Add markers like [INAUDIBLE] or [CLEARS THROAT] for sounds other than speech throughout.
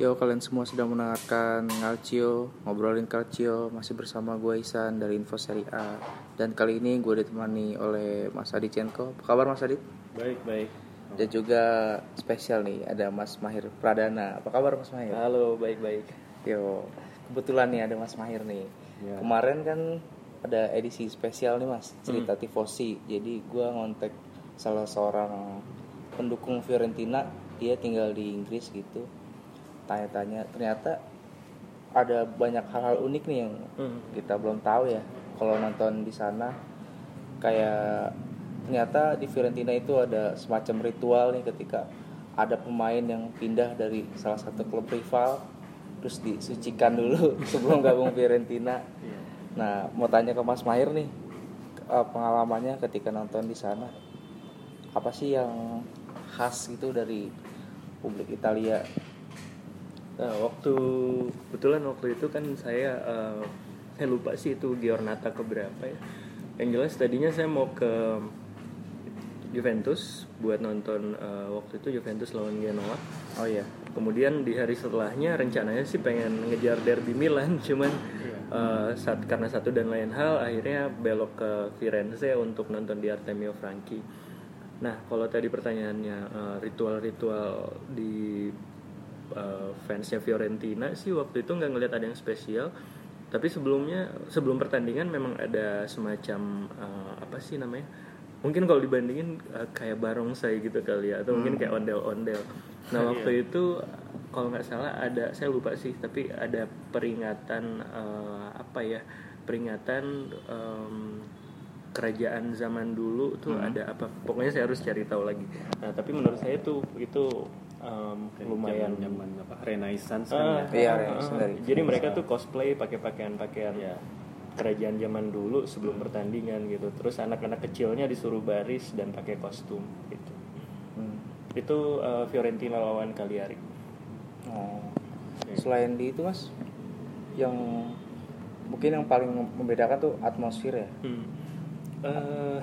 Yo kalian semua sedang mendengarkan Ngalcio Ngobrolin Calcio Masih bersama gue Isan dari Info Seri A Dan kali ini gue ditemani oleh Mas Adit Cenko Apa kabar Mas Adit? Baik, baik. Dan juga spesial nih ada Mas Mahir Pradana Apa kabar Mas Mahir? Halo, baik, baik. Yo kebetulan nih ada Mas Mahir nih Ya. Kemarin kan ada edisi spesial nih Mas Cerita Tifosi Jadi gue ngontek salah seorang pendukung Fiorentina Dia tinggal di Inggris gitu Tanya-tanya ternyata ada banyak hal-hal unik nih yang Hmm. kita belum tahu ya kalau nonton di sana kayak ternyata di Fiorentina itu ada semacam ritual nih ketika ada pemain yang pindah dari salah satu klub rival terus disucikan dulu [LAUGHS] sebelum gabung Fiorentina. Nah, mau tanya ke Mas Mahir nih eh, pengalamannya ketika nonton di sana. Apa sih yang khas itu dari publik Italia? Nah, waktu kebetulan waktu itu kan saya eh, saya lupa sih itu Giornata keberapa ya. Yang jelas tadinya saya mau ke Juventus buat nonton eh, waktu itu Juventus lawan Genoa. Oh iya. Kemudian di hari setelahnya rencananya sih pengen ngejar derby Milan, [LAUGHS] cuman eh, saat karena satu dan lain hal akhirnya belok ke Firenze untuk nonton di Artemio Franchi. Nah, kalau tadi pertanyaannya ritual-ritual di eh, fansnya Fiorentina sih waktu itu nggak ngelihat ada yang spesial. Tapi sebelumnya sebelum pertandingan memang ada semacam eh, apa sih namanya? Mungkin kalau dibandingin eh, kayak barongsai gitu kali ya atau mungkin kayak ondel-ondel. Nah, waktu itu kalau nggak salah ada saya lupa sih tapi ada peringatan eh, apa ya? Peringatan em, kerajaan zaman dulu tuh ada apa pokoknya saya harus cari tahu lagi nah tapi menurut saya tuh itu em, lumayan zaman apa Renaissance Ah, kan ya. Iya, ah, Renaissance ah. dari jadi mereka tuh cosplay pakai pakaian-pakaian Iya. kerajaan zaman dulu sebelum pertandingan gitu terus anak-anak kecilnya disuruh baris dan pakai kostum gitu Hmm. itu eh, Fiorentina lawan Cagliari Oh. Selain di itu mas, yang mungkin yang paling membedakan tuh atmosfer ya. Hmm. Eh,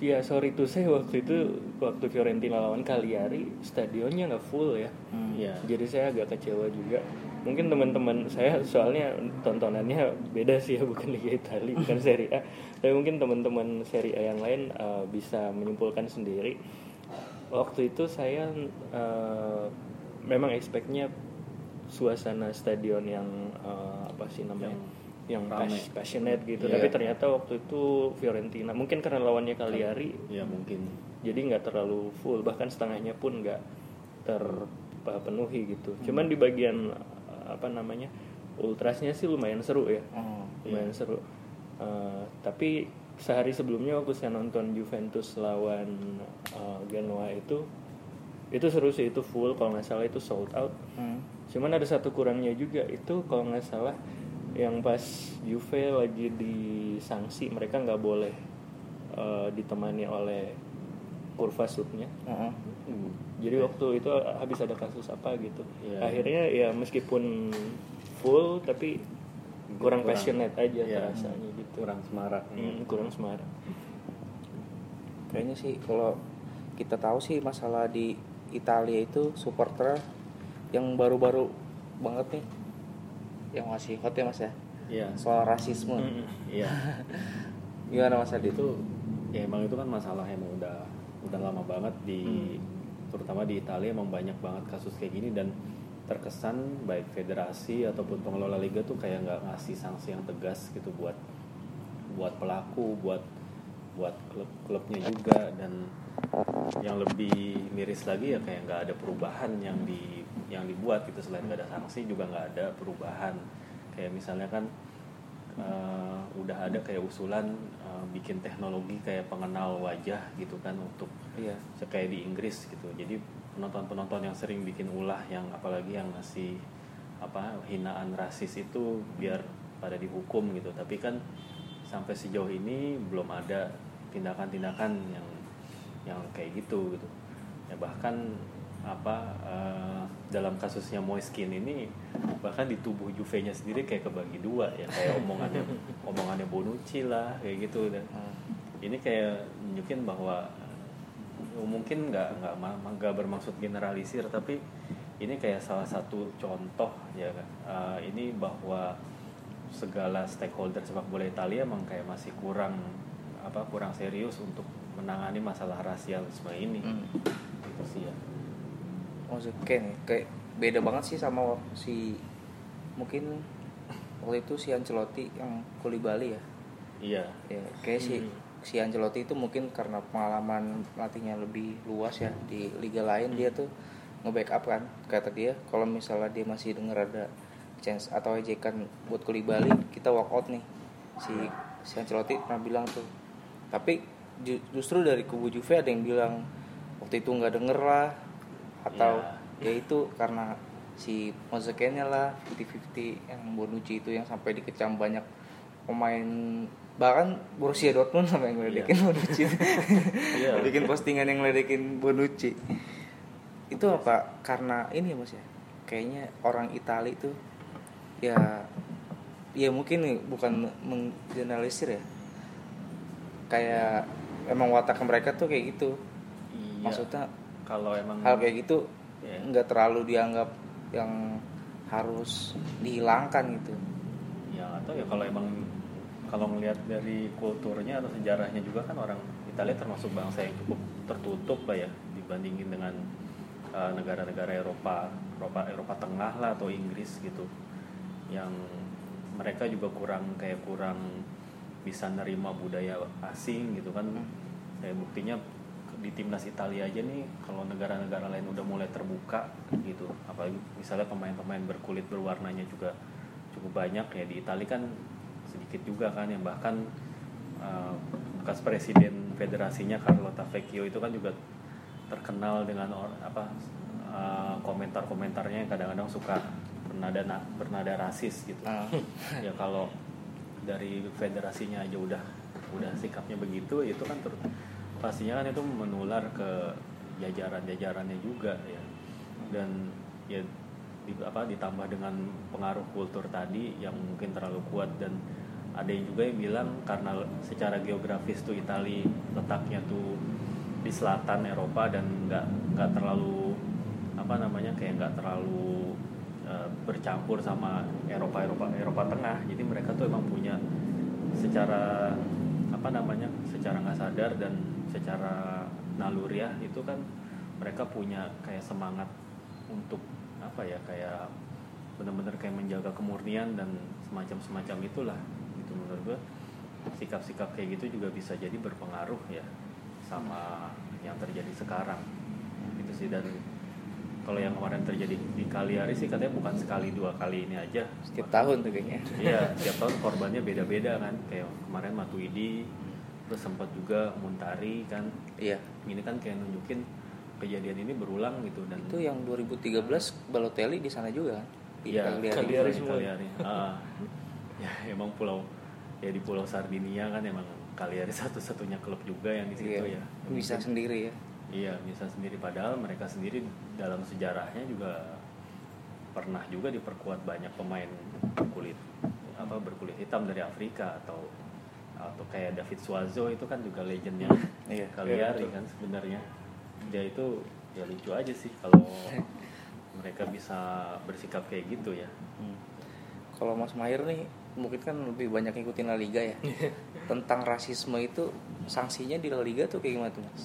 ya sorry tuh saya waktu itu waktu Fiorentina lawan Cagliari stadionnya nggak full ya. Iya. Jadi saya agak kecewa juga. Mungkin teman-teman saya soalnya tontonannya beda sih ya bukan Liga Italia [LAUGHS] bukan Serie A. Tapi mungkin teman-teman Serie A yang lain eh, bisa menyimpulkan sendiri. Waktu itu saya eh, memang expectnya suasana stadion yang eh, apa sih namanya yang, rame. pas- passionate gitu. Iya. Tapi ternyata waktu itu Fiorentina mungkin karena lawannya Cagliari Ya mungkin. jadi nggak terlalu full bahkan setengahnya pun nggak terpenuhi gitu cuman di bagian apa namanya ultrasnya sih lumayan seru ya Oh. lumayan seru Eh, tapi sehari sebelumnya waktu saya nonton Juventus lawan eh, Genoa itu itu seru sih itu full kalau nggak salah itu sold out Hmm. cuman ada satu kurangnya juga itu kalau nggak salah yang pas Juve lagi disanksi mereka nggak boleh eh, ditemani oleh kurva sudnya Heeh. jadi waktu itu habis ada kasus apa gitu Iya. akhirnya ya meskipun full tapi kurang, Kurang. passionate aja Iya. rasanya gitu Kurang semarak. Hmm, kurang semarak Kayaknya sih kalau kita tahu sih masalah di Italia itu supporter yang baru-baru banget nih yang masih hot ya mas ya Iya. soal rasisme. Hmm. Iya. [LAUGHS] Gimana mas Adit? itu ya emang itu kan masalah emang udah udah lama banget di terutama di Italia emang banyak banget kasus kayak gini dan terkesan baik federasi ataupun pengelola liga tuh kayak nggak ngasih sanksi yang tegas gitu buat buat pelaku buat buat klub klubnya juga dan yang lebih miris lagi ya kayak nggak ada perubahan yang di yang dibuat gitu. Selain nggak ada sanksi juga nggak ada perubahan. Kayak misalnya kan eh, udah ada kayak usulan eh, bikin teknologi kayak pengenal wajah gitu kan untuk Iya. kayak di Inggris gitu. Jadi penonton-penonton yang sering bikin ulah yang apalagi yang ngasih apa hinaan rasis itu biar pada dihukum gitu. Tapi kan sampai sejauh ini belum ada tindakan-tindakan yang yang kayak gitu gitu. Ya bahkan apa eh, dalam kasusnya Moiskin ini bahkan di tubuh Juve-nya sendiri kayak kebagi dua ya kayak omongannya [LAUGHS] omongannya Bonucci lah kayak gitu. Dan ini kayak nunjukin bahwa mungkin nggak nggak nggak bermaksud generalisir tapi ini kayak salah satu contoh ya kan uh, ini bahwa segala stakeholder sepak bola Italia emang kayak masih kurang apa kurang serius untuk menangani masalah rasialisme ini. Hmm. gitu sih ya kayak nih, kayak beda banget sih sama si mungkin waktu itu si Ancelotti yang kuli Bali ya? Iya. Ya kayak si Hmm. si Ancelotti itu mungkin karena pengalaman latihnya lebih luas ya di liga lain dia tuh nge-backup kan kata dia. Kalau misalnya dia masih denger ada chance atau ejekan buat kuli Bali kita walk out nih. Si si Ancelotti pernah bilang tuh. Tapi ju- justru dari kubu Juve ada yang bilang waktu itu nggak denger lah atau ya. itu karena si Mozekennya lah 50-50 yang Bonucci itu yang sampai dikecam banyak pemain bahkan Borussia Dortmund sampai ngeledekin Bonucci. [LAUGHS] Iya. bikin postingan yang ngeledekin Bonucci. Itu apa? Karena ini ya mas ya? Kayaknya orang Itali itu ya ya mungkin nih bukan menggeneralisir ya. Kayak emang watak mereka tuh kayak gitu. Iya. Maksudnya kalau emang hal kayak gitu Iya. nggak terlalu dianggap yang harus dihilangkan gitu. Ya atau ya kalau emang kalau ngelihat dari kulturnya atau sejarahnya juga kan orang Italia termasuk bangsa yang cukup tertutup lah ya dibandingin dengan uh, negara-negara Eropa Eropa Eropa Tengah lah atau Inggris gitu. Yang mereka juga kurang kayak kurang bisa nerima budaya asing gitu kan. Kayak buktinya di timnas Italia aja nih kalau negara-negara lain udah mulai terbuka gitu apalagi misalnya pemain-pemain berkulit berwarnanya juga cukup banyak ya di Italia kan sedikit juga kan yang bahkan uh, bekas presiden federasinya Carlo Tavecchio itu kan juga terkenal dengan or- apa uh, komentar-komentarnya yang kadang-kadang suka bernada na- bernada rasis gitu Ah. [LAUGHS] ya kalau dari federasinya aja udah udah sikapnya begitu itu kan ter- pastinya kan itu menular ke jajaran-jajarannya juga ya. Dan ya di- apa ditambah dengan pengaruh kultur tadi yang mungkin terlalu kuat dan ada yang juga yang bilang karena secara geografis tuh Itali letaknya tuh di selatan Eropa dan nggak nggak terlalu apa namanya kayak nggak terlalu eh, bercampur sama Eropa Eropa Eropa Tengah. Jadi mereka tuh emang punya secara apa namanya secara nggak sadar dan secara naluriah itu kan mereka punya kayak semangat untuk apa ya kayak benar-benar kayak menjaga kemurnian dan semacam semacam itulah gitu menurut gue sikap-sikap kayak gitu juga bisa jadi berpengaruh ya sama yang terjadi sekarang. Gitu sih dan kalau yang kemarin terjadi di Kaliari sih katanya bukan sekali dua kali ini aja. Setiap tahun tuh kayaknya. Iya, [LAUGHS] tiap tahun korbannya beda-beda kan. Kayak kemarin Matuidi, terus sempat juga Muntari kan. iya Ini kan kayak nunjukin kejadian ini berulang gitu dan itu yang 2013 Balotelli di sana juga kan di Iya, Cagliari. Di semua. Cagliari. Ah. [LAUGHS] ya emang pulau ya di Pulau Sardinia kan emang Cagliari [LAUGHS] satu-satunya klub juga yang di situ Iya, ya. bisa sendiri ya Iya, bisa sendiri padahal mereka sendiri dalam sejarahnya juga pernah juga diperkuat banyak pemain berkulit apa berkulit hitam dari Afrika atau atau kayak David Suazo itu kan juga legendnya [LAUGHS] Iya. Cagliari kan sebenarnya. Dia itu ya lucu aja sih kalau [LAUGHS] mereka bisa bersikap kayak gitu ya. Hmm. Kalau Mas Mahir nih mungkin kan lebih banyak ngikutin La Liga ya. [LAUGHS] Tentang rasisme itu sanksinya di La Liga tuh kayak gimana tuh Mas?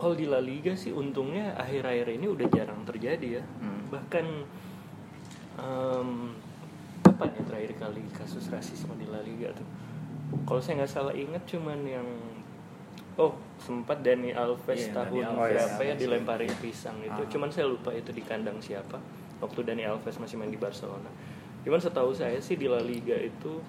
Kalau di La Liga sih untungnya akhir-akhir ini udah jarang terjadi ya. Hmm. Bahkan em, kapan ya terakhir kali kasus rasisme di La Liga tuh? Kalau saya nggak salah ingat cuman yang oh sempat Dani Alves Iya, tahun Dani Alves. berapa ya Iya. dilemparin pisang itu. Ah. Cuman saya lupa itu di kandang siapa waktu Dani Alves masih main di Barcelona. Cuman setahu saya sih di La Liga itu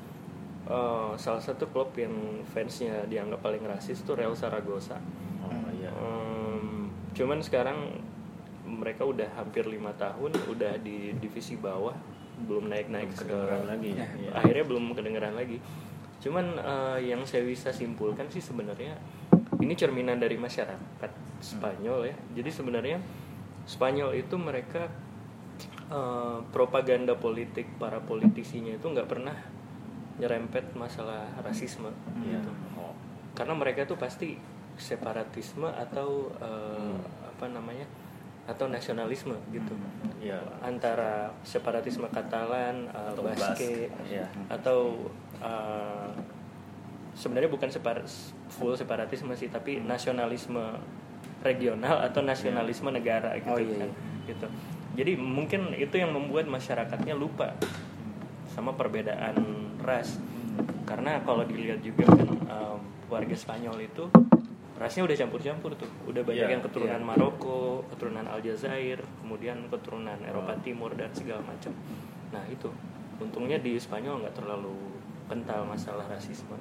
eh, salah satu klub yang fansnya dianggap paling rasis tuh Real Zaragoza. Oh iya. Em, cuman sekarang mereka udah hampir lima tahun udah di divisi bawah belum naik naik Kedengeran lagi ya. Iya. akhirnya belum kedengeran lagi cuman eh, yang saya bisa simpulkan sih sebenarnya ini cerminan dari masyarakat Spanyol ya jadi sebenarnya Spanyol itu mereka eh, propaganda politik para politisinya itu nggak pernah nyerempet masalah rasisme Iya. gitu Oh. karena mereka tuh pasti separatisme atau eh, apa namanya atau nasionalisme gitu ya antara separatisme Katalan, uh, Atau Basque, Basque, ya. atau uh, sebenarnya bukan separ full separatisme sih, tapi nasionalisme regional atau nasionalisme negara gitu Oh, iya, kan, iya. gitu. Jadi mungkin itu yang membuat masyarakatnya lupa sama perbedaan ras, karena kalau dilihat juga kan um, warga Spanyol itu rasnya udah campur-campur tuh, udah banyak Iya, yang keturunan iya. Maroko, keturunan Aljazair, kemudian keturunan Eropa Timur dan segala macam. Nah itu untungnya di Spanyol nggak terlalu kental masalah rasisme.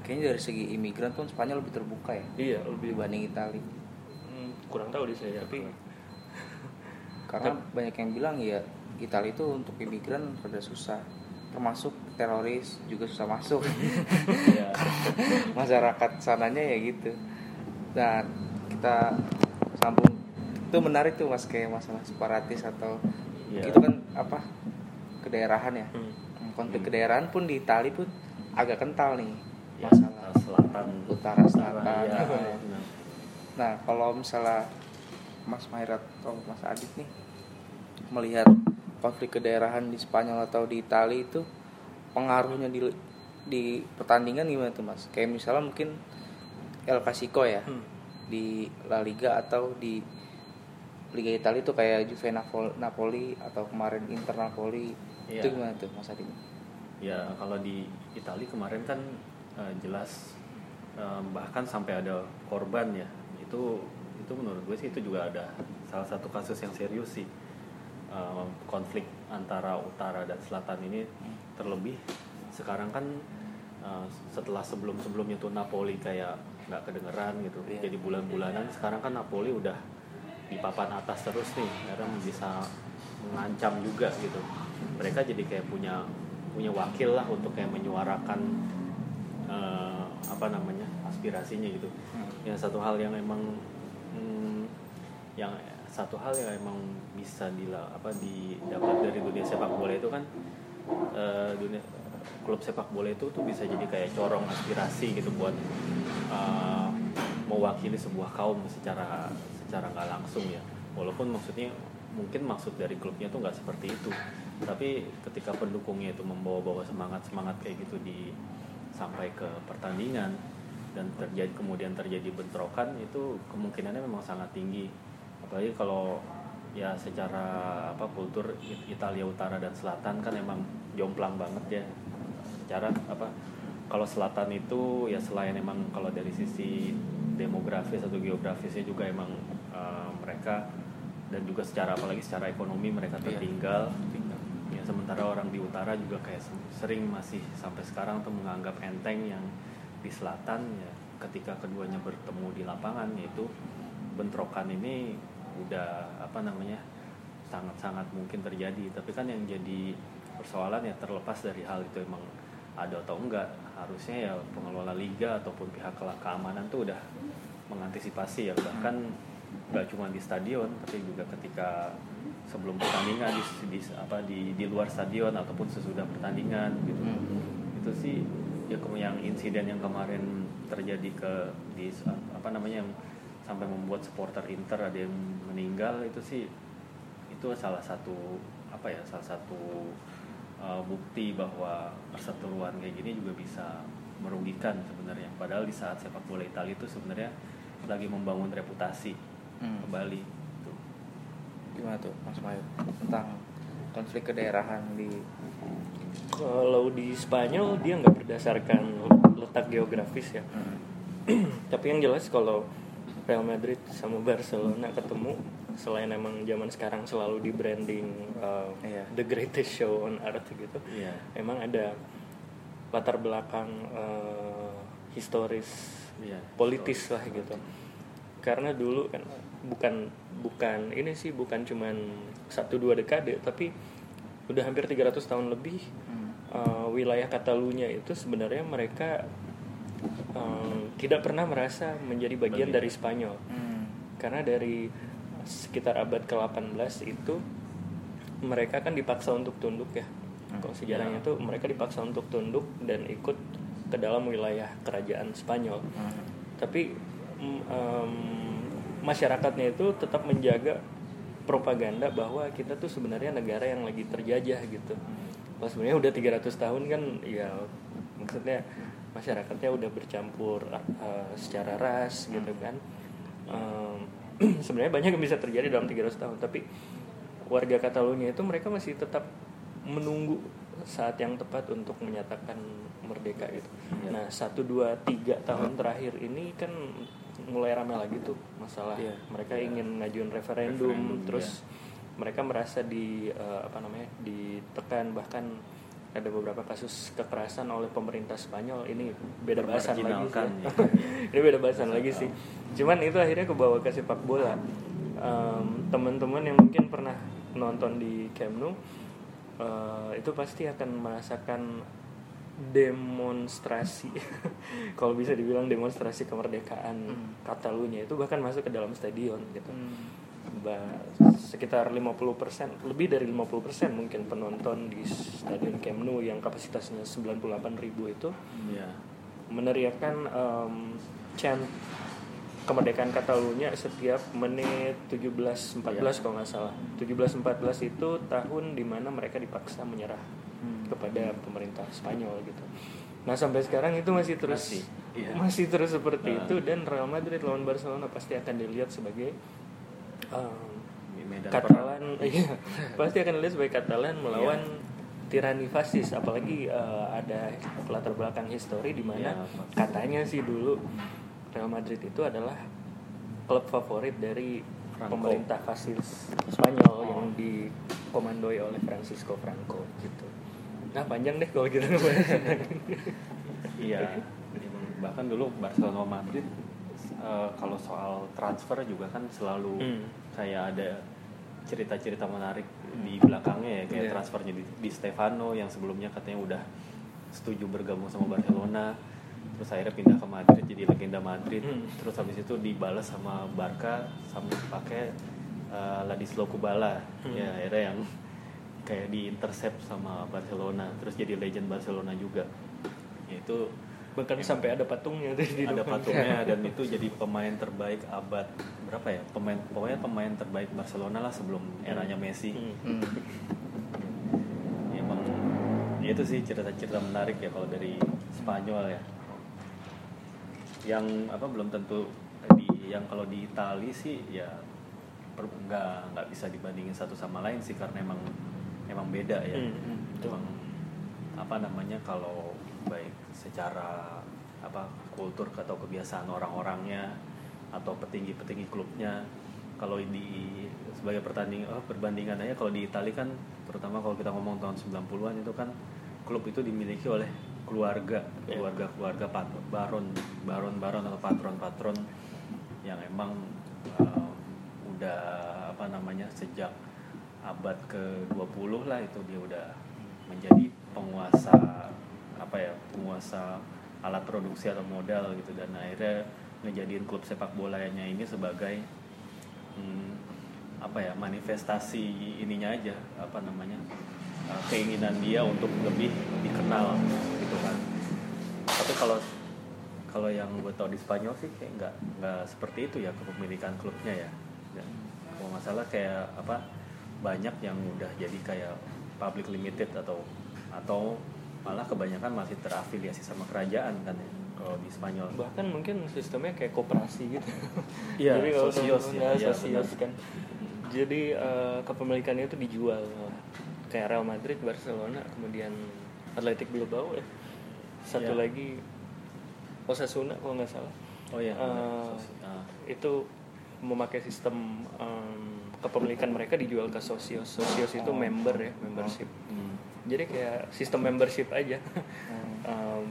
Kayaknya dari segi imigran tuh Spanyol lebih terbuka ya Iya lebih dibanding Italia. Hmm, kurang tahu di saya tapi Karena banyak yang bilang ya Italia itu untuk imigran rada susah. Termasuk teroris juga susah masuk. ya [LAUGHS] Masyarakat sananya ya gitu. Dan kita sambung itu menarik tuh mas kayak masalah separatis atau Iya. itu kan apa kedaerahan ya. hmm, Konflik Hmm. kedaerahan pun di Italia pun agak kental nih ya, masalah selatan utara selatan. ya, Nah, [LAUGHS] nah. Kalau misalnya Mas Mahir atau Mas Adit nih melihat konflik kedaerahan di Spanyol atau di Italia itu pengaruhnya di di pertandingan gimana tuh Mas? Kayak misalnya mungkin El Clasico ya hmm. di La Liga atau di Liga Italia itu kayak Juve Napol- Napoli atau kemarin Inter Napoli Iya. itu gimana tuh Mas Adit? Ya kalau di Italia kemarin kan eh, jelas eh, bahkan sampai ada korban ya itu itu menurut gue sih itu juga ada salah satu kasus yang serius sih Eh, konflik antara utara dan selatan ini terlebih sekarang kan eh, setelah sebelum sebelumnya tuh Napoli kayak nggak kedengeran gitu Iya. jadi bulan-bulanan sekarang kan Napoli udah di papan atas terus nih karena bisa mengancam juga gitu mereka jadi kayak punya punya wakil lah untuk kayak menyuarakan eh, apa namanya aspirasinya gitu. Yang satu hal yang emang hmm, yang satu hal yang emang bisa dila apa didapat dari dunia sepak bola itu kan eh, dunia klub sepak bola itu tuh bisa jadi kayak corong aspirasi gitu buat eh, mewakili sebuah kaum secara secara nggak langsung ya. Walaupun maksudnya mungkin maksud dari klubnya tuh nggak seperti itu tapi ketika pendukungnya itu membawa-bawa semangat semangat kayak gitu di sampai ke pertandingan dan terjadi kemudian terjadi bentrokan itu kemungkinannya memang sangat tinggi. Apalagi kalau ya secara apa kultur It- Italia Utara dan Selatan kan emang jomplang banget ya. Secara apa kalau selatan itu ya selain emang kalau dari sisi demografis atau geografisnya juga emang eh, mereka dan juga secara apalagi secara ekonomi mereka Iya. Ya sementara orang di utara juga kayak se- sering masih sampai sekarang tuh menganggap enteng yang di selatan ya ketika keduanya bertemu di lapangan yaitu bentrokan ini udah apa namanya sangat-sangat mungkin terjadi. Tapi kan yang jadi persoalan ya terlepas dari hal itu emang ada atau enggak harusnya ya pengelola liga ataupun pihak ke- keamanan tuh udah mengantisipasi ya. Bahkan nggak cuma di stadion tapi juga ketika sebelum pertandingan di, di apa di di luar stadion ataupun sesudah pertandingan gitu Hmm. itu sih ya yang insiden yang kemarin terjadi ke di apa namanya yang sampai membuat supporter Inter ada yang meninggal itu sih itu salah satu apa ya salah satu uh, bukti bahwa perseteruan kayak gini juga bisa merugikan sebenarnya padahal di saat sepak bola Italia itu sebenarnya lagi membangun reputasi Hmm. kembali. Gimana tuh Mas Mahir tentang konflik kedaerahan di kalau di Spanyol dia nggak berdasarkan letak geografis ya [CLEARS THROAT] tapi yang jelas kalau Real Madrid sama Barcelona ketemu selain emang zaman sekarang selalu di branding uh, Iya. the greatest show on earth gitu Iya. emang ada latar belakang uh, historis Iya. politis lah gitu karena dulu kan bukan bukan ini sih bukan cuman satu dua dekade tapi udah hampir 300 tahun lebih uh, wilayah Katalunya itu sebenarnya mereka um, tidak pernah merasa menjadi bagian Bagian. dari Spanyol Hmm. karena dari sekitar abad ke-18 itu mereka kan dipaksa untuk tunduk ya kalau sejarahnya itu mereka dipaksa untuk tunduk dan ikut ke dalam wilayah kerajaan Spanyol Hmm. tapi em, masyarakatnya itu tetap menjaga propaganda bahwa kita tuh sebenarnya negara yang lagi terjajah gitu. Kalau sebenarnya udah 300 tahun kan ya maksudnya masyarakatnya udah bercampur uh, secara ras gitu kan. Um, [CLEARS THROAT] sebenarnya banyak yang bisa terjadi dalam 300 tahun tapi warga Catalunya itu mereka masih tetap menunggu saat yang tepat untuk menyatakan merdeka gitu. Iya. Nah satu dua tiga tahun terakhir ini kan mulai ramai lagi tuh masalah Iya. mereka ingin ngajuin referendum, Referendum, terus mereka merasa di eh, apa namanya ditekan bahkan ada beberapa kasus kekerasan oleh pemerintah Spanyol ini beda bahasan lagi sih. Ya. [LAUGHS] ini beda bahasan lagi sih. Cuman itu akhirnya kebawa ke sepak bola. Em, teman-teman yang mungkin pernah nonton di Camp Nou eh, itu pasti akan merasakan demonstrasi. [LAUGHS] Kalau bisa dibilang demonstrasi kemerdekaan Catalunya itu bahkan masuk ke dalam stadion gitu. Ba- sekitar 50% lebih dari 50% mungkin penonton di stadion Camp Nou yang kapasitasnya 98.000 itu Iya. meneriakan em, chant kemerdekaan Catalunya setiap menit 17.14 kalau nggak salah. 17.14 itu tahun di mana mereka dipaksa menyerah kepada pemerintah Spanyol gitu nah sampai sekarang itu masih terus Masih, iya. masih terus seperti Nah. itu dan Real Madrid lawan Barcelona pasti akan dilihat sebagai Medan Katalan iya [LAUGHS] pasti akan dilihat sebagai Katalan melawan tirani fasis apalagi eh, ada latar belakang histori di mana Iya, katanya sih dulu Real Madrid itu adalah klub favorit dari Franco. pemerintah fasis Spanyol yang dikomandoi oleh Francisco Franco gitu. Nah panjang deh kalau kita ngebahas. Iya. Bahkan dulu Barcelona Madrid eh, kalau soal transfer juga kan selalu Hmm. kayak ada cerita-cerita menarik di belakangnya ya kayak Iya. transfernya di, di Stefano yang sebelumnya katanya udah setuju bergabung sama Barcelona terus akhirnya pindah ke Madrid jadi legenda Madrid Hmm. terus habis itu dibalas sama Barca sambil pakai eh, Ladislau Kubala Hmm. ya akhirnya yang kayak di intercept sama Barcelona terus jadi legend Barcelona juga. Ya, itu Bahkan sampai ada patungnya di ada patungnya [LAUGHS] dan itu jadi pemain terbaik abad berapa ya? Pemain pokoknya pemain terbaik Barcelona lah sebelum eranya Messi. Hmm. Ya, emang ya itu sih cerita-cerita menarik ya kalau dari Spanyol ya. Yang apa belum tentu di yang kalau di Itali sih ya nggak nggak bisa dibandingin satu sama lain sih karena emang emang beda ya Hmm, hmm, emang apa namanya kalau baik secara apa kultur atau kebiasaan orang-orangnya atau petinggi-petinggi klubnya kalau di sebagai pertanding oh, perbandingan aja kalau di Italia kan terutama kalau kita ngomong tahun 90-an itu kan klub itu dimiliki oleh keluarga Iya. keluarga keluarga pat- baron baron baron atau patron patron yang emang uh, udah apa namanya sejak abad ke-20 lah itu dia udah menjadi penguasa apa ya penguasa alat produksi atau modal gitu. Dan akhirnya ngejadiin klub sepak bolanya ini sebagai hmm, apa ya manifestasi ininya aja apa namanya uh, keinginan dia untuk lebih dikenal gitu kan. Tapi kalau kalau yang gue tau di Spanyol sih kayak nggak nggak seperti itu ya kepemilikan klubnya ya. Kalau nggak salah kayak apa banyak yang udah jadi kayak public limited atau atau malah kebanyakan masih terafiliasi sama kerajaan kan ya kalau di Spanyol. Bahkan mungkin sistemnya kayak koperasi gitu. Iya, jadi kalau sosios ya, iya, sosios benar. kan. Jadi eh, kepemilikannya itu dijual. Kayak Real Madrid Barcelona kemudian Athletic Bilbao ya. Satu Iya. lagi Osasuna kalau nggak salah. Oh ya Eh, itu memakai sistem em, kepemilikan mereka dijual ke sosios sosios itu Oh. member ya membership. Hmm. jadi kayak sistem membership aja. [LAUGHS] Em,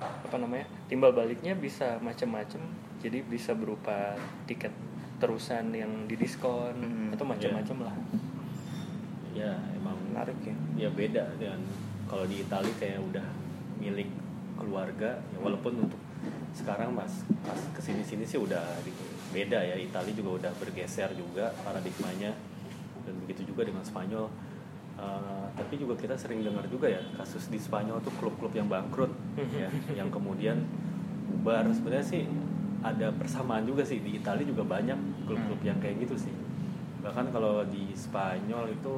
apa namanya timbal baliknya bisa macam-macam jadi bisa berupa tiket terusan yang didiskon Hmm, atau macam-macam lah. Ya emang menarik ya. ya beda dengan kalau di Italia kayak udah milik keluarga. Ya walaupun untuk sekarang mas pas ke sini sini sih udah di- beda ya Italia juga udah bergeser juga paradigmanya dan begitu juga dengan Spanyol. Eh, tapi juga kita sering dengar juga ya kasus di Spanyol tuh klub-klub yang bangkrut ya yang kemudian bubar. Sebenarnya sih ada persamaan juga sih di Italia juga banyak klub-klub yang kayak gitu sih. Bahkan kalau di Spanyol itu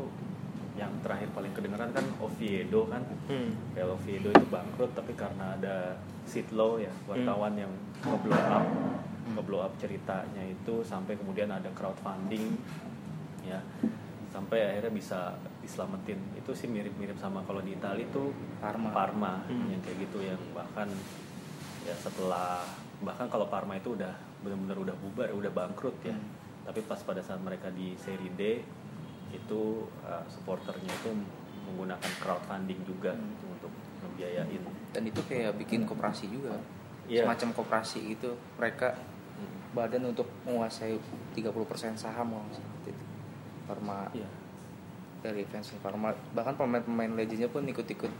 yang terakhir paling kedengeran kan Oviedo kan. Hmm. Oviedo itu bangkrut tapi karena ada Sitlo ya wartawan yang ngeblow up ngeblow up ceritanya itu sampai kemudian ada crowdfunding ya sampai akhirnya bisa diselamatin itu sih mirip-mirip sama kalau di Italia itu Parma. Parma Hmm. yang kayak gitu yang bahkan ya setelah bahkan kalau Parma itu udah benar-benar udah bubar udah bangkrut ya Hmm. tapi pas pada saat mereka di Serie D itu uh, supporternya itu menggunakan crowdfunding juga Hmm. gitu untuk membiayain dan itu kayak bikin koperasi juga Iya. semacam koperasi gitu mereka. Badan untuk menguasai 30% saham kalau itu Parma Iya. dari fans Parma bahkan pemain-pemain legendnya pun ikut-ikut.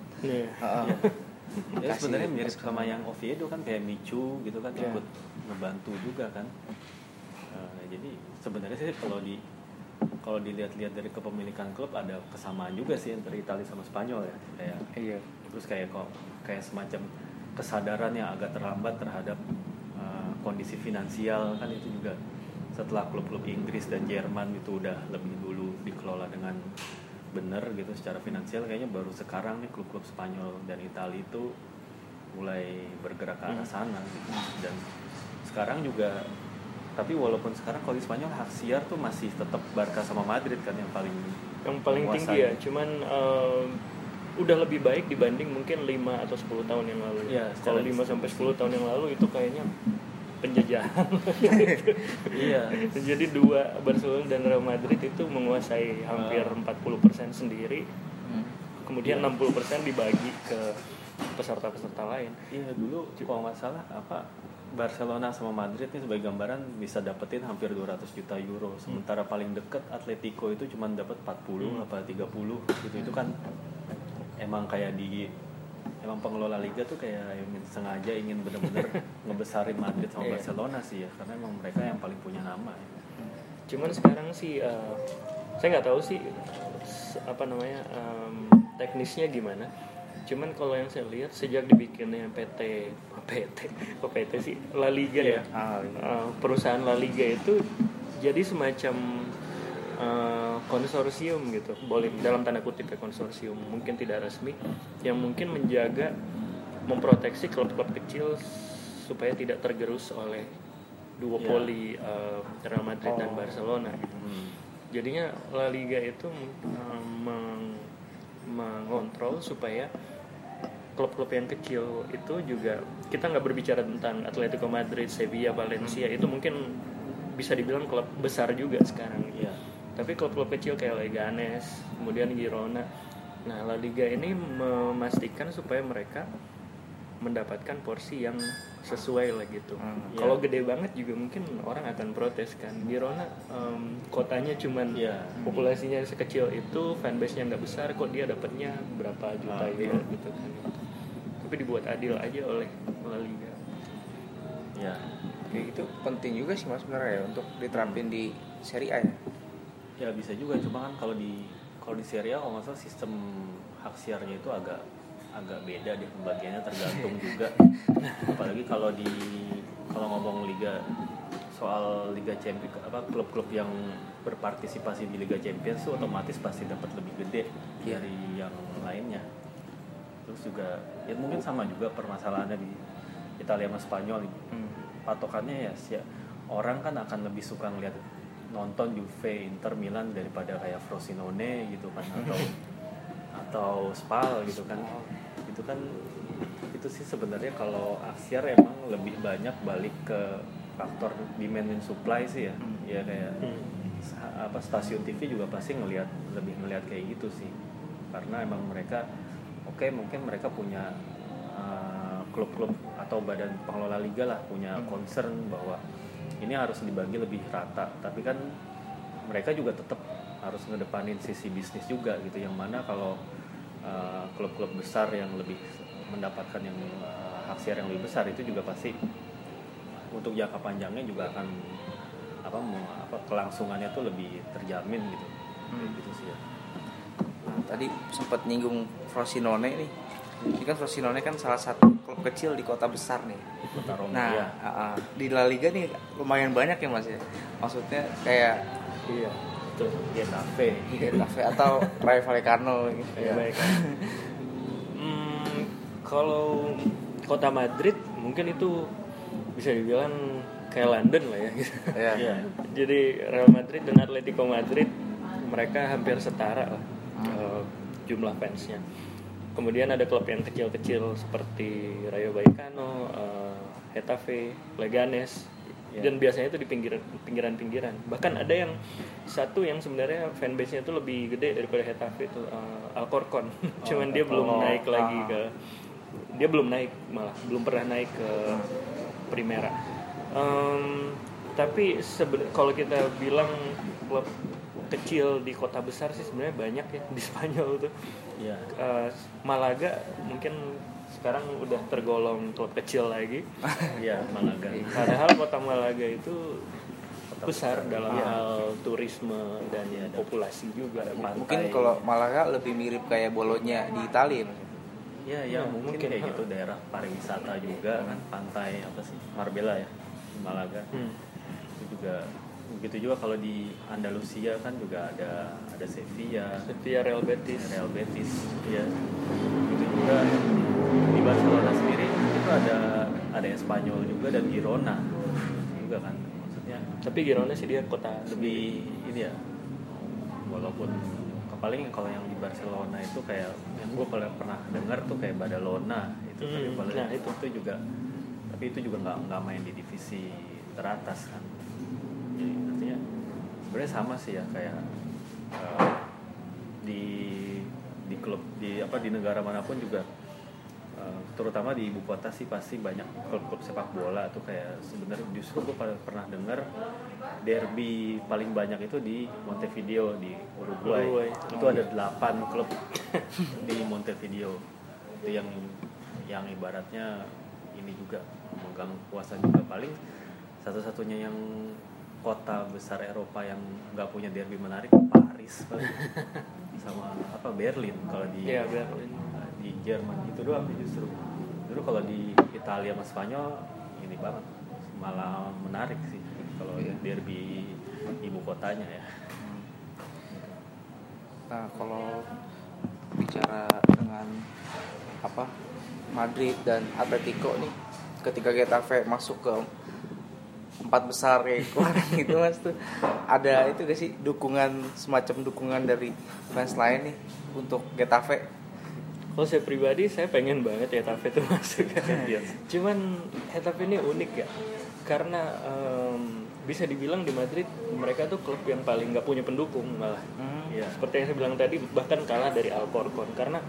Ya sebenarnya mirip sama yang Oviedo kan kayak Michu gitu kan Iya. ikut ngebantu juga kan. Nah, jadi sebenarnya sih kalau di kalau dilihat-lihat dari kepemilikan klub ada kesamaan juga sih antara Italia sama Spanyol ya. Kayak iya terus kayak kok kayak semacam kesadaran yang agak terlambat terhadap uh, kondisi finansial kan itu juga setelah klub-klub Inggris dan Jerman itu udah lebih dulu dikelola dengan benar gitu secara finansial kayaknya baru sekarang nih klub-klub Spanyol dan Italia itu mulai bergerak ke arah sana gitu. dan sekarang juga tapi walaupun sekarang kalau di Spanyol hak siar tuh masih tetap Barca sama Madrid kan yang paling yang paling tinggi ya menguasai. cuman em, udah lebih baik dibanding mungkin 5 atau 10 tahun yang lalu Iya, kalau secara 5 sampai 10 tahun yang lalu itu kayaknya penjajahan [LAUGHS] iya jadi dua Barcelona dan Real Madrid itu menguasai hampir Ah. 40% sendiri Hmm. kemudian Iya. 60% dibagi ke peserta-peserta lain Iya dulu kalau nggak salah apa Barcelona sama Madrid nih sebagai gambaran bisa dapetin hampir 200 juta euro. Sementara paling deket Atletico itu cuma dapat 40 apa 30 gitu. Itu kan emang kayak di emang pengelola liga tuh kayak ingin sengaja ingin bener-bener [LAUGHS] ngebesarin Madrid sama Iya. Barcelona sih ya karena emang mereka yang paling punya nama ya. cuman sekarang sih eh, saya nggak tahu sih apa namanya em, teknisnya gimana cuman kalau yang saya lihat sejak dibikinnya PT PT [LAUGHS] kok PT sih La Liga Iya. ya Ah. Eh, perusahaan La Liga itu jadi semacam eh, konsorsium gitu boleh dalam tanda kutip ya konsorsium mungkin tidak resmi yang mungkin menjaga memproteksi klub-klub kecil supaya tidak tergerus oleh duopoli eh, Real Madrid dan Oh. Barcelona gitu. Hmm. jadinya La Liga itu eh, meng- mengontrol supaya klub-klub yang kecil itu juga kita nggak berbicara tentang Atletico Madrid, Sevilla, Valencia itu mungkin bisa dibilang klub besar juga sekarang. Iya. Tapi klub-klub kecil kayak Leganes, kemudian Girona. Nah, La Liga ini memastikan supaya mereka mendapatkan porsi yang sesuai lah gitu. Hmm, iya. Kalau gede banget juga mungkin orang akan protes kan. Girona em, kotanya cuman Iya. populasinya sekecil itu, fanbase-nya nggak besar, kok dia dapatnya berapa juta Ah, euro iya. gitu kan. Tapi dibuat adil aja oleh La Liga. Iya. Kayak gitu penting juga sih mas sebenarnya ya untuk diterapin di Serie A ya. Ya bisa juga, cuma kan kalau di kalau di Serie A kalau nggak salah sistem hak siarnya itu agak agak beda deh pembagiannya tergantung [LAUGHS] juga. Apalagi kalau di kalau ngomong liga soal Liga Champions apa klub-klub yang berpartisipasi di Liga Champions tuh otomatis pasti dapat lebih gede Iya. dari yang lainnya. Terus juga ya mungkin sama juga permasalahannya di Italia sama Spanyol Hmm. patokannya ya sih orang kan akan lebih suka ngeliat nonton Juve Inter Milan daripada kayak Frosinone gitu kan [LAUGHS] atau atau Spal gitu kan itu kan itu sih sebenarnya kalau Aksiar emang lebih banyak balik ke faktor demand and supply sih ya Hmm. ya kayak Hmm. apa stasiun TV juga pasti ngelihat lebih ngelihat kayak gitu sih karena emang mereka oke mungkin mereka punya uh, klub-klub atau badan pengelola liga lah punya Hmm. concern bahwa ini harus dibagi lebih rata tapi kan mereka juga tetap harus ngedepanin sisi bisnis juga gitu yang mana kalau uh, klub-klub besar yang lebih mendapatkan yang uh, hak siar yang lebih besar itu juga pasti untuk jangka panjangnya juga akan apa apa kelangsungannya tuh lebih terjamin gitu Hmm. gitu sih ya Nah, tadi sempat nyinggung Frosinone nih. Ini kan Frosinone kan salah satu klub kecil di kota besar nih. Kota Roma Nah, ya. uh, uh, di La Liga nih lumayan banyak ya Mas ya. Maksudnya kayak iya betul Getafe Getafe atau Rayo Vallecano [LAUGHS] gitu. Ya, baik. Hmm, kalau kota Madrid mungkin itu bisa dibilang kayak London lah ya. gitu. [LAUGHS] Iya. Iya. Jadi Real Madrid dan Atletico Madrid mereka hampir setara lah eh, jumlah fansnya. Kemudian ada klub yang kecil-kecil seperti Rayo Vallecano, eh, Getafe, Leganes, Iya. dan biasanya itu di pinggiran pinggiran-pinggiran. Bahkan ada yang satu yang sebenarnya fanbase-nya itu lebih gede daripada Getafe itu eh, Alcorcon. [LAUGHS] Cuman dia belum oh, naik lagi ah. ke dia belum naik malah belum pernah naik ke Primera. Em, tapi kalau kita bilang klub kecil di kota besar sih sebenarnya banyak ya di Spanyol tuh. Iya. Eh, Malaga mungkin sekarang udah tergolong klub kecil lagi. [LAUGHS] Iya, Malaga. Padahal kota Malaga itu Kota besar besar. dalam Iya. hal turisme dan Iya, dan populasi juga. pantai. Mungkin kalau Malaga lebih mirip kayak Bolonya di Italia. Iya, ya, Ya, mungkin, mungkin. kayak gitu daerah pariwisata juga kan pantai apa sih Marbella ya Malaga Hmm. itu juga begitu juga kalau di Andalusia kan juga ada ada Sevilla, Sevilla Real Betis. Real Betis, ya begitu juga di Barcelona sendiri itu ada ada Espanyol juga dan Girona juga kan maksudnya. Tapi Girona sih dia kota lebih ini ya walaupun paling kalau yang di Barcelona itu kayak yang gue paling pernah dengar tuh kayak Badalona itu Hmm, tapi paling nah, itu. itu juga tapi itu juga nggak nggak main di divisi teratas kan. jadi artinya sebenarnya sama sih ya kayak eh, di di klub di apa di negara mana pun juga eh, terutama di ibu kota sih pasti banyak klub-klub sepak bola tuh kayak sebenarnya justru gue pernah dengar derby paling banyak itu di Montevideo di Uruguay, Uruguay. itu ada 8 klub di Montevideo. Itu yang yang ibaratnya ini juga memegang kuasa juga. Paling satu-satunya yang kota besar Eropa yang nggak punya derby menarik Paris paling. [LAUGHS] sama apa Berlin kalau di Iya, Berlin. di Jerman itu doang justru justru kalau di Italia sama Spanyol ini banget malah menarik sih kalau Iya. derby ibu kotanya ya Nah, kalau bicara dengan apa Madrid dan Atletico nih, ketika Getafe masuk ke empat besar kayak kemarin [LAUGHS] gitu mas tuh ada itu gak sih dukungan semacam dukungan dari fans lain nih untuk Getafe Kalau saya pribadi saya pengen banget Getafe itu [LAUGHS] masuk. [LAUGHS] Cuman Getafe ini unik ya, karena em, bisa dibilang di Madrid mereka tuh klub yang paling nggak punya pendukung malah. Iya. Seperti yang saya bilang tadi bahkan kalah dari Alcorcon karena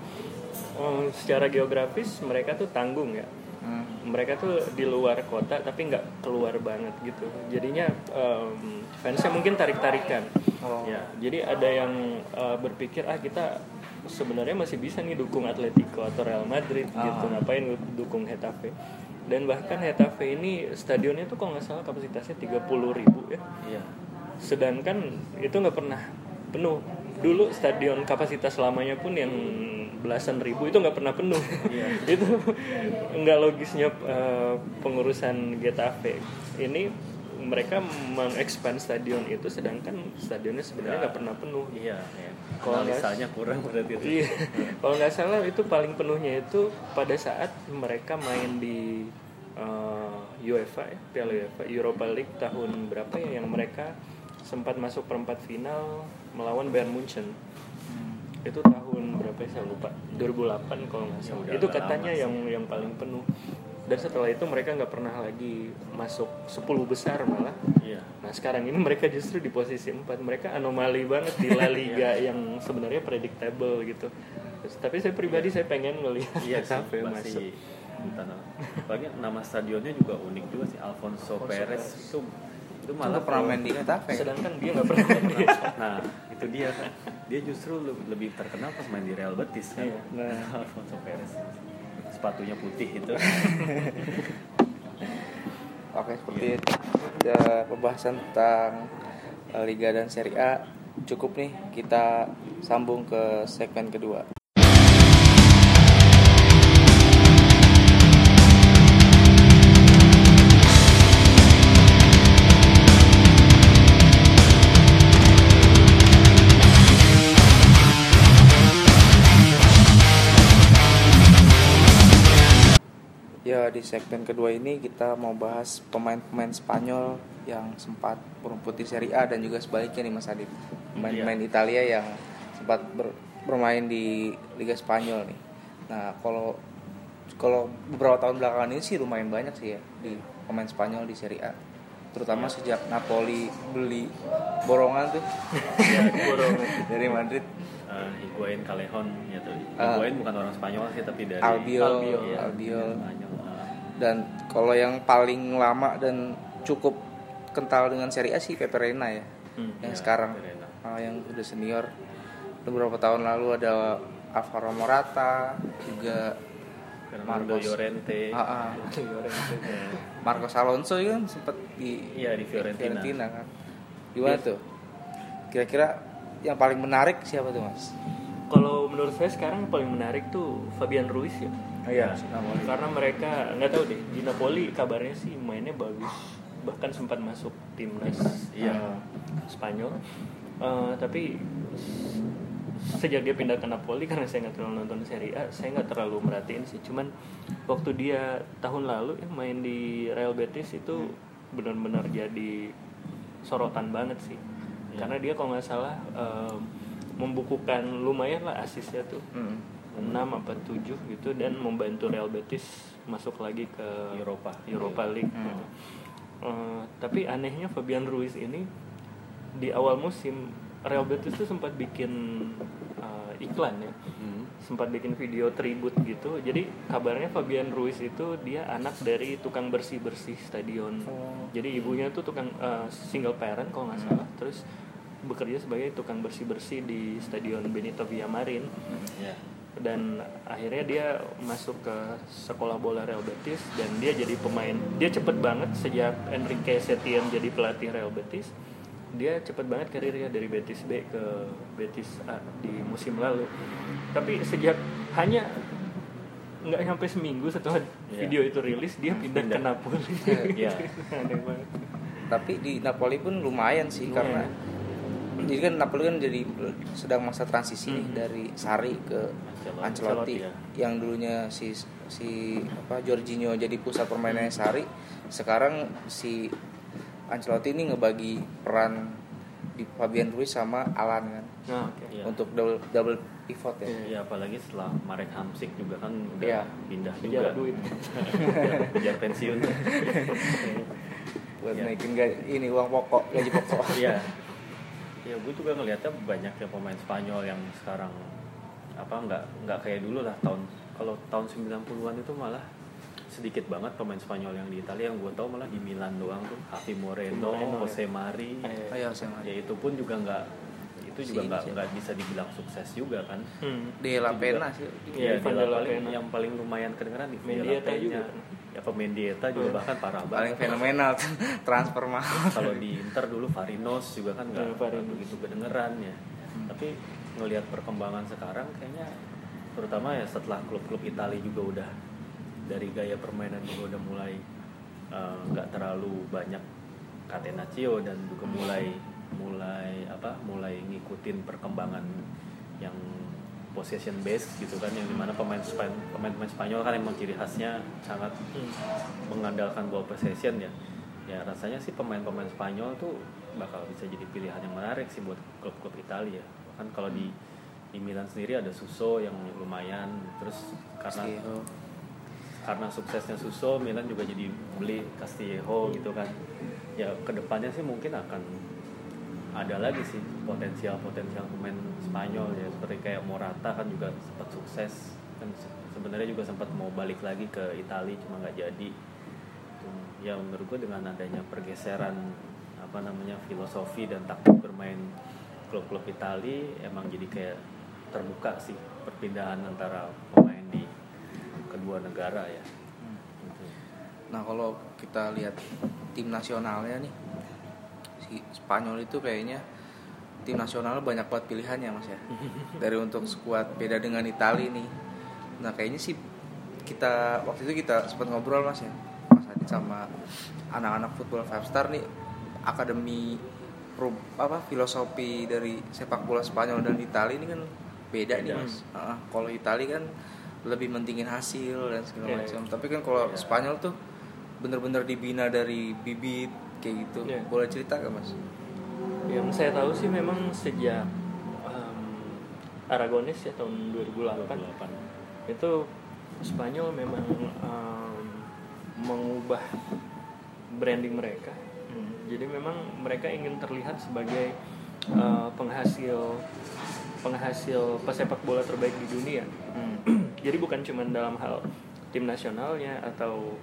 em, secara geografis mereka tuh tanggung ya. Hmm. Mereka tuh di luar kota tapi nggak keluar banget gitu. Jadinya em, fansnya mungkin tarik-tarikan. Oh. Ya, jadi ada yang uh, berpikir ah kita sebenarnya masih bisa nih dukung Atletico atau Real Madrid gitu, Ah. ngapain dukung Getafe. Dan bahkan Getafe ini stadionnya tuh kalau nggak salah kapasitasnya 30.000 ribu ya. iya Sedangkan itu nggak pernah penuh. Dulu stadion kapasitas lamanya pun yang belasan ribu itu nggak pernah penuh. Iya. [LAUGHS] itu nggak logisnya uh, pengurusan Getafe. Ini mereka mengekspand stadion itu sedangkan stadionnya sebenarnya nggak pernah penuh. iya ya. Kalau analisanya kurang berarti itu Iya, kalau nggak salah itu paling penuhnya itu pada saat mereka main di uh, UEFA ya, Piala UEFA Europa League tahun berapa ya yang mereka sempat masuk perempat final melawan Bayern Munchen. Itu tahun berapa ya saya lupa. 2008 kalau nggak salah. udah itu katanya lama sih. yang yang paling penuh. Dan setelah itu mereka nggak pernah lagi masuk 10 besar malah. iya Nah sekarang ini mereka justru di posisi 4 Mereka anomali banget di La [LAUGHS] Liga yang sebenarnya predictable gitu Terus, Tapi saya pribadi saya pengen ngelihat iya sih Getafe masuk masih entah nama. apalagi nama stadionnya juga unik juga sih Alfonso Perez itu itu malah pernah main di Getafe Sedangkan dia nggak pernah main di [LAUGHS] nah itu dia. Kan dia justru le- lebih terkenal pas main di Real Betis kan? Iya, nah. [LAUGHS] Alfonso Perez. Sepatunya putih itu. [LAUGHS] Oke seperti itu. Udah pembahasan tentang eh, Liga dan Serie A. Cukup nih kita sambung ke segmen kedua uh, di segmen kedua ini kita mau bahas pemain-pemain Spanyol yang sempat merumput di Serie A dan juga sebaliknya nih Mas Adit. Pemain-pemain Italia yang sempat ber- bermain di Liga Spanyol nih. Nah, kalau kalau beberapa tahun belakangan ini sih lumayan banyak sih ya di pemain Spanyol di Serie A. Terutama sejak Napoli beli borongan tuh [LAUGHS] dari Madrid. Uh, Higuain Callejon ya tuh. Ah. Higuain bukan orang Spanyol sih tapi dari Albiol, Iya, Albiol. Spanyol. Ah. Dan kalau yang paling lama dan cukup kental dengan Serie A sih Pepe Reina ya. Hmm. yang Ya, sekarang. Ah, yang udah senior. Beberapa tahun lalu ada Alvaro Morata, juga Fernando Marcos. Llorente. ah, [LAUGHS] Ya. Marcos Alonso juga kan sempat di Iya, di Fiorentina. kan. Gimana tuh? Kira-kira yang paling menarik siapa tuh mas? Kalau menurut saya sekarang yang paling menarik tuh Fabian Ruiz ya. iya, Karena mereka nggak tahu deh di Napoli kabarnya sih mainnya bagus, bahkan sempat masuk timnas Iya. eh, Spanyol. Eh, tapi sejak dia pindah ke Napoli karena saya nggak terlalu nonton Serie A, saya nggak terlalu merhatiin sih. Cuman waktu dia tahun lalu ya main di Real Betis itu benar-benar jadi sorotan banget sih. Iya. Karena dia kalau nggak salah eh, membukukan lumayan lah asisnya tuh. Hmm. 6 apa 7 gitu dan membantu Real Betis masuk lagi ke Eropa. Europa League. Hmm. Eh, tapi anehnya Fabian Ruiz ini di awal musim Real Betis tuh sempat bikin eh, iklan ya. Hmm. Sempat bikin video tribute gitu. Jadi kabarnya Fabian Ruiz itu dia anak dari tukang bersih-bersih stadion. Oh. Jadi ibunya tuh tukang eh, single parent kalau nggak salah. Terus bekerja sebagai tukang bersih-bersih di stadion Benito Villamarin Ya. dan akhirnya dia masuk ke sekolah bola Real Betis dan dia jadi pemain dia cepet banget sejak Enrique Setien jadi pelatih Real Betis dia cepet banget karirnya dari Betis B ke Betis A di musim lalu tapi sejak hanya nggak sampai seminggu setelah Iya. video itu rilis dia pindah, ke. Napoli Iya. [LAUGHS] aneh banget Tapi di Napoli pun lumayan sih Lumayan. karena jadi kan Napoli kan jadi sedang masa transisi nih Hmm. dari Sari ke Ancelotti. Ancelotti, ya. yang dulunya si si apa Jorginho jadi pusat permainannya Sari sekarang si Ancelotti ini ngebagi peran di Fabian Ruiz sama Alan kan nah, oke. Iya. untuk double double pivot ya. Iya. Ya apalagi setelah Marek Hamsik juga kan udah Iya. pindah juga duit. [LAUGHS] Kejar- kejar pensiun. [LAUGHS] buat Iya. naikin gaji, ini uang pokok gaji pokok. Iya. [LAUGHS] Ya gue juga ngelihatnya banyak ya pemain Spanyol yang sekarang apa nggak nggak kayak dulu lah tahun kalau tahun 90-an itu malah sedikit banget pemain Spanyol yang di Italia. Yang gue tahu malah di Milan doang tuh Javi Moreno, Moreno, Jose Mari. Eh, Ayo saya ya itu pun juga nggak itu juga Si nggak sih. nggak bisa dibilang sukses juga kan hmm. De La Itu Pena juga. sih. Iya, Iya, Van Dela der La paling Pena. yang paling lumayan kedengeran di Mendieta juga. Ya Mendieta juga bahkan parah Paling banget. fenomenal [LAUGHS] transfer mahal. Kalau di Inter dulu Farinos juga kan nggak nggak begitu kedengeran ya. Tapi ngelihat perkembangan sekarang kayaknya terutama ya setelah klub-klub Italia juga udah dari gaya permainan juga udah mulai eh, nggak terlalu banyak catenaccio dan juga mulai mulai apa mulai ngikutin perkembangan yang possession based gitu kan yang di mana pemain Span- pemain-pemain Spanyol kan emang ciri khasnya sangat Hmm. mengandalkan ball possession ya ya rasanya sih pemain-pemain Spanyol tuh bakal bisa jadi pilihan yang menarik sih buat klub-klub Italia kan kalau di di Milan sendiri ada Suso yang lumayan terus karena Castillejo. karena suksesnya Suso Milan juga jadi beli Castillejo gitu kan ya ke depannya sih mungkin akan ada lagi sih potensial potensial pemain Spanyol ya seperti kayak Morata kan juga sempat sukses. Kan se- sebenarnya juga sempat mau balik lagi ke Italia cuma nggak jadi. Ya menurut gue dengan adanya pergeseran apa namanya filosofi dan taktik bermain klub-klub Italia emang jadi kayak terbuka sih perpindahan antara pemain di kedua negara ya. Gitu. Nah kalau kita lihat tim nasionalnya nih Spanyol itu kayaknya tim nasional banyak banget pilihannya mas ya dari untuk skuad beda dengan Italia nih. Nah kayaknya sih kita waktu itu kita sempat ngobrol mas ya mas Adit sama anak-anak football five star nih akademi apa filosofi dari sepak bola Spanyol dan Italia ini kan beda, nih mas. Ah, kalau Italia kan lebih mentingin hasil dan segala Iya, macam. Tapi kan kalau Iya. Spanyol tuh bener-bener dibina dari bibit kayak gitu. Iya. Boleh cerita gak mas? Yang saya tahu sih memang sejak um, Aragones ya tahun 2008 28. itu Spanyol memang um, mengubah branding mereka. Jadi memang mereka ingin terlihat sebagai uh, penghasil penghasil pesepak bola terbaik di dunia. [CLEARS THROAT] Jadi bukan cuma dalam hal tim nasionalnya atau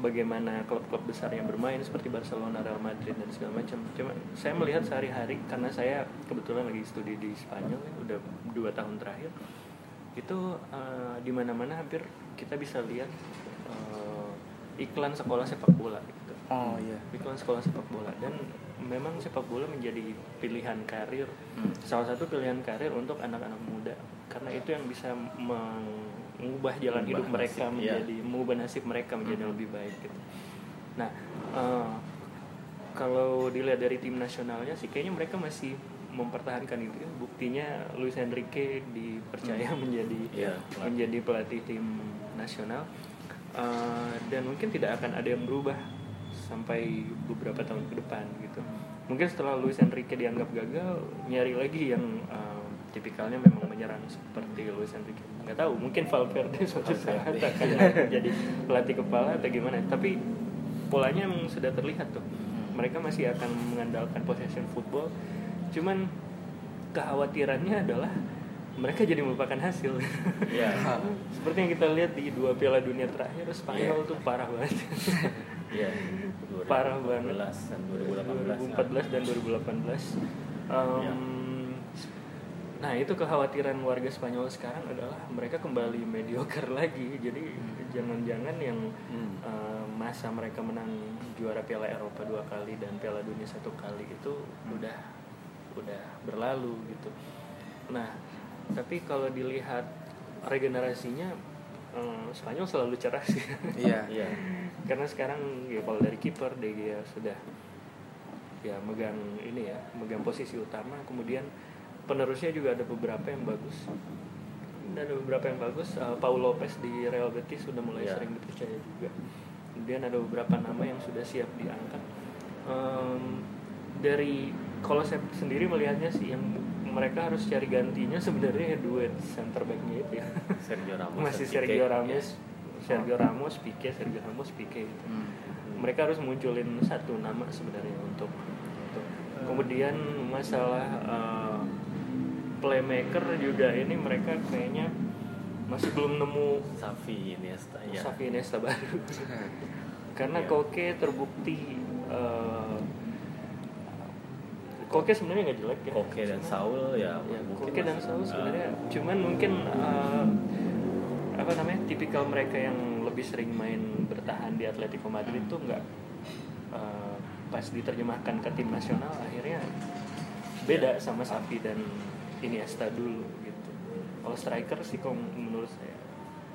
bagaimana klub-klub besar yang bermain seperti Barcelona, Real Madrid dan segala macam. Cuma saya melihat sehari-hari karena saya kebetulan lagi studi di Spanyol ya, udah dua tahun terakhir itu eh, di mana-mana hampir kita bisa lihat eh, iklan sekolah sepak bola gitu. Oh iya. Iklan sekolah sepak bola dan memang sepak bola menjadi pilihan karir Hmm. salah satu pilihan karir untuk anak-anak muda karena itu yang bisa mengubah jalan Mengubah hidup mereka nasib, iya. menjadi mengubah nasib mereka menjadi Hmm. lebih baik gitu. Nah, eh, kalau dilihat dari tim nasionalnya sih kayaknya mereka masih mempertahankan itu. ya. Buktinya Luis Enrique dipercaya menjadi Iya, pelatih. menjadi pelatih tim nasional Eh, dan mungkin tidak akan ada yang berubah sampai beberapa tahun ke depan gitu. Mungkin setelah Luis Enrique dianggap gagal, nyari lagi yang eh, tipikalnya memang menyerang seperti Luis Enrique. Nggak tahu, mungkin Valverde [LAUGHS] suatu saat akan jadi pelatih kepala atau gimana. Tapi polanya memang sudah terlihat tuh. Mereka masih akan mengandalkan possession football. Cuman kekhawatirannya adalah mereka jadi melupakan hasil. Iya. [LAUGHS] Seperti yang kita lihat di dua Piala Dunia terakhir, Spanyol tuh parah banget. [LAUGHS] Iya. Parah banget. 2014 dan 2018. 2014 dan 2018. Um, Ya. Nah itu kekhawatiran warga Spanyol sekarang adalah mereka kembali mediocre [LAUGHS] lagi. Jadi jangan-jangan yang Hmm. uh, masa mereka menang juara Piala Eropa dua kali dan Piala Dunia satu kali itu udah udah berlalu gitu. Nah tapi kalau dilihat regenerasinya um, Spanyol selalu cerah sih. [LAUGHS] Iya. Iya. karena sekarang ya kalau dari kiper De Gea sudah ya megang ini ya megang posisi utama kemudian penerusnya juga ada beberapa yang bagus dan ada beberapa yang bagus Uh, Paul Lopez di Real Betis sudah mulai Ya. sering dipercaya juga kemudian ada beberapa nama yang sudah siap diangkat Em, dari kalau saya sendiri melihatnya sih yang mereka harus cari gantinya [LAUGHS] sebenarnya ya duet center backnya itu ya Sergio Ramos. [LAUGHS] masih. Sergio Ramos Iya. Sergio Ramos Pique Sergio Ramos Pique gitu. Hmm. mereka harus munculin satu nama sebenarnya untuk, untuk. kemudian masalah uh, playmaker juga ini mereka kayaknya masih belum nemu Xavi Iniesta ya. Xavi Iniesta baru. [LAUGHS] Karena Iya. Koke terbukti uh, Koke sebenarnya nggak jelek ya. Koke dan Saul ya, ya Koke dan Saul sebenarnya. Cuman mungkin uh, apa namanya tipikal mereka yang lebih sering main bertahan di Atletico Madrid tuh nggak uh, pas diterjemahkan ke tim nasional akhirnya beda sama Xavi dan Iniesta dulu gitu kalau striker sih kok menurut saya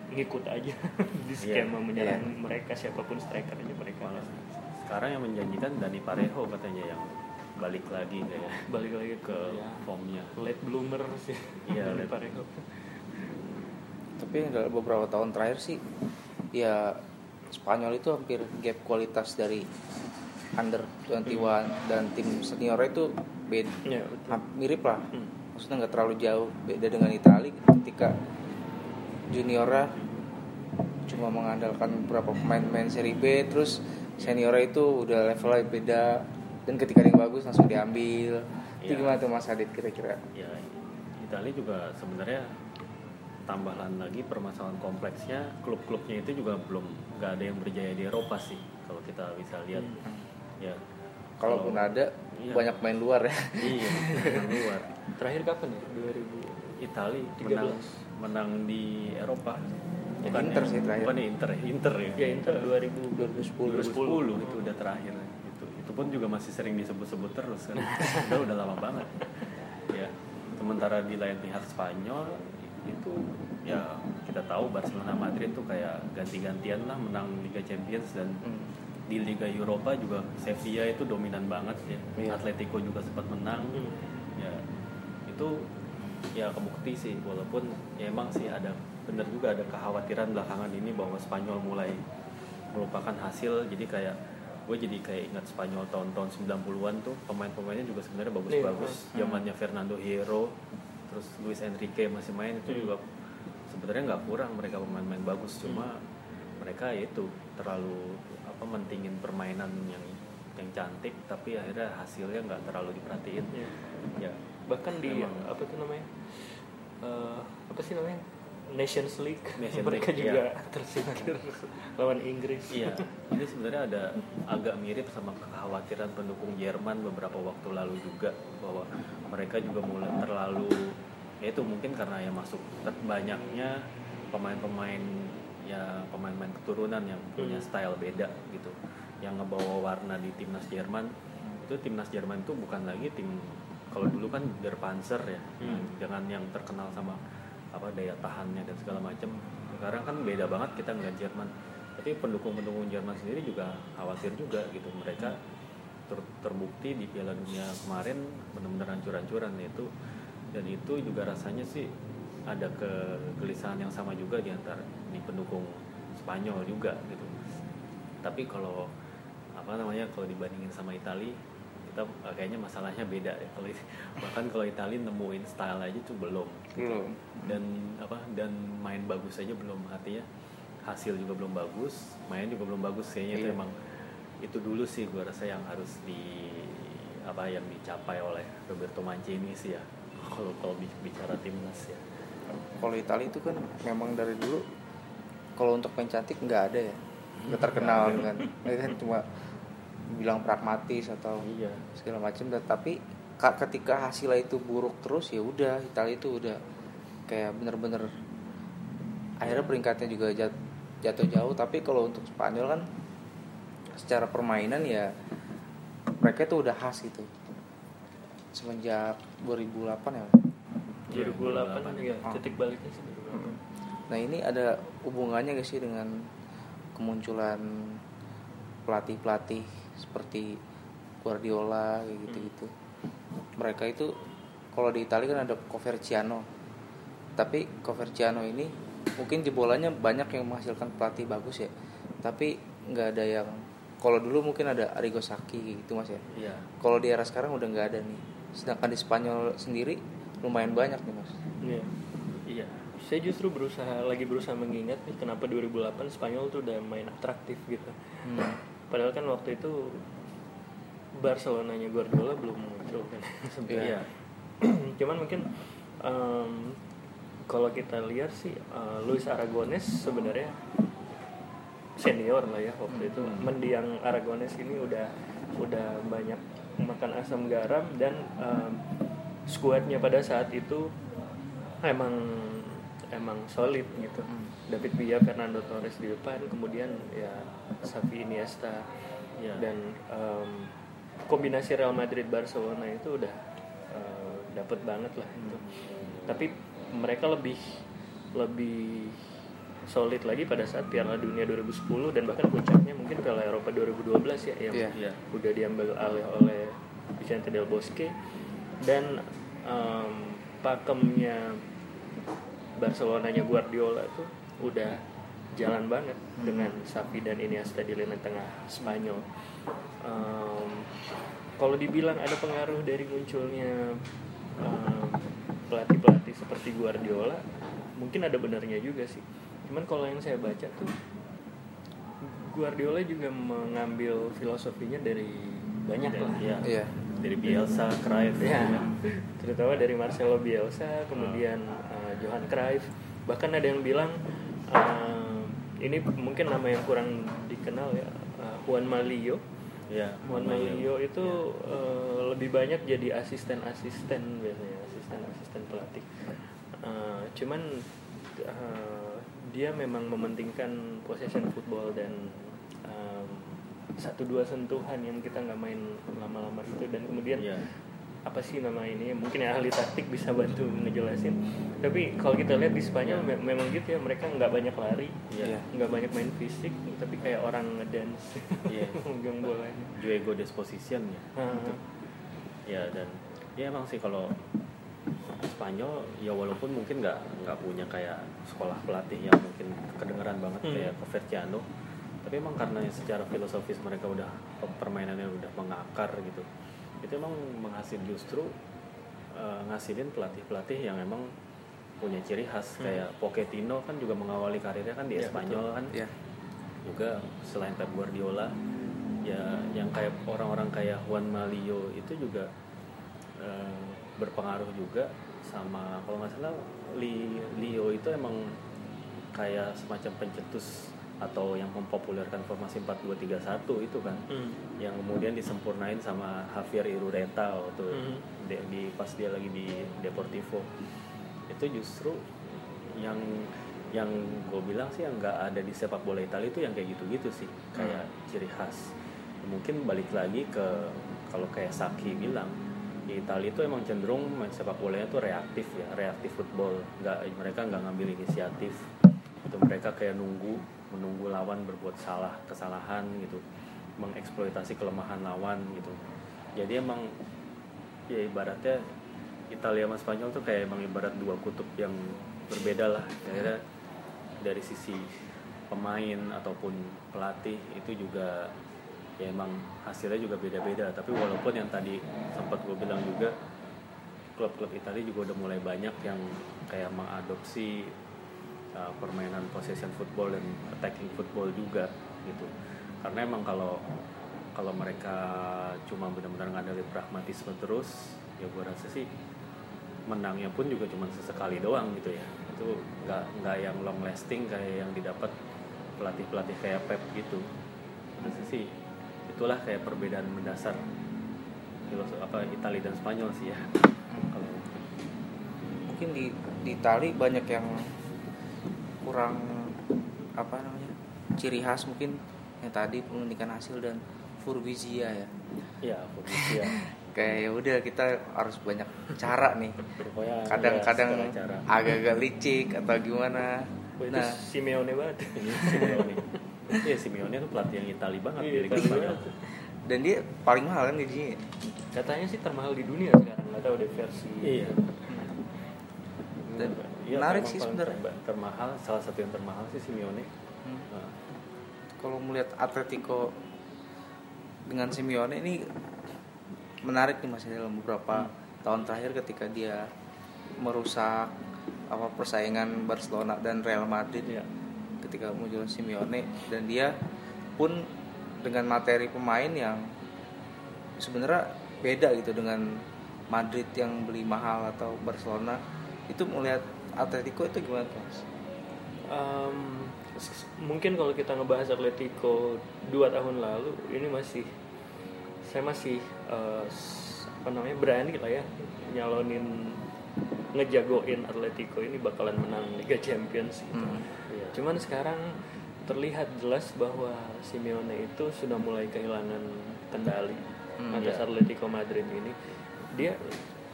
ngikut aja [LAUGHS] di skema menyerang Iya. mereka siapa pun strikernya mereka malah sekarang yang menjanjikan Dani Parejo katanya yang balik lagi kayak balik lagi ke ya, formnya late bloomer sih Iya, late- Parejo. Tapi dalam beberapa tahun terakhir sih ya Spanyol itu hampir gap kualitas dari under 21 dan tim senior itu beda Ya, betul. ham- mirip lah. Hmm. Maksudnya nggak terlalu jauh beda dengan Italia ketika juniornya cuma mengandalkan beberapa pemain-pemain seri B terus seniornya itu udah levelnya beda dan ketika ada yang bagus langsung diambil. Itu Iya. gimana tuh Mas Adit kira-kira? ya Italia juga sebenarnya tambahan lagi permasalahan kompleksnya klub-klubnya itu juga belum nggak ada yang berjaya di Eropa sih kalau kita bisa lihat ya Kalaupun Kalau- ada iya. banyak main luar ya. iya [LAUGHS] yang luar Terakhir kapan ya? 2000 Italia 13. menang menang di Eropa Ya, Inter sih terakhir. bukan Inter Inter ya ya Inter 2000 2010. 2010 itu udah terakhir itu itu pun juga masih sering disebut-sebut terus kan [LAUGHS] udah udah lama banget ya sementara di lain pihak Spanyol itu ya kita tahu Barcelona Madrid tuh kayak ganti-gantian lah menang Liga Champions dan Hmm. Di Liga Eropa juga Sevilla itu dominan banget ya Iya. Atletico juga sempat menang Hmm. ya itu ya kebukti sih walaupun ya emang sih ada bener juga ada kekhawatiran belakangan ini bahwa Spanyol mulai melupakan hasil jadi kayak gue jadi kayak ingat Spanyol tahun-tahun 90-an tuh pemain-pemainnya juga sebenarnya bagus-bagus Iya. zamannya Fernando Hierro terus Luis Enrique masih main itu Hmm. juga sebenarnya nggak kurang mereka pemain-pemain bagus cuma mereka ya itu terlalu apa mentingin permainan yang yang cantik tapi akhirnya hasilnya nggak terlalu diperhatiin. Iya. ya. Bahkan di Emang. apa tuh namanya? Eh, apa sih namanya? Nations League. Nations [LAUGHS] mereka League, juga iya. tersingkir lawan Inggris. Iya, [LAUGHS] ini sebenarnya ada agak mirip sama kekhawatiran pendukung Jerman beberapa waktu lalu juga bahwa mereka juga mulai terlalu ya itu mungkin karena ya masuk banyaknya pemain-pemain ya pemain-pemain keturunan yang punya Hmm. style beda gitu yang ngebawa warna di timnas Jerman itu timnas Jerman itu bukan lagi tim kalau dulu kan Der Panzer ya Hmm. dengan yang terkenal sama apa daya tahannya dan segala macam sekarang kan beda banget kita ngeliat Jerman tapi pendukung-pendukung Jerman sendiri juga khawatir juga gitu mereka ter- terbukti di Piala Dunia kemarin benar-benar hancur-hancuran itu dan itu juga rasanya sih ada kegelisahan yang sama juga di antara di pendukung Spanyol juga gitu. Tapi kalau apa namanya kalau dibandingin sama Itali kita eh, kayaknya masalahnya beda ya kalau [LAUGHS] bahkan kalau Itali nemuin style aja tuh belum belum. Dan apa dan main bagus aja belum. Artinya hasil juga belum bagus main juga belum bagus kayaknya itu Iya. emang itu dulu sih gua rasa yang harus di apa yang dicapai oleh Roberto Mancini sih ya. Kalau kalau bi- bicara timnas ya. Kalau Italia itu kan memang dari dulu kalau untuk main cantik nggak ada ya. Nggak terkenal dengan ya kan. Cuma bilang pragmatis atau iya. segala macam tapi ka- ketika hasilnya itu buruk terus ya udah Italia itu udah kayak bener-bener akhirnya peringkatnya juga jat- jatuh jauh. Tapi kalau untuk Spanyol kan secara permainan ya mereka itu udah khas gitu. Semenjak 2008 ya. 2008 ya Ah. titik baliknya sih 2008. Nah ini ada hubungannya gak sih dengan kemunculan pelatih-pelatih seperti Guardiola kayak gitu-gitu. Mereka itu kalau di Italia kan ada Coverciano. Tapi Coverciano ini mungkin jebolannya banyak yang menghasilkan pelatih bagus ya. Tapi nggak ada yang kalau dulu mungkin ada Arrigo Sacchi gitu mas ya. iya Kalau di era sekarang udah nggak ada nih. Sedangkan di Spanyol sendiri lumayan banyak nih mas. Iya. Saya justru berusaha lagi berusaha mengingat nih kenapa 2008 Spanyol tuh udah main atraktif gitu. Padahal kan waktu itu Barcelonanya Guardiola belum muncul kan. [LAUGHS] Iya. [CLEARS THROAT] Cuman mungkin em, kalau kita lihat sih eh, Luis Aragones sebenarnya senior lah ya waktu itu. Mendiang Aragones ini udah udah banyak makan asam garam dan em, skuadnya pada saat itu emang emang solid gitu. David Villa, Fernando Torres di depan, kemudian ya Xavi Iniesta Iya. dan em, kombinasi Real Madrid Barcelona itu udah eh, dapet banget lah itu. Tapi mereka lebih lebih solid lagi pada saat Piala Dunia 2010 dan bahkan puncaknya mungkin Piala Eropa 2012 ya yang Iya. iya udah diambil alih oleh Vicente Del Bosque dan em, pakemnya Barcelonanya Guardiola tuh udah jalan banget dengan Xavi dan Iniesta di lini tengah Spanyol. Em, kalau dibilang ada pengaruh dari munculnya em, pelatih-pelatih seperti Guardiola, mungkin ada benarnya juga sih. Cuman kalau yang saya baca tuh Guardiola juga mengambil filosofinya dari banyak lah. iya Iya. dari Bielsa Cruyff Ya, ya [LAUGHS] terutama dari Marcelo Bielsa, kemudian Johan Cruyff, bahkan ada yang bilang uh, ini mungkin nama yang kurang dikenal ya, uh, Juan Malillo. ya Juan Malillo itu uh, lebih banyak jadi asisten-asisten biasanya, asisten-asisten pelatih. Uh, cuman uh, dia memang mementingkan possession football dan um, satu dua sentuhan yang kita nggak main lama-lama itu dan kemudian Iya. Apa sih nama ini mungkin ya ahli taktik bisa bantu ngejelasin. Tapi kalau kita lihat di Spanyol me- memang gitu ya mereka nggak banyak lari Iya. nggak banyak main fisik tapi kayak orang ngedance. Iya. [LAUGHS] megang bolanya. Juego Disposition ya. Ah, ya dan ya emang sih kalau Spanyol ya walaupun mungkin nggak nggak punya kayak sekolah pelatih yang mungkin kedengeran banget Hmm. kayak Coverciano tapi emang karena secara filosofis mereka udah permainannya udah mengakar gitu itu emang menghasil justru eh, ngasilin pelatih-pelatih yang emang punya ciri khas. Kayak Pochettino kan juga mengawali karirnya kan di Hmm. Iya, Spanyol kan. Ya juga selain Pep Guardiola ya yang kayak orang-orang kayak Juan Malio itu juga eh, berpengaruh juga sama kalau nggak salah Li, Leo itu emang kayak semacam pencetus atau yang mempopulerkan formasi 4231 itu kan Hmm. yang kemudian disempurnain sama Javier Irureta waktu Mhm. di, di- pas dia lagi di Deportivo. Itu justru yang yang gue bilang sih yang nggak ada di sepak bola Italia itu yang kayak gitu-gitu sih kayak ciri khas. Mungkin balik lagi ke kalau kayak Saki bilang di Italia itu emang cenderung main sepak bolanya tuh reaktif ya reaktif football. Nggak mereka nggak ngambil inisiatif. Itu mereka kayak nunggu menunggu lawan berbuat salah kesalahan gitu. Mengeksploitasi kelemahan lawan gitu. Jadi emang ya ibaratnya Italia sama Spanyol tuh kayak emang ibarat dua kutub yang berbeda lah. Akhirnya dari sisi pemain ataupun pelatih itu juga ya emang hasilnya juga beda-beda. Tapi walaupun yang tadi sempat gue bilang juga klub-klub Italia juga udah mulai banyak yang kayak mengadopsi uh, permainan possession football dan attacking football juga gitu. Karena emang kalau kalau mereka cuma benar-benar ngandelin pragmatisme terus ya gue rasa sih menangnya pun juga cuma sesekali doang gitu ya. Itu nggak nggak yang long lasting kayak yang didapat pelatih pelatih kayak Pep gitu. Rasa sih itulah kayak perbedaan mendasar filosofi apa Italia dan Spanyol sih ya. Kalau mungkin di di Itali banyak yang kurang apa namanya ciri khas mungkin yang tadi pengundikan hasil dan furbizia ya. Ya posisi ya kayak ya udah kita harus banyak cara nih. Kadang-kadang ya, agak-agak licik atau gimana. Wah, nah. Simeone banget. [LAUGHS] Ini Simeone. Iya Simeone tuh pelatih yang Itali banget Iya, Spanyol banget. dan dia paling mahal kan gajinya katanya sih termahal di dunia sekarang nggak tahu deh versi iya. Dan Iya, menarik sih sebenarnya. terba- termahal salah satu yang termahal sih Simeone Hmm. Nah, kalau melihat Atletico dengan Simeone ini menarik nih masih dalam beberapa tahun terakhir ketika dia merusak apa persaingan Barcelona dan Real Madrid Iya. ketika muncul Simeone dan dia pun dengan materi pemain yang sebenarnya beda gitu dengan Madrid yang beli mahal atau Barcelona itu melihat Atletico itu gimana tuh Mas? S- mungkin kalau kita ngebahas Atletico dua tahun lalu ini masih saya masih s- apa namanya berani lah ya nyalonin ngejagoin Atletico ini bakalan menang Liga Champions gitu. Hmm. Iya. Cuman sekarang terlihat jelas bahwa Simeone itu sudah mulai kehilangan kendali Hmm, atas iya. Atletico Madrid ini. Dia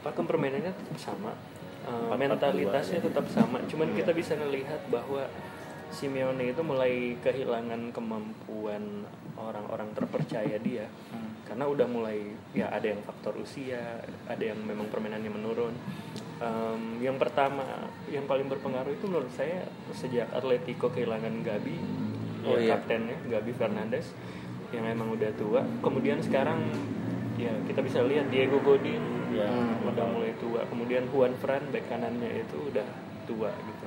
pakem permainannya tetap sama, uh, 4-4-2 mentalitasnya ya. tetap sama. Cuman kita bisa melihat bahwa Simeone itu mulai kehilangan kemampuan orang-orang terpercaya dia Hmm. karena udah mulai ya ada yang faktor usia, ada yang memang permainannya menurun. Em, yang pertama, yang paling berpengaruh itu menurut saya sejak Atletico kehilangan Gabi, Oh, ya, iya. kaptennya Gabi Fernandes yang emang udah tua. Kemudian sekarang ya kita bisa lihat Diego Godin Ya, hmm, udah mulai tua. Kemudian Juan Fran bek kanannya itu udah tua gitu.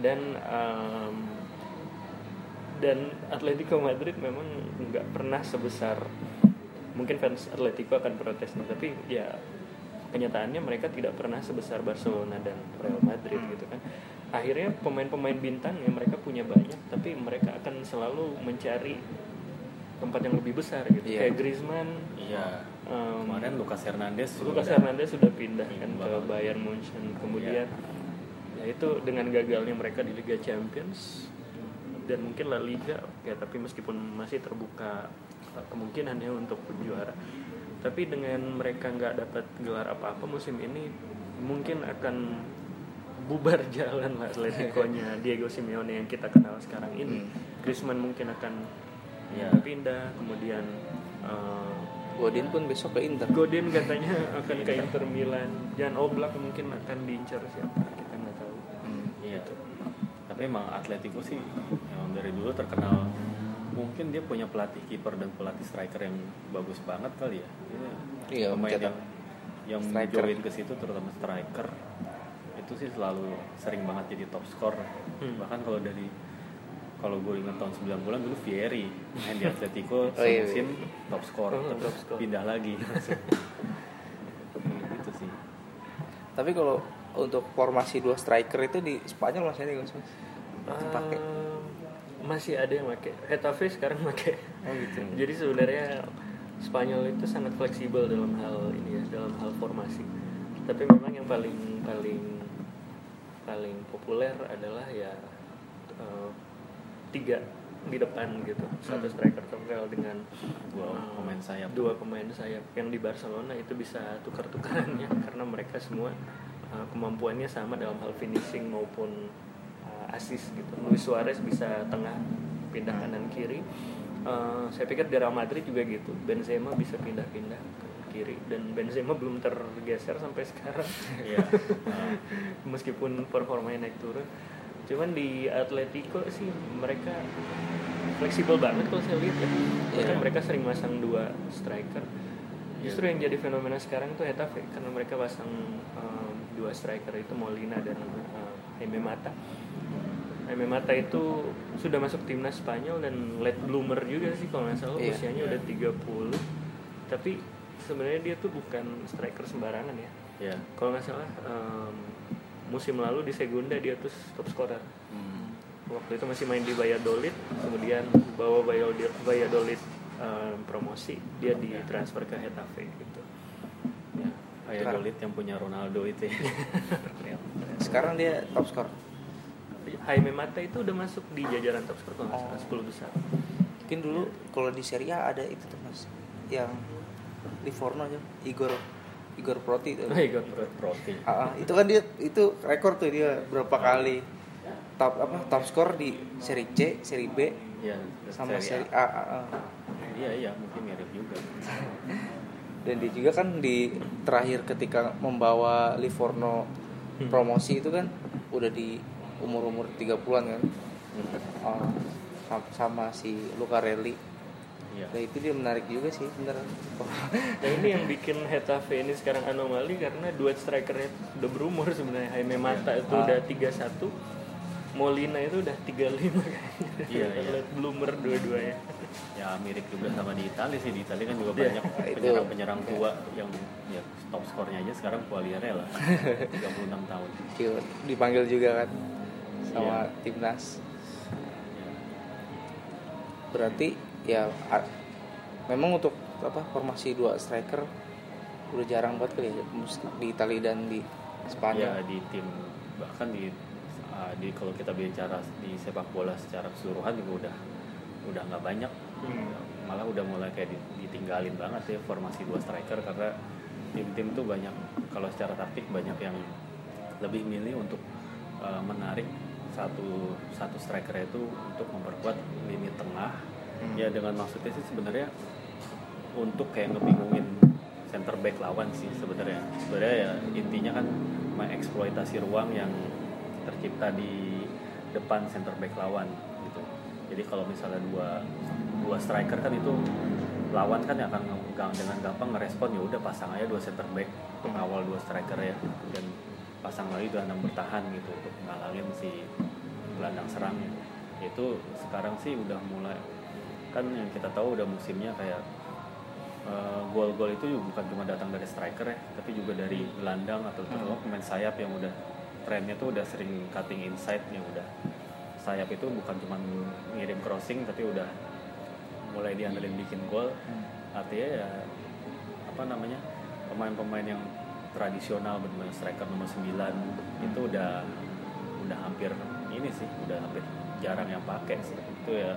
Dan em, dan Atletico Madrid memang nggak pernah sebesar mungkin fans Atletico akan protes nih, tapi ya kenyataannya mereka tidak pernah sebesar Barcelona dan Real Madrid gitu kan akhirnya pemain-pemain bintang ya mereka punya banyak tapi mereka akan selalu mencari tempat yang lebih besar gitu Iya. kayak Griezmann Iya. em, Kemarin Lucas Hernandez Lucas Hernandez sudah pindah kan ke. Bayern Munchen kemudian ya itu dengan gagalnya mereka di Liga Champions dan mungkin La Liga ya tapi meskipun masih terbuka uh, kemungkinannya untuk juara tapi dengan mereka nggak dapat gelar apa-apa musim ini mungkin akan bubar [LAUGHS] jalan lah Atletico-nya Diego Simeone yang kita kenal sekarang ini Hmm. Griezmann mungkin akan Ya. pindah kemudian uh, Godin pun besok ke Inter Godin katanya [LAUGHS] akan ke Inter Milan Jan Oblak mungkin akan diincar siapa kita nggak tahu Hmm. Iya. Tapi emang Atletico sih yang dari dulu terkenal mungkin dia punya pelatih kiper dan pelatih striker yang bagus banget kali ya. Iya, pemain yang yang striker. join ke situ terutama striker itu sih selalu sering banget jadi top skor. Hmm. Bahkan kalau dari kalau gue ingat tahun 90-an dulu Vieri main di [LAUGHS] Atletico Oh, iya, semusim top skor Oh, terus top skor. pindah lagi. [LAUGHS] Gitu sih. Tapi kalau untuk formasi dua striker itu di Spanyol masih ada nggak sih mas? Masih pakai? Masih ada yang pakai. Hetafe sekarang [LAUGHS] pakai. Oh gitu. Jadi sebenarnya Spanyol itu sangat fleksibel dalam hal ini ya dalam hal formasi. Tapi memang yang paling paling paling populer adalah ya eh, tiga di depan gitu. Satu striker tunggal dengan Dua eh, pemain sayap. dua pemain sayap. Yang di Barcelona itu bisa tukar-tukarannya karena mereka semua eh, kemampuannya sama dalam hal finishing maupun eh, assist gitu. Luis Suarez bisa tengah pindah kanan kiri. Eh, saya pikir di Real Madrid juga gitu. Benzema bisa pindah-pindah ke kiri. Dan Benzema belum tergeser sampai sekarang. Iya. [LAUGHS] Meskipun performanya naik turun cuman di Atletico sih mereka fleksibel banget kalau saya lihat ya bahkan Iya. mereka sering masang dua striker justru yang jadi fenomena sekarang tuh Hetafe karena mereka pasang um, dua striker itu Molina dan uh, Jaime Mata Jaime Mata itu sudah masuk timnas Spanyol dan late bloomer juga sih kalau nggak salah Iya. usianya udah 30 tapi sebenarnya dia tuh bukan striker sembarangan ya Iya. kalau nggak salah em, musim lalu di Segunda dia tuh top scorer Hmm. waktu itu masih main di Valladolid kemudian bawa Valladolid, em, promosi dia ditransfer ke Hetafe gitu Ya, Valladolid yang punya Ronaldo itu ya. [LAUGHS] sekarang dia top skor Jaime Mata itu udah masuk di jajaran top scorer kalau nggak salah Oh. 10 besar mungkin dulu kalau di Serie A ada itu tuh mas yang Livorno aja Igor Igor Proti itu Oh, Igor Proti. Ah, itu kan dia itu rekor tuh dia berapa kali top apa top skor di seri C, seri B Iya, sama Serie seri A. ah, ah. Iya, iya, mungkin mirip juga. [LAUGHS] Dan dia juga kan di terakhir ketika membawa Livorno Hmm. promosi itu kan udah di umur-umur 30-an kan. Sam- sama si Lucarelli. Iya. Nah itu dia menarik juga sih beneran. [LAUGHS] Nah ini yang bikin Hetafe ini sekarang anomali karena duet strikernya udah berumur sebenarnya Jaime Mata itu Ah. udah 31 Molina itu udah 35 kayaknya Iya, [LAUGHS] iya. Bloomer dua-duanya Ya mirip juga sama di Italia sih. Di Italia kan juga Iya. banyak Itu. penyerang-penyerang tua yang ya top skornya aja sekarang Quagliarella 36 [LAUGHS] tahun. Cute. Dipanggil juga kan sama Iya. timnas. Ya. Berarti ya memang untuk apa formasi dua striker udah jarang banget kali ya di Italia dan di Ya Spanyol. di tim bahkan di ah, di kalau kita bicara di sepak bola secara keseluruhan juga udah udah nggak banyak Hmm. malah udah mulai kayak di- ditinggalin banget ya formasi dua striker karena tim-tim tuh banyak kalau secara taktik banyak yang lebih milih untuk uh, menarik satu satu striker itu untuk memperkuat lini tengah. Ya dengan maksudnya sih sebenarnya untuk kayak ngebingungin center back lawan sih sebenarnya. Sebenarnya ya intinya kan mengeksploitasi ruang yang tercipta di depan center back lawan gitu. Jadi kalau misalnya dua dua striker kan itu lawan kan yang akan dengan gampang ngerespon ya udah pasang aja dua center back untuk awal dua striker ya. Dan pasang lagi gelandang bertahan gitu untuk ngalangin si gelandang serangnya. Itu sekarang sih udah mulai kan yang kita tahu udah musimnya kayak eh, gol-gol itu juga bukan cuma datang dari striker ya tapi juga dari gelandang atau terutama pemain sayap yang udah trennya tuh udah sering cutting inside yang udah. Sayap itu bukan cuma ngirim crossing tapi udah mulai diandelin bikin gol. Artinya ya apa namanya pemain-pemain yang tradisional benar striker nomor 9 itu udah udah hampir ini sih udah hampir jarang yang pakai sih. Itu ya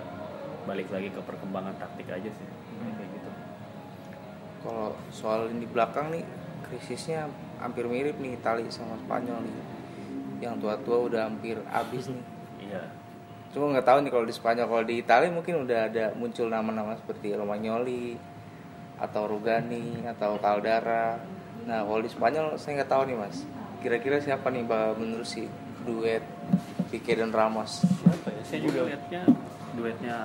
balik lagi ke perkembangan taktik aja sih. Kayak gitu. Kalau soal di belakang nih krisisnya hampir mirip nih Italia sama Spanyol nih. Yang tua-tua udah hampir habis nih. [LAUGHS] iya. Cuma nggak tahu nih kalau di Spanyol, kalau di Italia mungkin udah ada muncul nama-nama seperti Romagnoli, atau Rugani atau Caldara. Nah kalau di Spanyol saya nggak tahu nih mas. Kira-kira siapa nih bakal menerusi duet Pique dan Ramos? Siapa ya? Saya juga lihatnya duetnya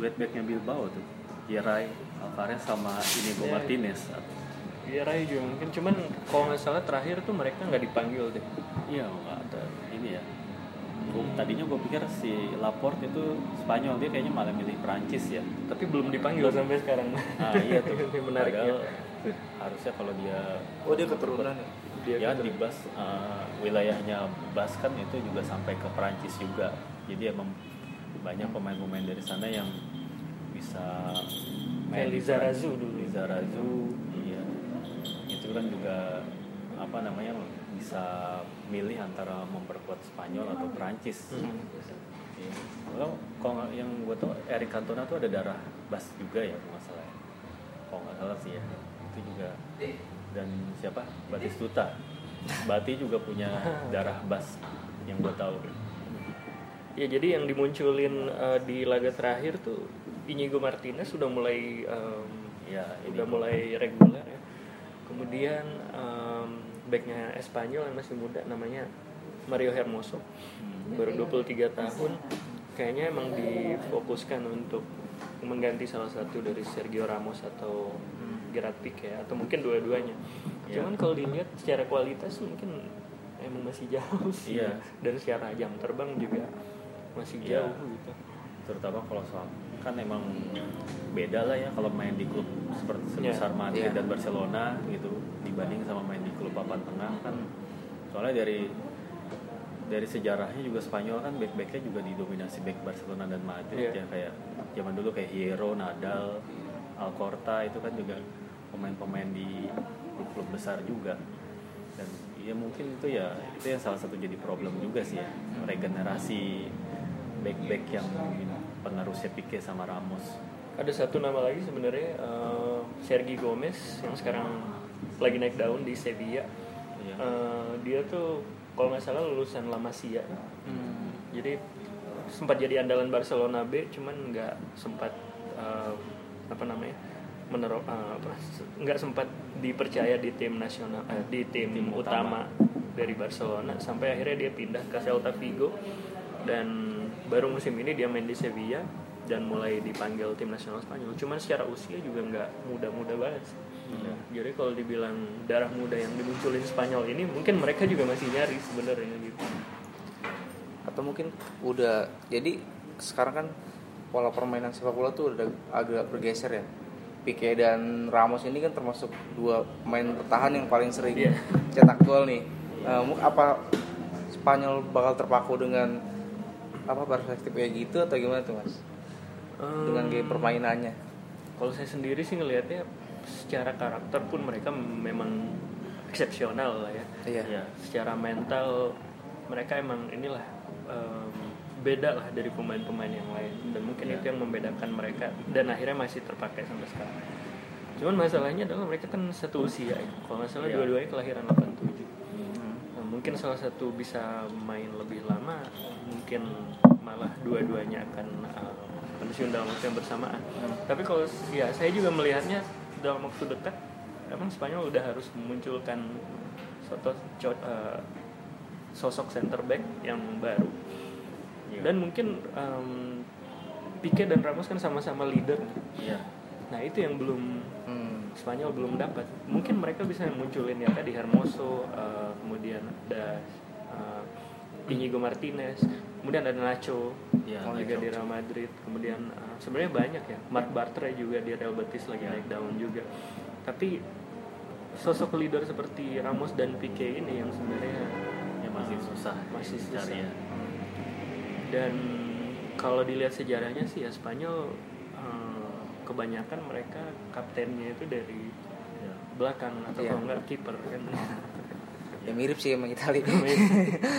duet backnya Bilbao tuh Yeray Alvarez sama Inigo Iya. Martinez Rai juga mungkin cuman kalau nggak salah terakhir tuh mereka nggak dipanggil deh. iya nggak ada ini ya Gua, tadinya gue pikir si Laporte itu Spanyol dia kayaknya malah milih Prancis ya Tapi belum dipanggil sampai sekarang. nah iya tuh [LAUGHS] menarik ya. Harusnya kalau dia oh dia keturunan ya Dia ya keturunan. di Bas eh, wilayahnya Bas kan itu juga sampai ke Perancis juga jadi emang banyak pemain-pemain dari sana yang bisa Kayak Lizarazu Perancis. dulu. Lizarazu iya itu kan juga apa namanya bisa milih antara memperkuat Spanyol atau Perancis Hmm. Iya. Kalau yang gue tau Eric Cantona tuh ada darah Bas juga ya kalau nggak salah ya. Kalau nggak salah sih ya itu juga dan siapa Batistuta Bati juga punya darah Bas yang gue tahu. Ya jadi yang dimunculin eh, di laga terakhir tuh Inigo Martinez sudah mulai em, Ya ini udah mulai reguler ya. Kemudian em, backnya Espanyol yang masih muda namanya Mario Hermoso Hmm. baru 23 tahun kayaknya emang difokuskan untuk mengganti salah satu dari Sergio Ramos atau Gerard Pique ya, atau mungkin dua-duanya. Ya. Cuman kalau dilihat secara kualitas mungkin emang masih jauh sih. Iya. Dan secara jam terbang juga masih jauh gitu. terutama kalau soal kan emang beda lah ya kalau main di klub seperti Iya. sebesar Madrid Iya. dan Barcelona gitu dibanding sama main di klub papan tengah kan soalnya dari dari sejarahnya juga Spanyol kan back-backnya juga didominasi back Barcelona dan Madrid Iya. ya kayak zaman dulu kayak Hierro, Nadal, Alcorta itu kan juga pemain-pemain di klub-klub besar juga dan ya mungkin itu ya itu yang salah satu jadi problem juga sih ya regenerasi back-back yang penerusnya Pique sama Ramos Ada satu nama lagi sebenarnya eh, Sergi Gomez yang sekarang lagi naik daun di Sevilla. Iya. Eh, dia tuh kalau nggak salah lulusan La Masia. Hmm. Jadi sempat jadi andalan Barcelona B, cuman nggak sempat eh, apa namanya menero eh, apa, nggak sempat dipercaya di tim nasional eh, di tim, Tim utama. dari Barcelona sampai akhirnya dia pindah ke Celta Vigo dan baru musim ini dia main di Sevilla dan mulai dipanggil tim nasional Spanyol. Cuman secara usia juga nggak muda-muda banget. sih. Iya. Jadi kalau dibilang darah muda yang dimunculin Spanyol ini mungkin mereka juga masih nyari sebenarnya gitu. atau mungkin udah jadi sekarang kan pola permainan sepak bola tuh udah agak bergeser ya Pique dan Ramos ini kan termasuk dua pemain bertahan yang paling sering Iya. cetak gol nih Eh, mu- apa Spanyol bakal terpaku dengan apa perspektif kayak gitu atau gimana tuh mas dengan gaya permainannya Kalau saya sendiri sih ngelihatnya secara karakter pun mereka memang eksepsional lah ya. iya Iya. Secara mental mereka emang inilah em, beda lah dari pemain-pemain yang lain dan mungkin Iya. itu yang membedakan mereka dan akhirnya masih terpakai sampai sekarang. Cuman masalahnya adalah mereka kan satu usia ya. Kalau nggak salah Iya. dua-duanya kelahiran 87. Hmm. Nah, mungkin salah satu bisa main lebih lama, mungkin malah dua-duanya akan uh, pensiun dalam waktu yang bersamaan. Tapi kalau ya saya juga melihatnya dalam waktu dekat, emang Spanyol udah harus memunculkan suatu co- uh, sosok center back yang baru. Iya. Dan mungkin um, Pique dan Ramos kan sama-sama leader. Iya. Nah itu yang belum Hmm. Spanyol belum dapat. Mungkin mereka bisa munculin ya tadi Hermoso, uh, kemudian ada uh, Inigo Martinez, kemudian ada Nacho Iya, juga Nacho. di Real Madrid, kemudian uh, sebenarnya banyak ya. Mark Bartra juga di Real Betis lagi Iya. naik daun juga. Tapi sosok leader seperti Ramos dan Pique ini yang sebenarnya Ya masih uh, susah masih susah. ya. Dan kalau dilihat sejarahnya sih ya Spanyol uh, kebanyakan mereka kaptennya itu dari Ya. belakang atau Iya. kalau enggak kiper kan [LAUGHS] ya mirip sih sama Italia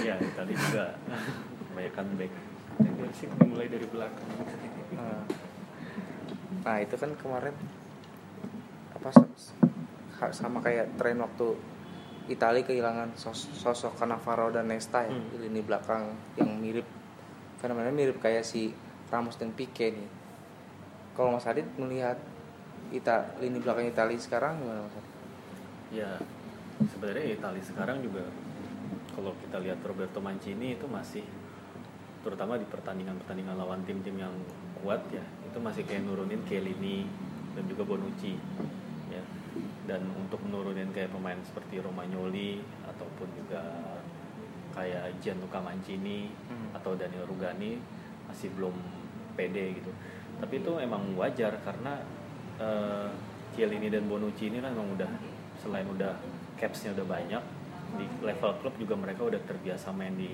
Iya, tadi juga [LAUGHS] kebanyakan back. tendensi dimulai dari belakang Nah. nah itu kan kemarin apa sama kayak tren waktu Italia kehilangan sos- sosok Cannavaro dan Nesta ya Hmm. lini belakang yang mirip fenomena mirip kayak si Ramos dan Pique nih kalau Mas Adit melihat Ita lini belakang Italia sekarang gimana mas? Ya sebenarnya Italia sekarang juga kalau kita lihat Roberto Mancini itu masih terutama di pertandingan-pertandingan lawan tim-tim yang kuat ya itu masih kayak nurunin Chiellini dan juga Bonucci ya dan untuk menurunin kayak pemain seperti Romagnoli ataupun juga kayak Gianluca Mancini Hmm. atau Daniel Rugani masih belum pede gitu tapi itu emang wajar karena Chiellini dan Bonucci ini kan emang udah selain udah capsnya udah banyak di level klub juga mereka udah terbiasa main di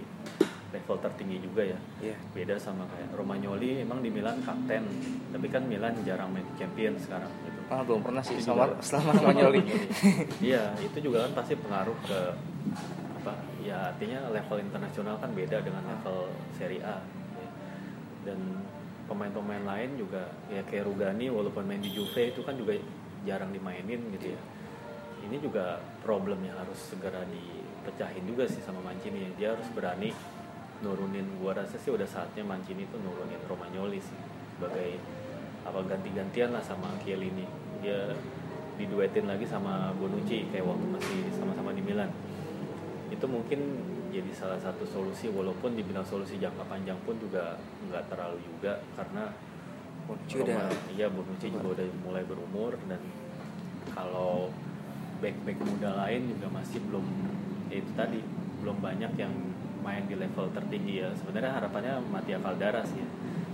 level tertinggi juga ya Iya. beda sama kayak Romagnoli emang di Milan kapten tapi kan Milan jarang main Champions sekarang gitu Ah belum pernah sih Itu juga- selama Romagnoli. [LAUGHS] iya itu juga kan pasti pengaruh ke apa ya artinya level internasional kan beda dengan Ah. level Serie A ya. dan pemain-pemain lain juga ya kayak Rugani walaupun main di Juve itu kan juga jarang dimainin gitu ya ini juga problem yang harus segera dipecahin juga sih sama Mancini dia harus berani nurunin gua rasa sih udah saatnya Mancini itu nurunin Romagnoli sih sebagai apa ganti-gantian lah sama Chiellini. Dia diduetin lagi sama Bonucci kayak waktu masih sama-sama di Milan. Itu mungkin jadi salah satu solusi walaupun dibilang solusi jangka panjang pun juga nggak terlalu juga karena Bonucci udah iya Bonucci juga udah mulai berumur dan kalau back-back muda lain juga masih belum ya itu tadi belum banyak yang main di level tertinggi ya sebenarnya harapannya Mattia Caldara sih ya.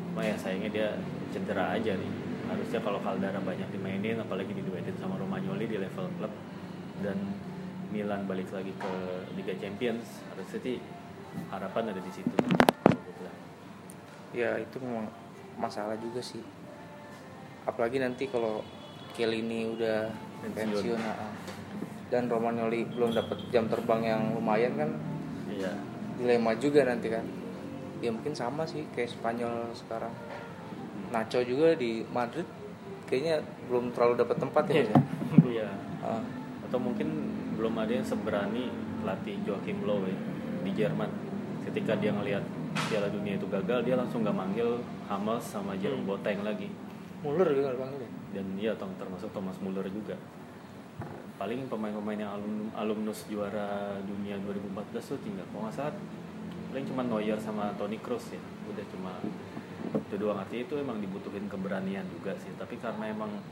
cuma ya sayangnya dia cedera aja nih harusnya kalau Caldara banyak dimainin apalagi diduetin sama Romagnoli di level klub dan Milan balik lagi ke Liga Champions harusnya sih harapan ada di situ ya itu memang masalah juga sih apalagi nanti kalau Chiellini udah Pensiun. pensiun ah, ah. dan Romagnoli belum dapat jam terbang yang lumayan kan iya dilema juga nanti kan. Ya mungkin sama sih kayak Spanyol sekarang. Nacho juga di Madrid kayaknya belum terlalu dapat tempat ya ya? [LAUGHS] Iya. Ah, atau mungkin belum ada yang seberani pelatih Joachim Low ya, di Jerman. Ketika dia ngelihat Piala Dunia itu gagal dia langsung nggak manggil Hummels sama Jerome Hmm. Boateng lagi. Muller juga nggak dipanggil ya? Dan dia tom- termasuk Thomas Muller juga paling pemain-pemain yang alum, alumnus juara dunia 2014 tuh tinggal kalau nggak salah paling cuma Neuer sama Toni Kroos ya. Udah cuma itu doang. Artinya itu emang dibutuhin keberanian juga sih. Tapi karena emang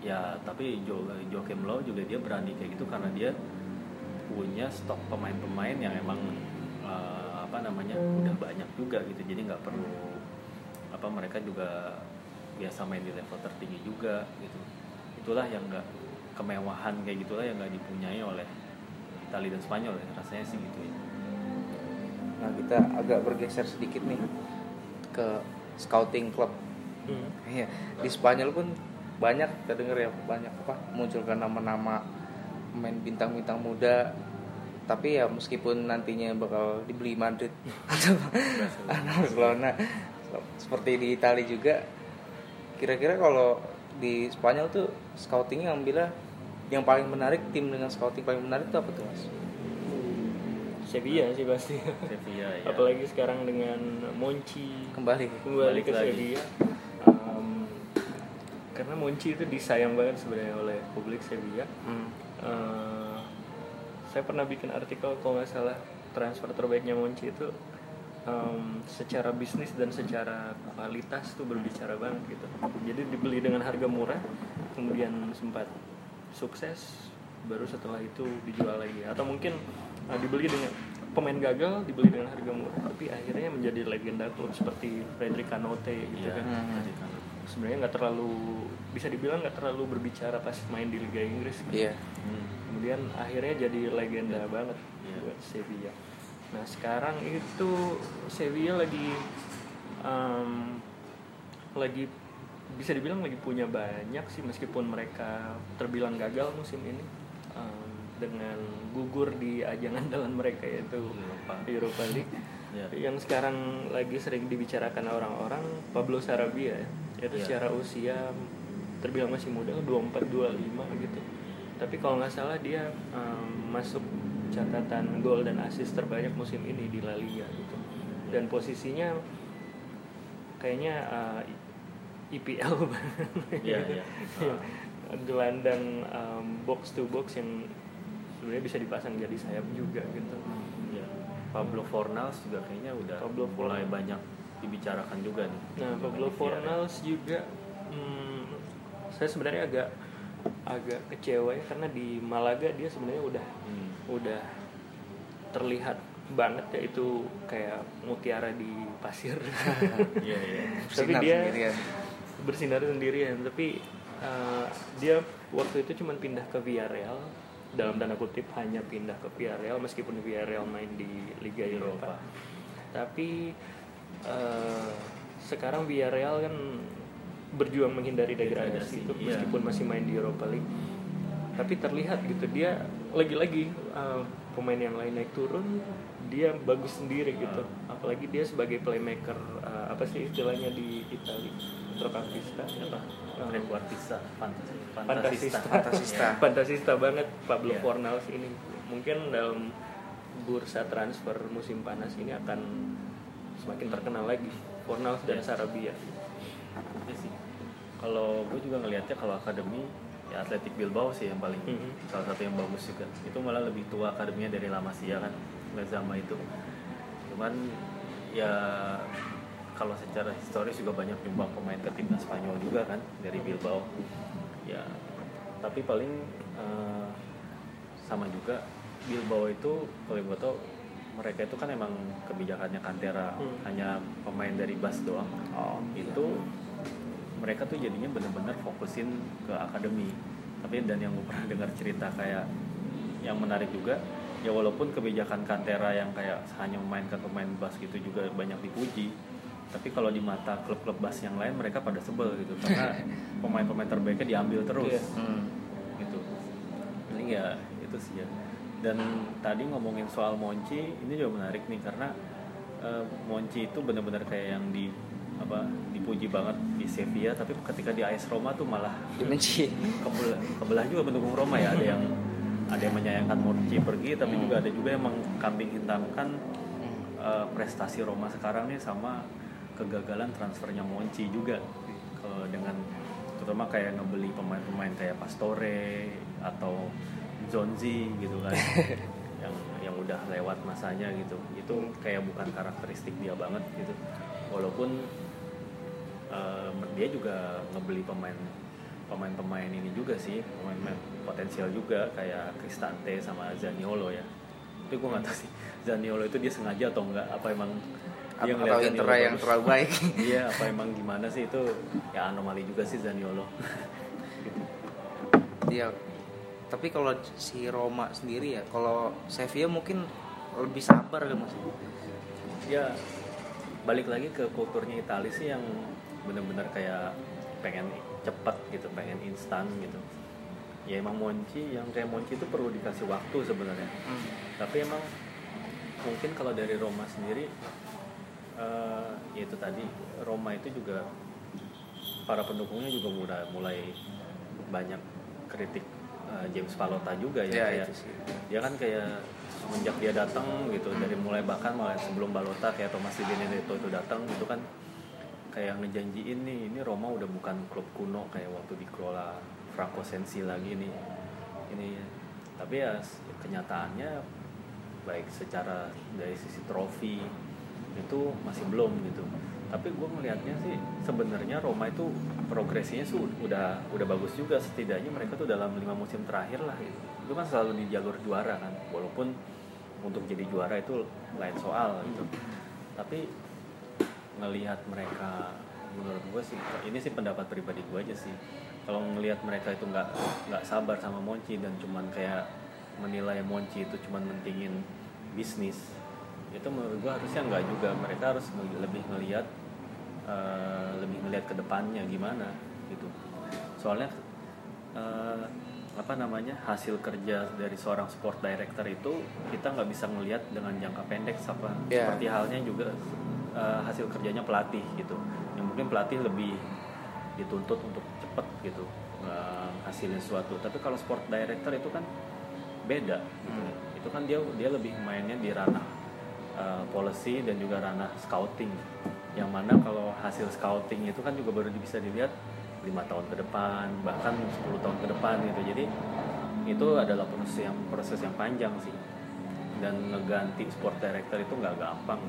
ya tapi Jo Joachim Low juga dia berani kayak gitu karena dia punya stok pemain-pemain yang emang eh, apa namanya udah banyak juga gitu. Jadi nggak perlu apa mereka juga biasa main di level tertinggi juga gitu. Itulah yang nggak kemewahan kayak gitulah yang nggak dipunyai oleh Italia dan Spanyol ya. Rasanya sih gitu ya. Nah kita agak bergeser sedikit nih ke scouting club. Iya, di Spanyol pun banyak kita dengar ya banyak apa munculkan nama-nama pemain bintang-bintang muda. Tapi ya meskipun nantinya bakal dibeli Madrid [LAUGHS] atau Barcelona seperti di Italia juga kira-kira kalau di Spanyol tuh scoutingnya ambilnya yang paling menarik tim dengan scouting paling menarik itu apa tuh mas? Sevilla sih pasti. Sevilla ya apalagi sekarang dengan Monchi. Kembali. Kembali ke lagi. Sevilla. Um, karena Monchi itu disayang banget sebenarnya oleh publik Sevilla. Hmm. Eh, saya pernah bikin artikel kalau nggak salah transfer terbaiknya Monchi itu em, secara bisnis dan secara kualitas tuh berbicara banget gitu. Jadi dibeli dengan harga murah kemudian sempat sukses baru setelah itu dijual lagi atau mungkin eh, dibeli dengan pemain gagal dibeli dengan harga murah tapi akhirnya menjadi legenda klub seperti Frederick Canote gitu Iya, kan Hmm. sebenarnya nggak terlalu bisa dibilang nggak terlalu berbicara pas main di Liga Inggris gitu. iya Hmm. kemudian akhirnya jadi legenda banget Iya. buat Sevilla nah sekarang itu Sevilla lagi em, lagi bisa dibilang lagi punya banyak sih meskipun mereka terbilang gagal musim ini em, dengan gugur di ajang andalan mereka yaitu Europa. Europa League Ya. yang sekarang lagi sering dibicarakan orang-orang Pablo Sarabia ya itu Iya. secara usia terbilang masih muda 24 25 gitu tapi kalau nggak salah dia em, masuk catatan gol dan assist terbanyak musim ini di La Liga gitu dan posisinya kayaknya eh, IPL Iya, iya. [LAUGHS] gelandang um, box to box yang sebenarnya bisa dipasang jadi sayap juga gitu Iya. Pablo Fornals juga kayaknya udah Pablo mulai banyak dibicarakan juga nih. nah Pablo Iya, Fornals juga hmm, saya sebenarnya agak agak kecewa ya karena di Malaga dia sebenarnya udah Hmm. udah terlihat banget ya itu kayak mutiara di pasir [LAUGHS] Iya, iya. tapi dia sendirian. Bersinar sendirian tapi uh, dia waktu itu cuma pindah ke Villarreal dalam tanda kutip hanya pindah ke Villarreal meskipun Villarreal main di Liga Eropa. Tapi uh, sekarang Villarreal kan berjuang menghindari degradasi Degradasi, itu iya. meskipun masih main di Europa League. Tapi terlihat gitu dia lagi-lagi uh, pemain yang lain naik turun dia bagus sendiri gitu. Apalagi dia sebagai playmaker uh, apa sih istilahnya di Italia centrocampista apa Uh, Trequartista, fantasista. fantasista Fantasista. fantasista banget Pablo Iya. Fornals ini mungkin dalam bursa transfer musim panas ini akan semakin terkenal lagi Fornals dan Iya. Sarabia Iya sih. Kalau gue juga ngelihatnya kalau akademi ya Atletik Bilbao sih yang paling Mhm. salah satu yang bagus juga. Itu malah lebih tua akademinya dari La Masia kan, Lezama itu. Cuman ya kalau secara historis juga banyak nyumbang pemain ke timnas Spanyol juga kan dari Bilbao. Ya tapi paling eh, sama juga Bilbao itu kalau gue tau mereka itu kan emang kebijakannya Kantera Hmm. hanya pemain dari Bas doang Oh, itu mereka tuh jadinya bener-bener fokusin ke akademi tapi dan yang gue pernah dengar cerita kayak yang menarik juga ya walaupun kebijakan Kantera yang kayak hanya memainkan pemain bas gitu juga banyak dipuji tapi kalau di mata klub-klub bas yang lain mereka pada sebel gitu karena [LAUGHS] pemain-pemain terbaiknya diambil terus Iya. Hmm. gitu paling ya itu sih ya dan tadi ngomongin soal Monci ini juga menarik nih karena eh, Monci itu benar-benar kayak yang di apa dipuji banget di Sevilla tapi ketika di AS Roma tuh malah Dibenci. kebelah, kebelah juga pendukung Roma ya ada yang ada yang menyayangkan Monci pergi tapi Hmm. juga ada juga yang mengkambing hitamkan eh, prestasi Roma sekarang nih sama kegagalan transfernya Monci juga. Ke- dengan terutama kayak ngebeli pemain-pemain kayak Pastore atau Zonzi gitu kan. [LAUGHS] Yang yang udah lewat masanya gitu. Itu kayak bukan karakteristik dia banget gitu. Walaupun eh, dia juga ngebeli pemain pemain-pemain ini juga sih. Pemain potensial juga kayak Cristante sama Zaniolo ya. Tapi gue nggak tahu sih Zaniolo itu dia sengaja atau enggak apa emang dia Atau Intera yang bagus? terlalu baik. [LAUGHS] Iya, apa emang gimana sih itu ya anomali juga sih Zaniolo. [LAUGHS] Iya. Tapi kalau si Roma sendiri ya, kalau Sevilla mungkin lebih sabar kan mas. ya balik lagi ke kulturnya Italia sih yang bener-bener kayak pengen cepet gitu, pengen instan gitu. Ya emang Monci yang kayak Monci itu perlu dikasih waktu sebenarnya. Hmm. Tapi emang mungkin kalau dari Roma sendiri eh ya itu tadi Roma itu juga para pendukungnya juga mulai mulai banyak kritik eh, James Palota juga ya, Ya, kayak itu sih. dia kan kayak semenjak dia datang gitu dari mulai bahkan mulai sebelum Balota kayak Thomas Di Benedetto itu datang gitu kan kayak ngejanjiin nih ini Roma udah bukan klub kuno kayak waktu dikelola Franco Sensi lagi nih ini tapi ya kenyataannya baik secara dari sisi trofi itu masih belum gitu. Tapi gue melihatnya sih sebenarnya Roma itu progresinya sih udah udah bagus juga. Setidaknya mereka tuh dalam lima musim terakhir lah. Gitu. itu kan selalu di jalur juara kan. Walaupun untuk jadi juara itu lain soal gitu. Tapi ngelihat mereka menurut gue sih ini sih pendapat pribadi gue aja sih. Kalau ngelihat mereka itu nggak nggak sabar sama Monci dan cuman kayak menilai Monci itu cuman mentingin bisnis itu menurut gue harusnya nggak juga. Mereka harus lebih ngelihat eh, lebih ngelihat ke depannya gimana gitu. Soalnya eh, apa namanya hasil kerja dari seorang sport director itu kita nggak bisa ngelihat dengan jangka pendek apa Ya. seperti halnya juga eh, hasil kerjanya pelatih gitu. Yang mungkin pelatih lebih dituntut untuk cepet gitu hasilnya suatu tapi kalau sport director itu kan beda gitu. itu kan dia dia lebih mainnya di ranah eh, policy dan juga ranah scouting. Yang mana kalau hasil scouting itu kan juga baru bisa dilihat lima tahun ke depan bahkan 10 tahun ke depan gitu. Jadi itu adalah proses yang proses yang panjang sih. Dan ngeganti sport director itu nggak gampang.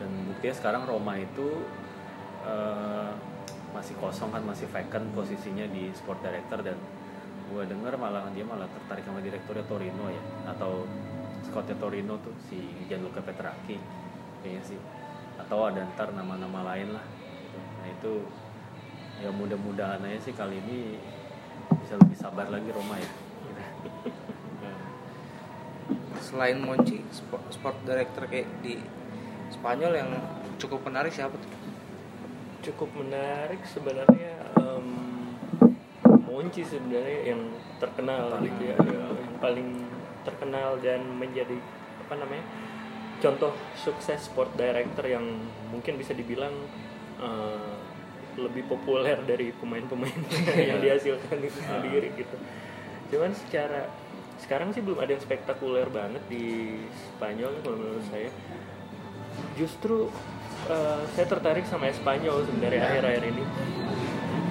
Dan buktinya sekarang Roma itu eh, masih kosong kan masih vacant posisinya di sport director. Dan gue denger malah dia malah tertarik sama direkturnya Torino ya atau scoutnya Torino tuh si Gianluca Petracchi kayaknya sih. Atau ada ntar nama-nama lain lah nah itu ya mudah-mudahan aja sih kali ini bisa lebih sabar lagi Roma ya. [LAUGHS] Selain Monchi, sport, sport director kayak di Spanyol yang cukup menarik siapa tuh? cukup menarik sebenarnya em, Monchi sebenarnya yang terkenal gitu ya yang paling terkenal dan menjadi apa namanya contoh sukses sport director yang mungkin bisa dibilang eh, lebih populer dari pemain-pemain [LAUGHS] yang dihasilkan itu sendiri gitu. Cuman secara sekarang sih belum ada yang spektakuler banget di Spanyol kalau menurut saya. Justru eh, saya tertarik sama Espanyol sebenarnya akhir-akhir ini.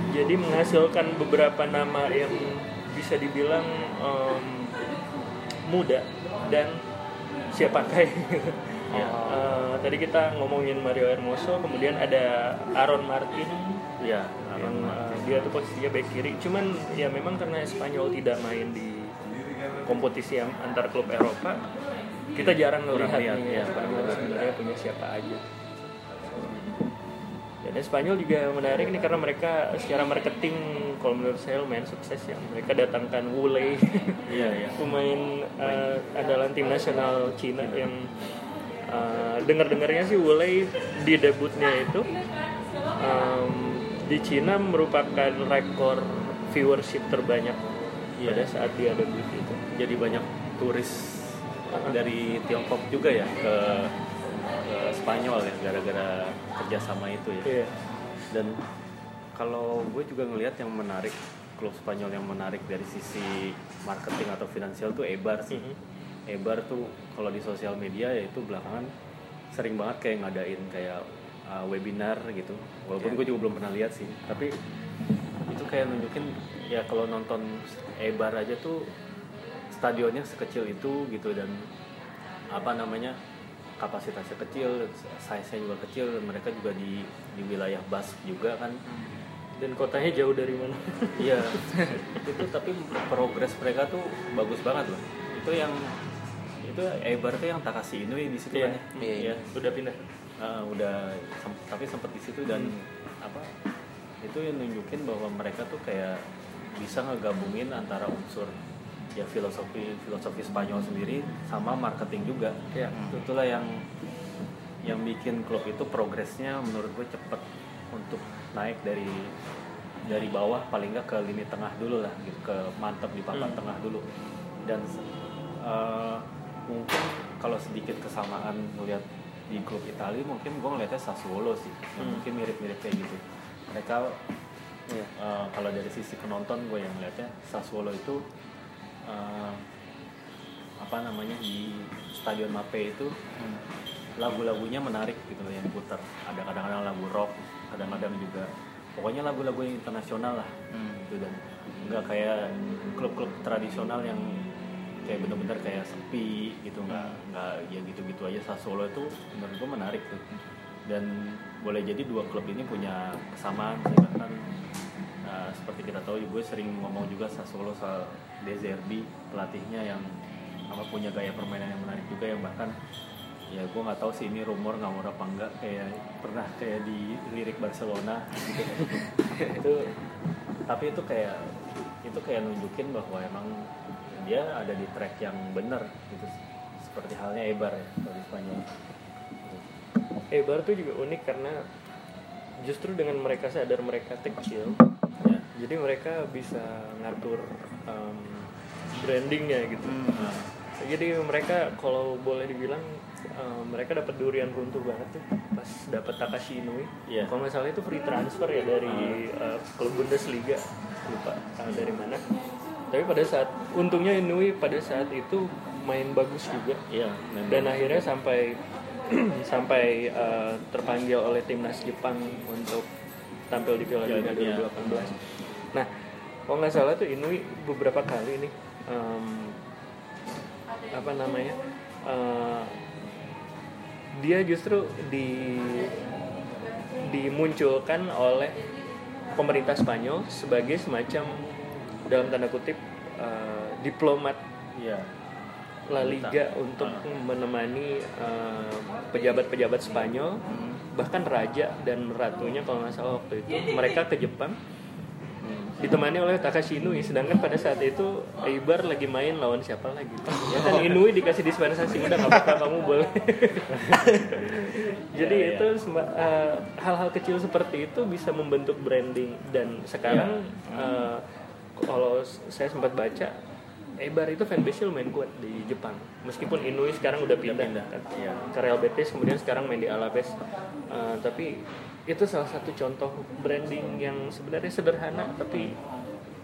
Jadi menghasilkan beberapa nama yang bisa dibilang em, muda dan siap pakai. [LAUGHS] Ya. Eh, tadi kita ngomongin Mario Hermoso kemudian ada Aaron Martin. Ya yang eh, dia tuh posisinya back kiri. Cuman ya memang karena Spanyol tidak main di kompetisi antar klub Eropa kita jarang melihat lihat, nih ya. Spanyol sebenarnya punya siapa aja dan Spanyol juga menarik nih karena mereka secara marketing kalau menurut saya lumayan sukses ya mereka datangkan Wule [LAUGHS] iya iya pemain eh, andalan tim nasional Cina yang eh, dengar-dengarnya sih Wule di debutnya itu em, di Cina merupakan rekor viewership terbanyak Iya. pada saat dia debut itu. jadi banyak turis dari Tiongkok juga ya ke, ke Spanyol ya gara-gara kerjasama itu ya Iya. dan kalau gue juga ngelihat yang menarik klub Spanyol yang menarik dari sisi marketing atau finansial tuh Eibar sih Mhm. Eibar tuh kalau di sosial media ya itu belakangan sering banget kayak ngadain kayak uh, webinar gitu walaupun gue juga belum pernah lihat sih tapi itu kayak nunjukin ya kalau nonton Eibar aja tuh stadionnya sekecil itu gitu dan apa namanya kapasitasnya kecil size-nya juga kecil dan mereka juga di di wilayah Basque juga kan Dan kotanya jauh dari mana? [LAUGHS] Iya, itu tapi progres mereka tuh bagus banget loh. Itu yang itu Eibar tuh yang Takashi Inui di situ Iya. kan ya? Iya, iya. Udah pindah. Ah, udah sem- tapi sempat di situ dan apa? Itu yang nunjukin bahwa mereka tuh kayak bisa ngegabungin antara unsur ya filosofi filosofi Spanyol sendiri sama marketing juga. Iya. Itulah yang yang bikin klub itu progresnya menurut gue cepet untuk naik dari dari bawah paling nggak ke lini tengah dulu lah gitu ke mantap di papan Hmm. tengah dulu dan eh, mungkin kalau sedikit kesamaan melihat di klub Italia mungkin gue ngeliatnya Sassuolo sih yang Hmm. mungkin mirip-mirip kayak gitu mereka Iya. eh, kalau dari sisi penonton gue yang ngeliatnya Sassuolo itu eh, apa namanya di Stadion Mape itu Hmm. lagu-lagunya menarik gitu loh yang putar ada kadang-kadang lagu rock kadang-kadang juga pokoknya lagu-lagu yang internasional lah Hmm. gitu dan nggak kayak klub-klub tradisional yang kayak bener-bener kayak sepi gitu nggak nggak ya gitu-gitu aja Sassuolo itu menurut gue menarik tuh dan boleh jadi dua klub ini punya kesamaan sih bahkan nah, seperti kita tahu gue sering ngomong juga Sassuolo soal De Zerbi pelatihnya yang apa punya gaya permainan yang menarik juga yang bahkan ya gue nggak tahu sih ini rumor ngawur apa enggak kayak pernah kayak di lirik Barcelona gitu. [LAUGHS] Itu tapi itu kayak itu kayak nunjukin bahwa emang dia ada di track yang benar gitu seperti halnya Ebar ya kalau di Spanyol. Eibar tuh juga unik karena justru dengan mereka sadar mereka kecil, ya jadi mereka bisa ngatur em, brandingnya gitu. Nah, Jadi mereka kalau boleh dibilang em, mereka dapat durian runtuh banget tuh pas dapat Takashi Inui. Iya. Kalau nggak salah itu free transfer ya dari eh, klub Bundesliga lupa eh, dari mana. Tapi pada saat untungnya Inui pada saat itu main bagus juga iya dan akhirnya sampai [CLEARS THROAT] sampai eh, terpanggil oleh timnas Jepang untuk tampil di Piala Dunia Iya. 2018. Nah, kalau nggak salah tuh Inui beberapa kali nih em, apa namanya eh, dia justru di dimunculkan oleh pemerintah Spanyol sebagai semacam dalam tanda kutip eh, diplomat Iya. La Liga untuk menemani eh, pejabat-pejabat Spanyol bahkan raja dan ratunya kalau nggak salah waktu itu. Mereka ke Jepang. Ditemani oleh Takashi Inui sedangkan pada saat itu Eibar lagi main lawan siapa lagi? Ya kan Inui dikasih dispensasi. Udah nggak apa-apa kamu boleh. [LAUGHS] Jadi Ya, ya. itu eh, hal-hal kecil seperti itu bisa membentuk branding. Dan sekarang eh, kalau s- saya sempat baca Eibar itu fanbase lumayan kuat di Jepang. Meskipun Inui sekarang udah pindah, pindah, kan. Iya. ke Real Betis kemudian sekarang main di Alaves. Eh, tapi itu salah satu contoh branding yang sebenarnya sederhana tapi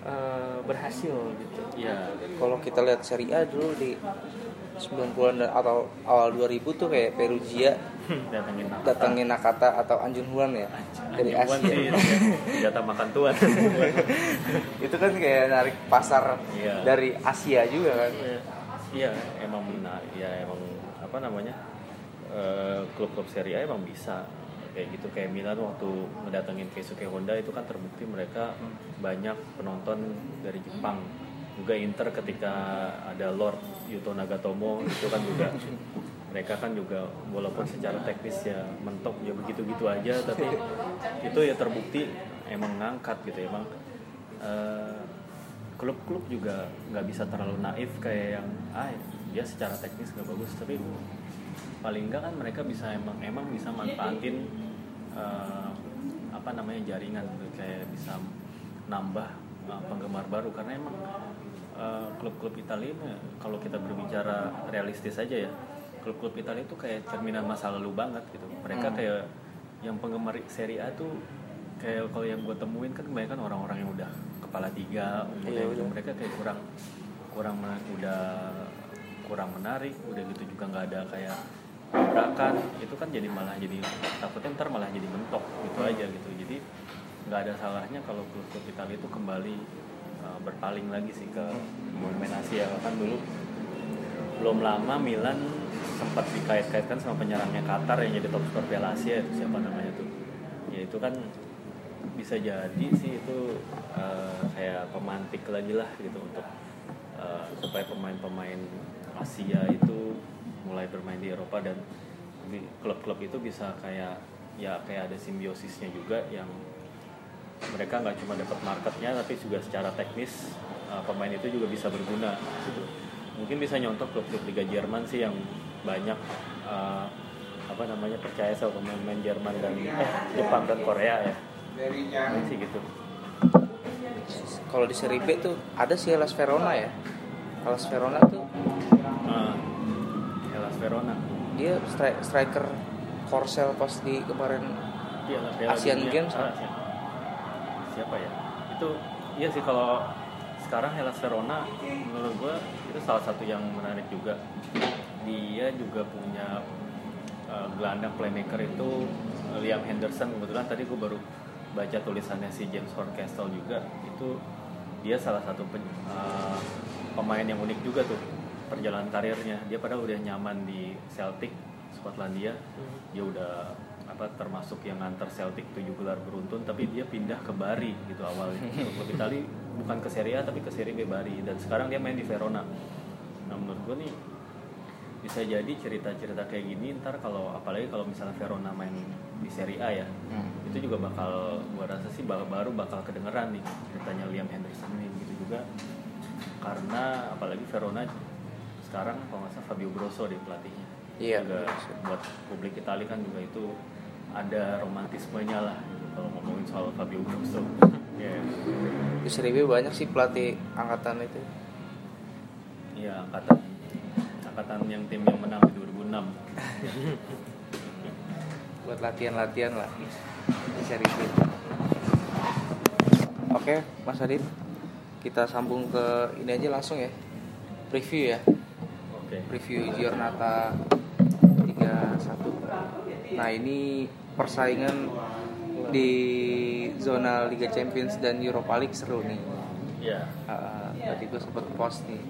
eh, berhasil gitu. Iya. Kalau kita lihat Serie A dulu di 90-an dan- atau awal 2000 tuh kayak Perugia [LAUGHS] Datangin Nakata. atau Anjun Huan ya dari Anjing Asia. sih, senjata makan tuan. [LAUGHS] itu kan kayak narik pasar Iya. dari Asia juga kan. Iya, emang benar. Ya emang apa namanya? eh, klub-klub Serie A emang bisa kayak gitu kayak Milan waktu mendatengin Keisuke Honda itu kan terbukti mereka banyak penonton dari Jepang juga Inter ketika ada Lord Yuto Nagatomo itu kan juga mereka kan juga walaupun secara teknis ya mentok ya begitu-gitu aja tapi itu ya terbukti emang ngangkat gitu emang eh, klub-klub juga nggak bisa terlalu naif kayak yang ah dia secara teknis nggak bagus tapi paling enggak kan mereka bisa emang emang bisa manfaatin eh, apa namanya jaringan gitu kayak bisa nambah eh, penggemar baru karena emang eh, klub-klub Italia ini kalau kita berbicara realistis aja ya klub-klub Italia itu kayak cerminan masa lalu banget gitu. Mereka kayak yang penggemar Serie A tuh kayak kalau yang gue temuin kan kebanyakan orang-orang yang udah kepala tiga umurnya Iya, gitu. udah. mereka kayak kurang kurang men- udah kurang menarik udah gitu juga nggak ada kayak tabrakan. Itu kan jadi malah jadi takutnya ntar malah jadi mentok gitu aja gitu. Jadi nggak ada salahnya kalau klub-klub Italia itu kembali uh, berpaling lagi sih ke monumen Asia. Kan dulu belum lama Milan sempat dikait-kaitkan sama penyerangnya Qatar yang jadi top skor Piala Asia itu siapa namanya tuh. Ya itu kan bisa jadi sih itu uh, kayak pemantik lagi lah gitu untuk uh, supaya pemain-pemain Asia itu mulai bermain di Eropa dan klub-klub itu bisa kayak ya kayak ada simbiosisnya juga yang mereka nggak cuma dapat marketnya tapi juga secara teknis uh, pemain itu juga bisa berguna gitu. mungkin bisa nyontoh klub-klub Liga Jerman sih yang banyak uh, apa namanya percaya sama pemain-pemain Jerman dan eh, Jepang dan Korea ya Mungkin sih gitu Kalau di Serie B tuh ada sih Hellas Verona ya. Hellas Verona tuh uh, Hellas Verona dia stri- striker Korsel pas di kemarin Piala- Piala Asian. Games. Ah, Asian. Siapa ya? Itu iya sih kalau sekarang Hellas Verona menurut gua itu salah satu yang menarik juga. Dia juga punya uh, gelandang playmaker itu uh, Liam Henderson. Kebetulan tadi gua baru baca tulisannya si James Horncastle juga. Itu dia salah satu pen- uh, pemain yang unik juga tuh perjalanan karirnya. Dia padahal udah nyaman di Celtic Skotlandia. Dia udah apa termasuk yang nganter Celtic 7 gelar beruntun tapi dia pindah ke Bari gitu awalnya. [LAUGHS] Klub Itali bukan ke Serie A tapi ke Serie B Bari. Dan sekarang dia main di Verona. Nah menurut gue nih bisa jadi cerita-cerita kayak gini ntar kalau apalagi kalau misalnya Verona main di Serie A ya Hmm. itu juga bakal gua rasa sih bakal baru bakal kedengeran nih ceritanya Liam Henderson nih gitu juga. Karena apalagi Verona sekarang kalau nggak salah Fabio Grosso di pelatihnya. Iya, juga buat publik Italia kan juga itu ada romantismenya lah gitu, kalau ngomongin soal Fabio Grosso [LAUGHS] di Serie B banyak sih pelatih angkatan itu. ya angkatan angkatan yang tim yang menang di 2006 [LAUGHS] buat latihan-latihan lah di B. Oke, Mas Adit, kita sambung ke ini aja langsung ya. Preview ya. oke Preview Giornata 31 Nah ini persaingan di zona Liga Champions dan Europa League seru nih. Iya. Uh, tadi gue sempet post nih.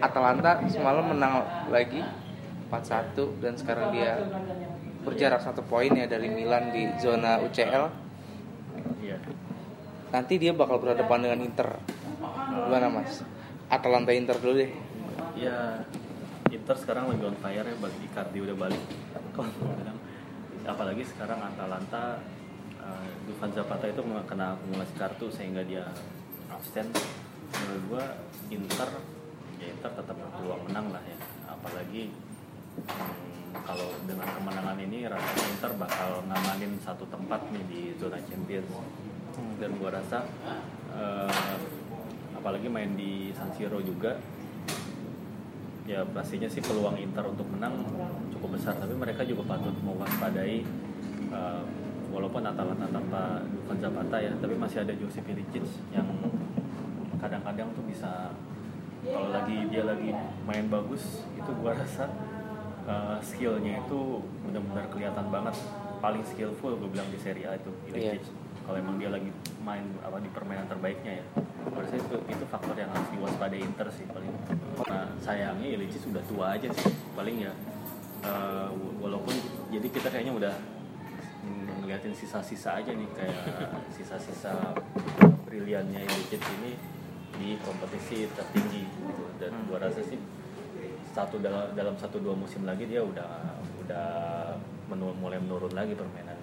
Atalanta semalam menang lagi 4-1 dan sekarang dia berjarak satu poin ya dari Milan di zona UCL. Iya. Nanti dia bakal berhadapan dengan Inter. Gimana mas? Atalanta Inter dulu deh. Ya Inter sekarang lagi on fire ya bagi Icardi udah balik. Kalau apalagi sekarang Atalanta uh, Dufan Zapata itu kena akumulasi kartu sehingga dia absen. Menurut gua Inter ya Inter tetap berpeluang menang lah ya. Apalagi hmm, kalau dengan kemenangan ini rasanya Inter bakal ngamanin satu tempat nih di zona Champions. Dan gua rasa uh, apalagi main di San Siro juga ya pastinya sih peluang Inter untuk menang cukup besar tapi mereka juga patut mewaspadai uh, walaupun Atalanta tanpa Dufan Zapata ya tapi masih ada Josip Ilicic yang kadang-kadang tuh bisa kalau lagi dia lagi main bagus itu gua rasa uh, skillnya itu benar-benar kelihatan banget paling skillful gue bilang di Serie A itu Ilicic yeah kalau emang dia lagi main apa di permainan terbaiknya ya. Menurut saya itu itu faktor yang harus diwaspadai Inter sih paling. Nah sayangnya Ilicic sudah tua aja sih paling ya uh, walaupun jadi kita kayaknya udah ngeliatin sisa-sisa aja nih kayak sisa-sisa briliannya Ilicic ini di kompetisi tertinggi gitu. Dan hmm. gua rasa sih satu dalam dalam satu dua musim lagi dia udah udah menur, mulai menurun lagi permainan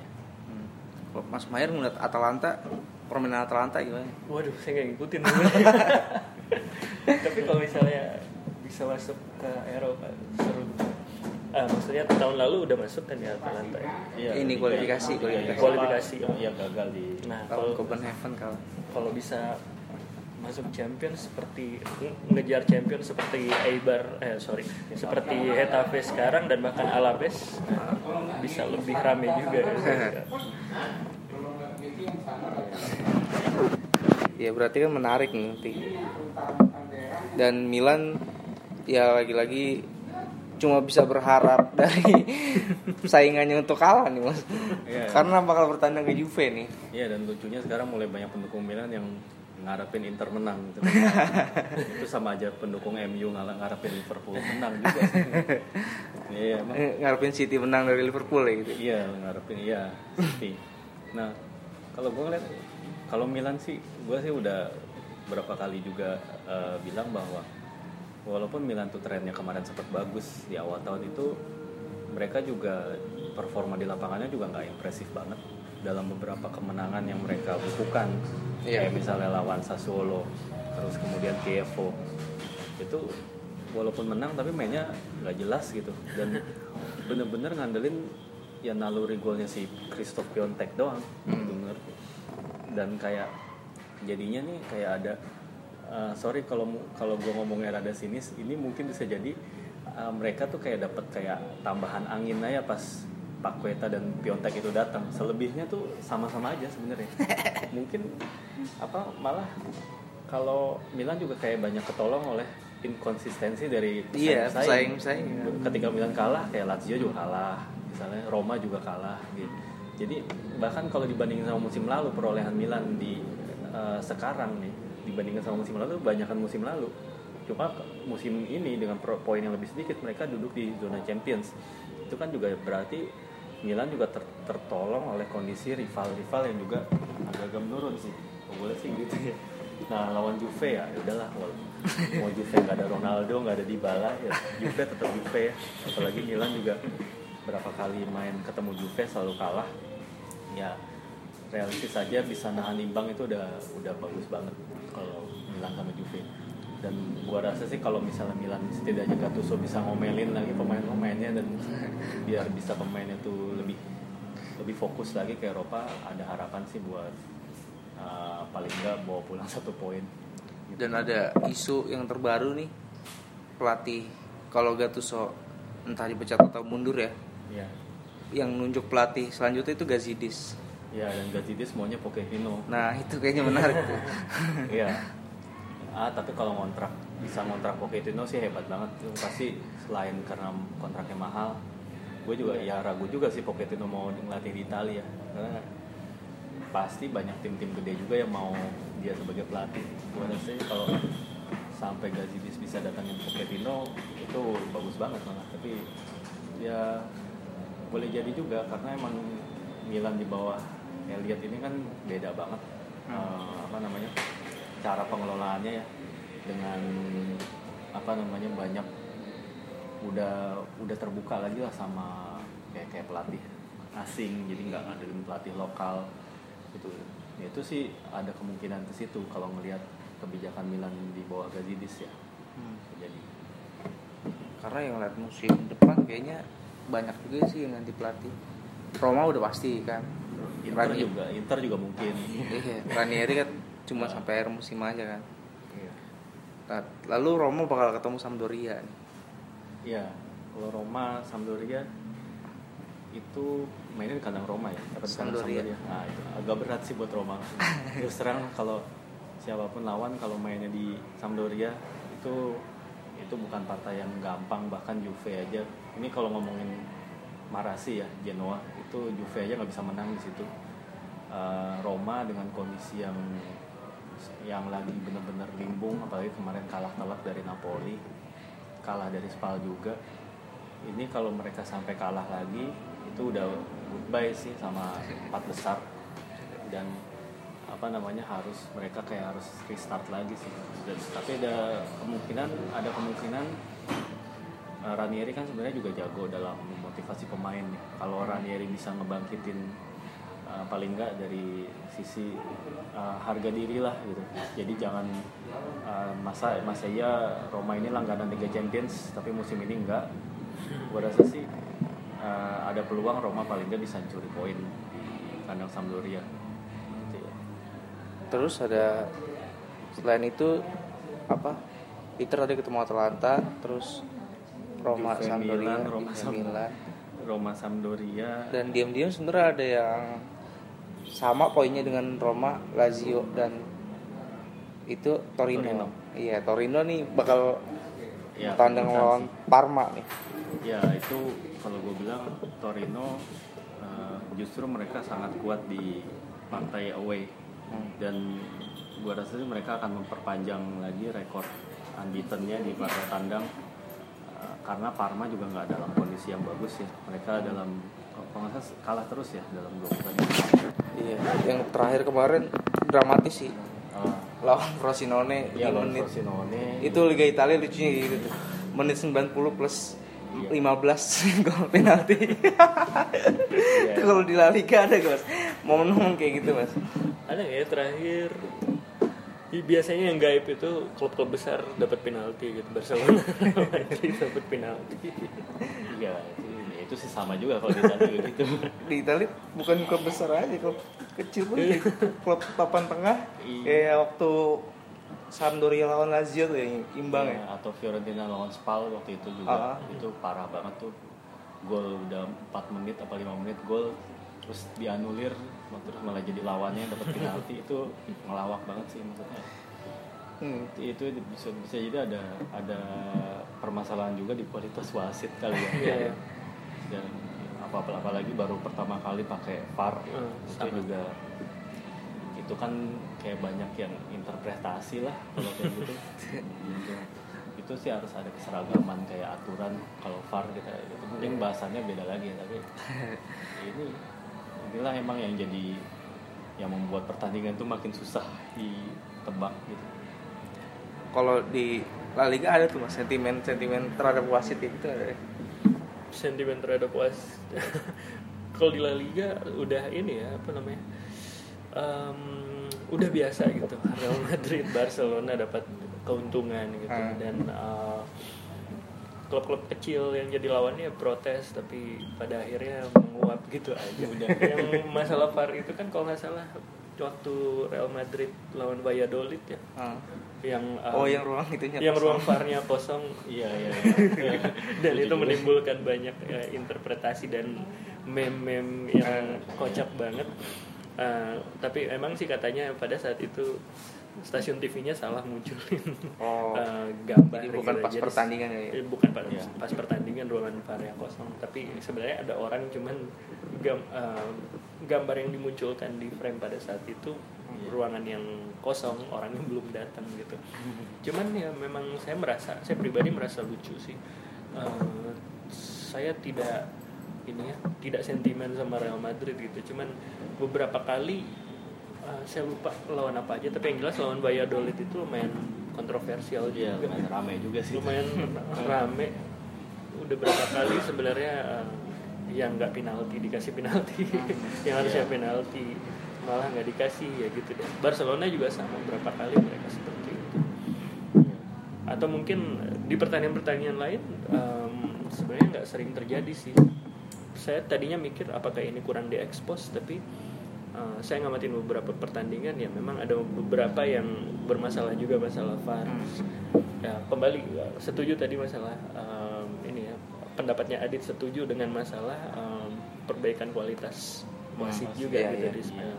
Mas Mayer ngeliat Atalanta permainan Atalanta gimana? Waduh, saya nggak ngikutin Tapi kalau misalnya bisa masuk ke Eropa seru. Ah, maksudnya tahun lalu udah masuk kan ya Atalanta ya? Iya, ini kualifikasi, kualifikasi. Kualifikasi. Oh, iya gagal di. Nah, kalau Copenhagen kalau kalau bisa masuk champion seperti ngejar champion seperti Eibar eh sorry seperti Hetafe sekarang dan bahkan Alaves bisa lebih rame juga ya. ya berarti kan menarik nanti dan Milan ya lagi-lagi cuma bisa berharap [LAUGHS] dari saingannya untuk kalah nih mas. Ya, karena bakal bertanding ke Juve nih. Iya dan lucunya sekarang mulai banyak pendukung Milan yang ngarepin Inter menang gitu. [LAUGHS] itu sama aja pendukung MU ngalah ngarepin Liverpool menang juga. [LAUGHS] Iya eh, ngarepin City menang dari Liverpool ya gitu? Iya ngarepin iya City. Nah kalau gue ngeliat kalau Milan sih gue sih udah berapa kali juga uh, bilang bahwa walaupun Milan tuh trennya kemarin sempat bagus di awal tahun itu mereka juga performa di lapangannya juga nggak impresif banget dalam beberapa kemenangan yang mereka bukukan yeah. kayak misalnya lawan Sassuolo terus kemudian Kievo itu walaupun menang tapi mainnya nggak jelas gitu dan [LAUGHS] bener-bener ngandelin ya naluri golnya si Christoph Piontek doang hmm. gitu dan kayak jadinya nih kayak ada uh, sorry kalau kalau gue ngomongnya rada sinis ini mungkin bisa jadi uh, mereka tuh kayak dapat kayak tambahan angin aja pas Pak Kueta dan Piontek itu datang. Selebihnya tuh sama-sama aja sebenarnya. [LAUGHS] Mungkin apa malah kalau Milan juga kayak banyak ketolong oleh inkonsistensi dari iya, pesaing pesaing. Ketika Milan kalah kayak Lazio juga kalah, misalnya Roma juga kalah gitu. Jadi bahkan kalau dibandingin sama musim lalu perolehan Milan di uh, sekarang nih dibandingkan sama musim lalu banyakkan musim lalu. Cuma musim ini dengan poin yang lebih sedikit mereka duduk di zona Champions. Itu kan juga berarti Milan juga ter tertolong oleh kondisi rival-rival yang juga agak-agak menurun sih. Boleh sih gitu ya. Nah lawan Juve ya, ya udahlah mau Juve nggak ada Ronaldo, nggak ada Dybala ya Juve tetap Juve ya. Apalagi Milan juga berapa kali main ketemu Juve selalu kalah. Ya realistis saja bisa nahan imbang itu udah udah bagus banget kalau Milan sama Juve dan gua rasa sih kalau misalnya Milan setidaknya Gattuso bisa ngomelin lagi pemain-pemainnya dan [LAUGHS] biar bisa pemainnya tuh lebih lebih fokus lagi ke Eropa ada harapan sih buat uh, paling nggak bawa pulang satu poin. Dan ada isu yang terbaru nih pelatih kalau Gattuso entah dipecat atau mundur ya yeah. yang nunjuk pelatih selanjutnya itu Gazidis. Ya dan Gazidis maunya Pochettino. Nah itu kayaknya menarik tuh. Iya [LAUGHS] ah tapi kalau ngontrak bisa ngontrak Pochettino sih hebat banget. Itu pasti selain karena kontraknya mahal gue juga ya ragu juga sih Pochettino mau ngelatih di Italia. Karena pasti banyak tim-tim gede juga yang mau dia sebagai pelatih. Gue rasa sih kalau sampai Gazidis bisa datangin Pochettino itu bagus banget malah. Tapi ya boleh jadi juga karena emang Milan di bawah Elliot ini kan beda banget. Eh, apa namanya cara pengelolaannya ya dengan apa namanya banyak udah udah terbuka lagi lah sama kayak kayak pelatih asing jadi nggak ngandelin pelatih lokal gitu ya, itu sih ada kemungkinan ke situ kalau ngelihat kebijakan Milan di bawah Gazidis ya Hmm. jadi Karena yang lihat musim depan kayaknya banyak juga sih yang ganti pelatih. Roma udah pasti kan. Inter Rani- juga Inter juga mungkin Iya, Ranieri kan cuma sampai akhir musim aja kan. Iya. Nah, lalu Roma bakal ketemu Sampdoria nih. Iya, kalau Roma Sampdoria itu mainnya di kandang Roma ya, dapat Sampdoria. Sampdoria. Nah, itu agak berat sih buat Roma. [LAUGHS] Terus terang kalau siapa pun lawan kalau mainnya di Sampdoria itu itu bukan partai yang gampang bahkan Juve aja. Ini kalau ngomongin Marasi ya, Genoa itu Juve aja nggak bisa menang di situ. Eh, Roma dengan kondisi yang yang lagi benar-benar limbung apalagi kemarin kalah telak dari Napoli kalah dari Spal juga. Ini kalau mereka sampai kalah lagi itu udah goodbye sih sama empat besar. Dan apa namanya harus mereka kayak harus restart lagi sih. Dan- tapi ada kemungkinan ada kemungkinan eh, Ranieri kan sebenarnya juga jago dalam memotivasi pemain nih. Kalau Ranieri bisa ngebangkitin eh, paling enggak dari sisi eh, harga diri lah gitu jadi jangan eh, masa masa iya Roma ini langganan Liga Champions tapi musim ini enggak gue rasa sih eh, ada peluang Roma paling enggak bisa curi poin di kandang Sampdoria gitu ya. Terus ada selain itu apa? Inter tadi ketemu Atalanta, terus Roma Juve, Sampdoria, Milan, Roma, Juve, Sam- Milan. Roma Sampdoria Dan diam-diam sebenarnya ada yang sama poinnya dengan Roma, Lazio dan itu Torino. Torino. Iya, Torino nih bakal ya tandang lawan. Parma nih. Ya itu kalau gue bilang Torino eh, justru mereka sangat kuat di partai away Hmm. dan gue rasa sih mereka akan memperpanjang lagi rekor unbeatennya di partai tandang Eh, karena Parma juga nggak dalam kondisi yang bagus ya mereka dalam kalau nggak salah kalah terus ya dalam dua pertandingan. Iya, yang terakhir kemarin dramatis sih. Eh, lawan Frosinone ya di lawan menit Frosinone. Itu Liga Italia lucunya gitu tuh. menit 90 plus Iya. 15 [LAUGHS] gol penalti. Iya. itu kalau di La Liga ada guys momen-momen kayak gitu mas. Ada nggak ya terakhir? Ih, biasanya yang gaib itu klub-klub besar dapat penalti gitu. Barcelona [LAUGHS] dapat penalti. Iya itu, sih sama juga kalau di juga gitu [LAUGHS] di Italia bukan klub besar aja klub kecil pun kayak gitu. klub papan tengah Iya. kayak waktu Sampdoria lawan Lazio tuh yang imbang ya Ya, atau Fiorentina lawan Spal waktu itu juga Ah. itu parah banget tuh gol udah 4 menit apa 5 menit gol terus dianulir terus malah jadi lawannya dapat penalti itu ngelawak banget sih maksudnya Hmm. itu bisa bisa jadi ada ada permasalahan juga di kualitas wasit kali ya Iya. Dan apa apalagi baru pertama kali pakai VAR Hmm, itu sangat. juga itu kan kayak banyak yang interpretasi lah kalau kayak gitu Gitu. [LAUGHS] itu sih harus ada keseragaman kayak aturan kalau VAR kita itu mungkin bahasannya beda lagi tapi ini inilah emang yang jadi yang membuat pertandingan itu makin susah ditebak gitu kalau di La Liga ada tuh mas sentimen sentimen terhadap wasit itu ada ya? Sentimen terhadap wasit [LAUGHS] kalau di La Liga udah ini ya apa namanya Em, udah biasa gitu. Real Madrid Barcelona dapat keuntungan gitu. Hmm. dan eh, klub-klub kecil yang jadi lawannya protes tapi pada akhirnya menguap gitu aja. Udah. [LAUGHS] Yang masalah VAR itu kan kalau nggak salah waktu Real Madrid lawan Valladolid ya. Ah. Yang eh, oh yang ruang itunya yang kosong. ruang VAR-nya kosong iya iya, iya. [LAUGHS] dan itu menimbulkan banyak eh, interpretasi dan meme-meme yang kocak banget Eh, tapi emang sih katanya pada saat itu stasiun TV-nya salah munculin Oh. [LAUGHS] eh, gambar Jadi bukan gitu. pas Jadi- pertandingan ya? eh, bukan pas, Iya. pas pertandingan ruangan VAR yang kosong tapi sebenarnya ada orang cuman gam- eh, gambar yang dimunculkan di frame pada saat itu Iya. ruangan yang kosong orangnya belum datang gitu [LAUGHS] cuman ya memang saya merasa saya pribadi merasa lucu sih Eh, saya tidak ini ya tidak sentimen sama Real Madrid gitu cuman beberapa kali eh, saya lupa lawan apa aja tapi yang jelas lawan Valladolid itu lumayan kontroversial Iya, juga. lumayan ramai juga sih. lumayan rame. Udah berapa kali sebenarnya eh, yang nggak penalti dikasih penalti. [LAUGHS] Yang harusnya Iya. penalti malah nggak dikasih ya gitu deh. Barcelona juga sama berapa kali mereka seperti itu. Atau mungkin di pertandingan-pertandingan lain em, sebenarnya nggak sering terjadi sih. Saya tadinya mikir apakah ini kurang diekspos tapi eh, saya ngamatin beberapa pertandingan ya memang ada beberapa yang bermasalah juga masalah VAR ya kembali eh, setuju tadi masalah em, ini ya pendapatnya Adit setuju dengan masalah em, perbaikan kualitas wasit Hmm, juga iya, gitu iya, di iya.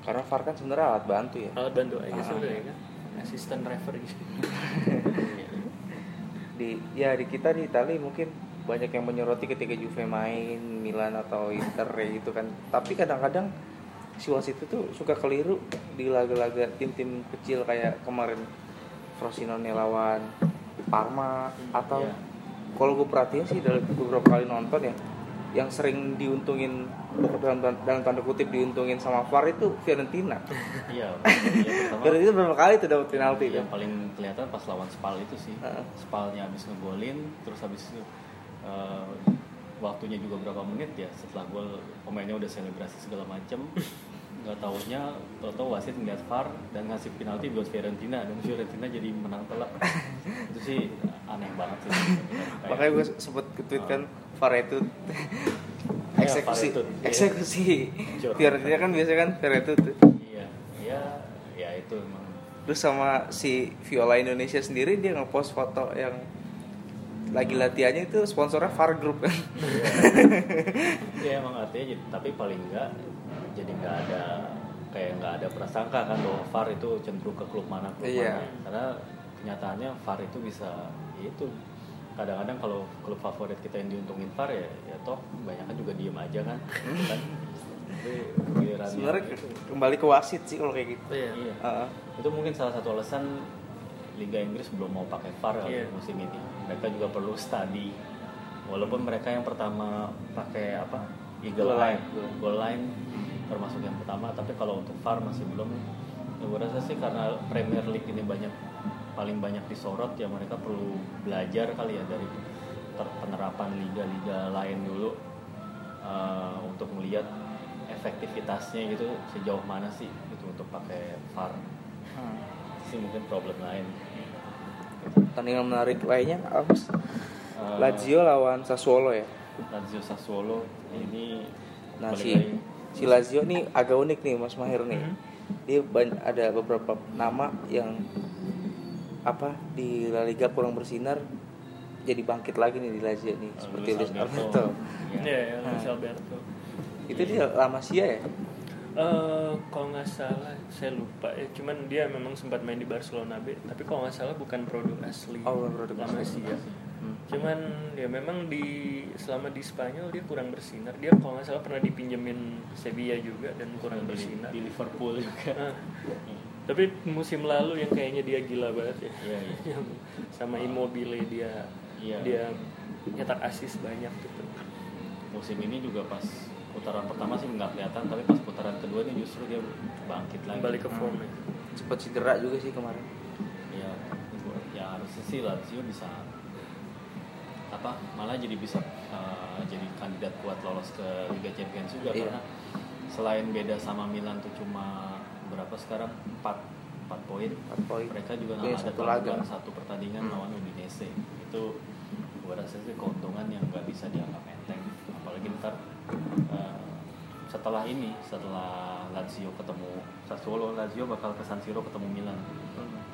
Karena VAR kan sebenarnya alat bantu ya. alat bantu aja Ah. sebenarnya kan asisten referee [LAUGHS] Di ya di kita di Italia mungkin banyak yang menyoroti ketika Juve main, Milan atau Inter kayak gitu kan. Tapi kadang-kadang si wasit itu tuh suka keliru di laga-laga tim-tim kecil kayak kemarin Frosinone lawan Parma atau Iya. kalau gue perhatiin sih dalam beberapa kali nonton ya yang sering diuntungin dalam, dalam tanda kutip diuntungin sama VAR itu Fiorentina. Iya, [LAUGHS] Fiorentina berapa kali tuh dapat penalti yang kan? paling kelihatan pas lawan Spal itu sih. Heeh. Spalnya habis ngegolin, terus habis itu eh, waktunya juga berapa menit ya setelah gol pemainnya udah selebrasi segala macem. [LAUGHS] Nggak taunya Toto wasit ngeliat VAR dan ngasih penalti buat Fiorentina dan Fiorentina jadi menang telak. [LAUGHS] Itu sih aneh banget sih. Kayak- [LAUGHS] Makanya gue sempet ke-tweet kan VAR itu Ya, eksekusi VAR itu, iya. eksekusi. Jorok. Fiorentina kan biasanya kan VAR itu iya ya ya itu emang. Terus sama si Viola Indonesia sendiri dia ngepost foto yang lagi latihannya itu sponsornya VAR Group kan. ya emang artinya jadi- tapi paling enggak jadi nggak ada kayak nggak ada prasangka kan bahwa VAR itu cenderung ke klub mana klub Iya. mana karena kenyataannya VAR itu bisa itu kadang-kadang kalau klub favorit kita yang diuntungin VAR ya ya toh banyak kan juga diem aja kan kan Sebenarnya itu, kembali ke wasit sih kalau kayak gitu. iya iya Heeh. itu mungkin salah satu alasan Liga Inggris belum mau pakai VAR Iya. musim ini mereka juga perlu study. Walaupun mereka yang pertama pakai apa? Eagle Goal line. Goal line termasuk yang pertama. Tapi kalau untuk VAR masih belum. Ya gue rasa sih karena Premier League ini banyak paling banyak disorot ya mereka perlu belajar kali ya dari penerapan liga-liga lain dulu. Eh, untuk melihat efektivitasnya gitu sejauh mana sih gitu untuk pakai VAR. Hmm. sih mungkin problem lain Pertandingan menarik lainnya apa? Mas? Eh, Lazio lawan Sassuolo ya. Lazio Sassuolo ini Nah balik si Lazio nih agak unik nih Mas Mahir nih. Mhm. Dia ban- ada beberapa nama yang apa di La Liga kurang bersinar jadi bangkit lagi nih di Lazio nih Eh, seperti Luis Alberto. Alberto. Ya, Nah. Luis Alberto Itu dia La Masia ya? Eh, kalau nggak salah saya lupa ya. Cuman dia memang sempat main di Barcelona B. Tapi kalau nggak salah bukan produk asli. Oh, produk asli. Masia. Hmm. cuman ya memang di selama di Spanyol dia kurang bersinar. Dia kalau nggak salah pernah dipinjemin Sevilla juga dan kurang di, bersinar. di Liverpool juga. Ah, tapi musim lalu yang kayaknya dia gila banget ya. Iya, iya. [LAUGHS] yang sama Immobile dia Iya. dia nyetak asis banyak gitu. Musim ini juga pas putaran pertama sih nggak kelihatan tapi pas kedua ini justru dia bangkit lagi kembali ke form ya. Sempat cedera juga sih kemarin. ya ya harusnya sih Lazio bisa apa malah jadi bisa uh, jadi kandidat kuat lolos ke Liga Champions juga Iya. karena selain beda sama Milan tuh cuma berapa sekarang 4 4 poin Empat poin. mereka juga Punya nggak ada laga. satu pertandingan Hmm. lawan Udinese itu gua rasa sih keuntungan yang nggak bisa dianggap enteng apalagi ntar setelah ini setelah Lazio ketemu Sassuolo Lazio bakal ke San Siro ketemu Milan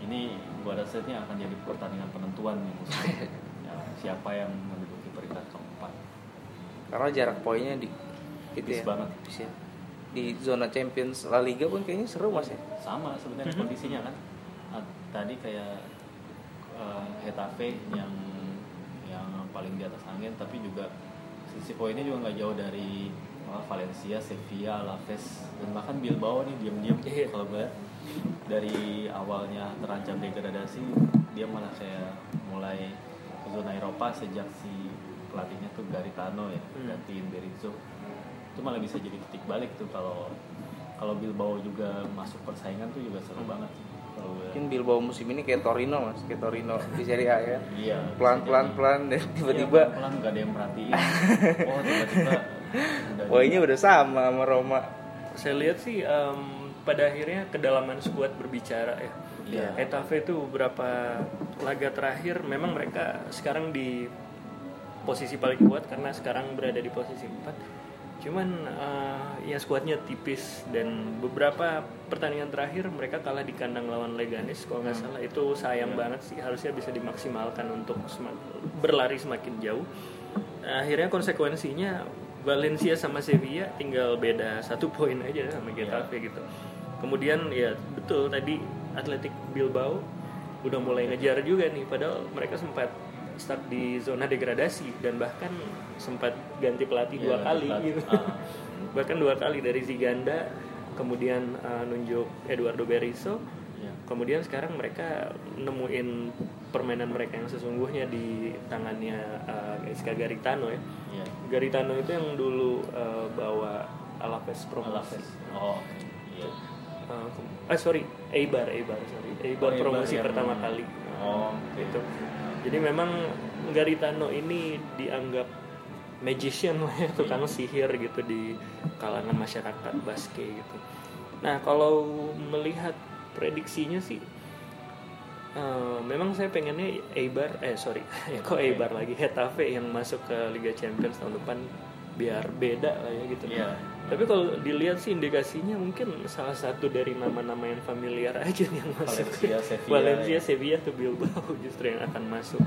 ini gua rasa ini akan jadi pertandingan penentuan nih musim [LAUGHS] ya, siapa yang menduduki peringkat keempat Karena jarak poinnya di itu Tipis ya. banget. tipis ya. di zona Champions La Liga pun kayaknya seru mas ya sama sebenarnya Mhm. kondisinya kan tadi kayak eh, Getafe yang yang paling di atas angin tapi juga sisi poinnya juga nggak jauh dari Valencia, Sevilla, Alaves dan bahkan Bilbao nih diam-diam Iya. kalau gue lihat. dari awalnya terancam degradasi dia malah kayak mulai ke zona Eropa sejak si pelatihnya tuh Garitano ya Hmm. gantiin Berizzo itu malah bisa jadi titik balik tuh kalau kalau Bilbao juga masuk persaingan tuh juga seru Hmm. banget sih kalau gue mungkin Bilbao musim ini kayak Torino mas kayak Torino di Serie A ya iya pelan pelan pelan dan tiba-tiba pelan nggak ada yang merhatiin [LAUGHS] oh tiba-tiba [LAUGHS] poinnya udah sama sama Roma saya lihat sih em, pada akhirnya kedalaman skuad berbicara ya. Iya. Getafe itu beberapa laga terakhir memang mereka sekarang di posisi paling kuat karena sekarang berada di posisi 4. Cuman eh, ya skuadnya tipis dan beberapa pertandingan terakhir mereka kalah di kandang lawan Leganes kalau nggak salah itu sayang banget sih harusnya bisa dimaksimalkan untuk semak- berlari semakin jauh. Nah, akhirnya konsekuensinya Valencia sama Sevilla tinggal beda satu [LAUGHS] poin aja sama Getafe gitu. Kemudian ya betul tadi Athletic Bilbao udah mulai ngejar juga nih padahal mereka sempat stuck di zona degradasi dan bahkan sempat ganti pelatih Iya, dua kali pelatih. gitu. Ah. [LAUGHS] bahkan dua kali dari Ziganda kemudian uh, nunjuk Eduardo Berizzo Iya. kemudian sekarang mereka nemuin permainan mereka yang sesungguhnya di tangannya uh, Iska Garitano ya Iya. Garitano itu yang dulu uh, bawa Alaves promosi Alaves. Oh, oke. Iya. Uh, ke- ah sorry Eibar Eibar sorry Eibar Oh, Eibar promosi yang- pertama kali Oh, gitu jadi memang Garitano ini dianggap magician lah ya tukang sihir gitu di kalangan masyarakat basket gitu nah kalau melihat prediksinya sih eh, memang saya pengennya Eibar eh sorry [LAUGHS] kok Eibar lagi Hetafe yang masuk ke Liga Champions tahun depan biar beda lah ya gitu Iya. tapi kalau dilihat sih indikasinya mungkin salah satu dari nama-nama yang familiar aja nih yang masuk Valencia, Sevilla, Valencia, ya. Sevilla atau Bilbao [LAUGHS] justru yang akan masuk.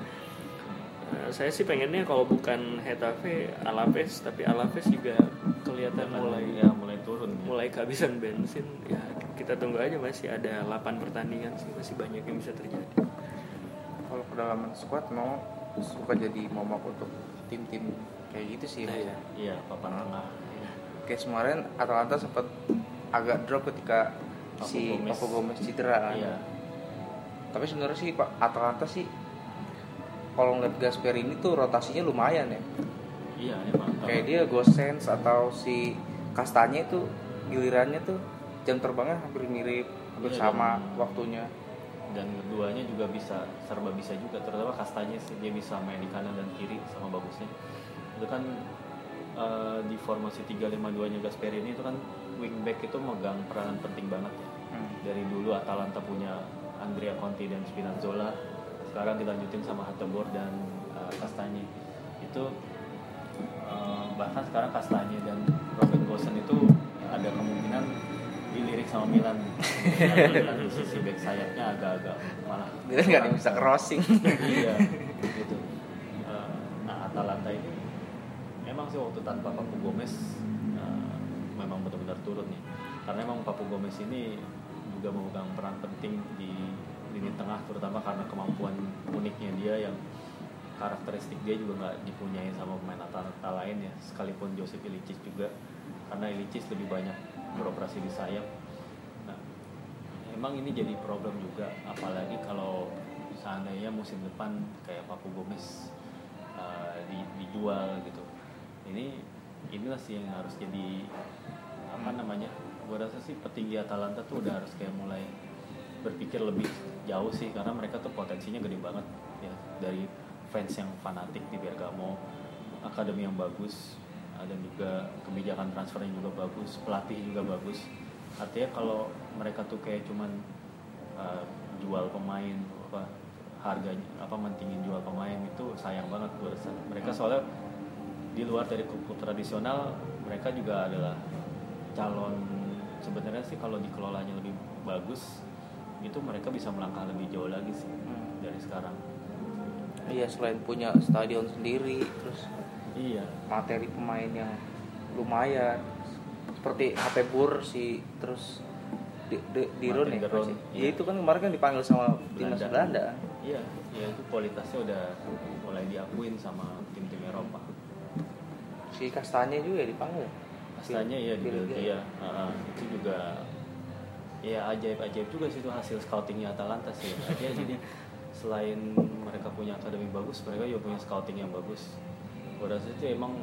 Nah, saya sih pengennya kalau bukan Hetafe, Alaves, tapi Alaves juga kelihatan mulai ya mulai turun ya. mulai kehabisan bensin. Ya kita tunggu aja masih ada 8 pertandingan sih masih banyak yang bisa terjadi. kalau kedalaman squad mau suka jadi momok untuk tim-tim kayak gitu sih Nah, ya. Iya, papan tengah. kayak kemarin Atalanta sempat agak drop ketika Papu si Gomez. Papu Gomez cedera kan. Iya. tapi sebenarnya sih Pak Atalanta sih kalau ngeliat Gasperini tuh rotasinya lumayan ya Iya, emang. kayak dia Gosens atau si Kastanya itu gilirannya tuh jam terbangnya hampir mirip hampir Iya, sama dan- waktunya dan keduanya juga bisa serba bisa juga terutama kastanya sih dia bisa main di kanan dan kiri sama bagusnya itu kan eh, di formasi 352 nya Gasperini itu kan wingback itu megang peranan penting banget ya. Hmm. dari dulu Atalanta punya Andrea Conti dan Spinazzola sekarang dilanjutin sama Hatebor dan uh, Kastanye itu uh, bahkan sekarang Kastanye dan Robin Gosens itu ada kemungkinan dilirik sama Milan. Milan di sisi back sayapnya agak-agak malah dia nggak ada yang bisa crossing. Iya gitu. Eh, nah Atalanta ini memang sih waktu tanpa Papu Gomez eh, memang benar-benar turun ya karena memang Papu Gomez ini juga memegang peran penting di lini tengah terutama karena kemampuan uniknya dia yang karakteristik dia juga nggak dipunyai sama pemain Atalanta lain ya sekalipun Joseph Ilicic juga karena Ilicic lebih banyak beroperasi di sayap. Nah emang ini jadi problem juga apalagi kalau seandainya musim depan kayak Papu Gomez uh, di- dijual gitu. Ini inilah sih yang harus jadi apa namanya gue rasa sih petinggi Atalanta tuh udah harus kayak mulai berpikir lebih jauh sih karena mereka tuh potensinya gede banget ya. Dari fans yang fanatik di Bergamo akademi yang bagus dan juga kebijakan transfernya juga bagus pelatih juga bagus. Artinya kalau mereka tuh kayak cuman uh, jual pemain apa harganya apa mentingin jual pemain itu sayang banget gue rasa mereka soalnya di luar dari klub tradisional mereka juga adalah calon sebenarnya sih kalau dikelolanya lebih bagus itu mereka bisa melangkah lebih jauh lagi sih Hmm. dari sekarang iya selain punya stadion sendiri terus iya materi pemain yang lumayan seperti HP Bur si terus di, di, di Ron ya, masih? iya. ya itu kan kemarin kan dipanggil sama timnas Belanda Iya, ya itu kualitasnya udah mulai diakuin sama tim-tim Eropa. si Kastanya juga ya dipanggil Asalnya ya di Belgia. Belgia, Ah, itu juga ya ajaib-ajaib juga sih itu hasil scoutingnya Atalanta sih. [LAUGHS] Dia jadi selain mereka punya akademi bagus, mereka juga punya scouting yang bagus. Gue rasa itu emang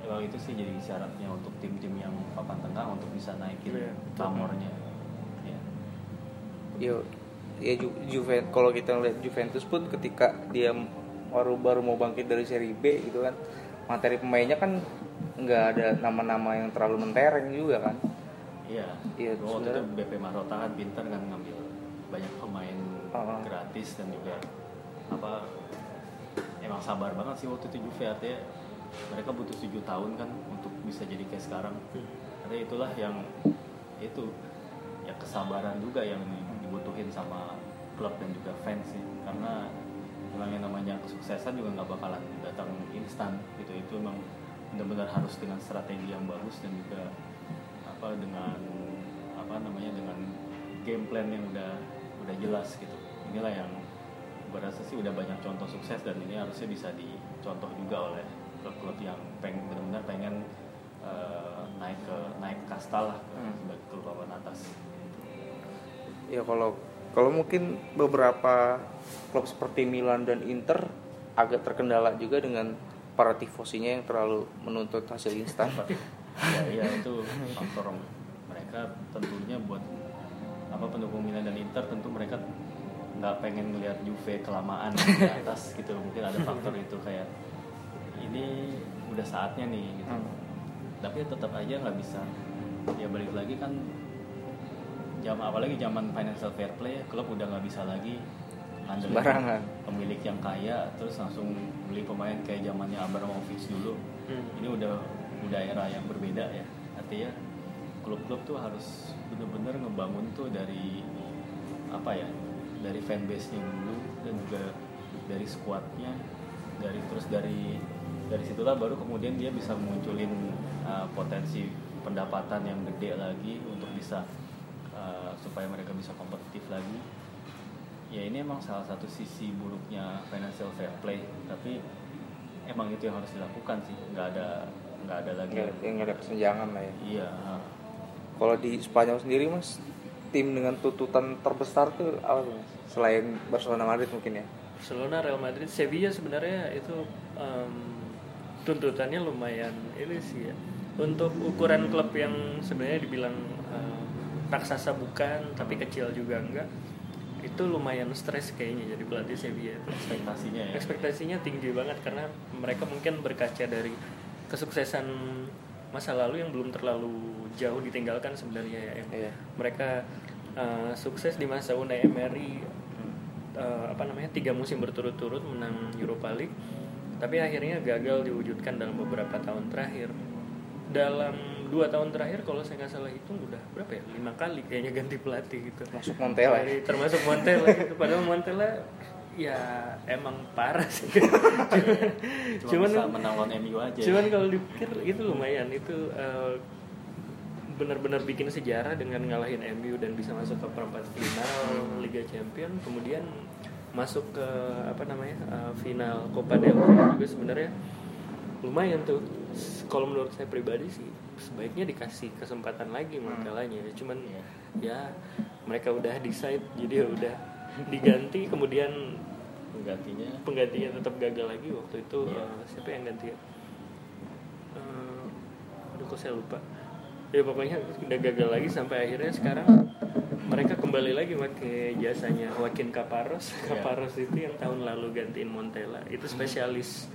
emang itu sih jadi syaratnya untuk tim-tim yang papan tengah untuk bisa naikin Iya. pamornya. Ya. Yo, ya Ju Juventus kalau kita ngeliat Juventus pun ketika dia baru baru mau bangkit dari seri B gitu kan materi pemainnya kan nggak ada nama-nama yang terlalu mentereng juga kan Iya. Iya, waktu itu BP Marota kan pintar kan ngambil banyak pemain Oh. gratis dan juga apa emang sabar banget sih waktu itu Juve artinya mereka butuh tujuh tahun kan untuk bisa jadi kayak sekarang. Artinya itulah yang itu ya kesabaran juga yang dibutuhin sama klub dan juga fans sih karena yang namanya kesuksesan juga nggak bakalan datang instan gitu itu emang benar-benar harus dengan strategi yang bagus dan juga apa dengan apa namanya dengan game plan yang udah udah jelas gitu. Inilah yang gue rasa sih udah banyak contoh sukses dan ini harusnya bisa dicontoh juga oleh klub-klub yang pengen benar-benar pengen eh, naik ke naik kasta lah ke Hmm. sebagai klub papan atas. Ya kalau kalau mungkin beberapa klub seperti Milan dan Inter agak terkendala juga dengan para tifosinya yang terlalu menuntut hasil instan [LAUGHS] ya iya itu faktor mereka tentunya buat apa pendukung Milan dan Inter tentu mereka nggak pengen ngelihat Juve kelamaan di atas gitu. Mungkin ada faktor itu kayak ini udah saatnya nih gitu. Hmm. tapi tetap aja nggak bisa. Ya balik lagi kan jam apalagi zaman financial fair play klub udah nggak bisa lagi ngandelin pemilik yang kaya terus langsung beli pemain kayak zamannya Abramovich dulu. Hmm. ini udah udah era yang berbeda ya. Artinya klub-klub tuh harus bener-bener ngebangun tuh dari apa ya dari fanbase-nya dulu dan juga dari squadnya. Dari terus dari dari situlah baru kemudian dia bisa munculin uh, potensi pendapatan yang gede lagi untuk bisa uh, supaya mereka bisa kompetitif lagi. Ya ini emang salah satu sisi buruknya financial fair play tapi emang itu yang harus dilakukan sih. Nggak ada nggak ada lagi nggak ya, nggak ada kesenjangan lah ya iya kalau di Spanyol sendiri mas tim dengan tuntutan terbesar tuh apa tuh, Mas? selain Barcelona Madrid mungkin ya Barcelona, Real Madrid, Sevilla sebenarnya itu em, tuntutannya lumayan ini sih ya. Untuk ukuran klub yang sebenarnya dibilang em, raksasa bukan, tapi kecil juga enggak, itu lumayan stres kayaknya jadi pelatih Sevilla itu. ekspektasinya ya Ekspektasinya tinggi banget karena mereka mungkin berkaca dari kesuksesan masa lalu yang belum terlalu jauh ditinggalkan sebenarnya ya. Em. Iya. Mereka eh, sukses di masa Unai Emery eh, apa namanya tiga musim berturut-turut menang Europa League tapi akhirnya gagal diwujudkan dalam beberapa tahun terakhir dalam dua tahun terakhir kalau saya nggak salah hitung udah berapa ya lima kali kayaknya ganti pelatih gitu masuk Montella ya? Termasuk Montella gitu padahal Montella ya emang parah sih. [LAUGHS] Cuma, cuman bisa menang lawan MU aja. cuman kalau dipikir itu lumayan itu eh, benar-benar bikin sejarah dengan ngalahin MU dan bisa masuk ke perempat final Liga Champion kemudian masuk ke apa namanya eh, final Copa del Rey juga sebenarnya lumayan tuh. Kalau menurut saya pribadi sih sebaiknya dikasih kesempatan lagi makalahnya cuman Iya. ya mereka udah decide jadi ya udah diganti kemudian penggantinya. penggantinya tetap gagal lagi waktu itu. Iya. eh, siapa yang ganti ya? Eh, aduh kok saya lupa. Ya pokoknya udah gagal lagi sampai akhirnya sekarang mereka kembali lagi pakai jasanya Joaquin Caparros. Iya. Caparros itu yang tahun lalu gantiin Montella. Itu spesialis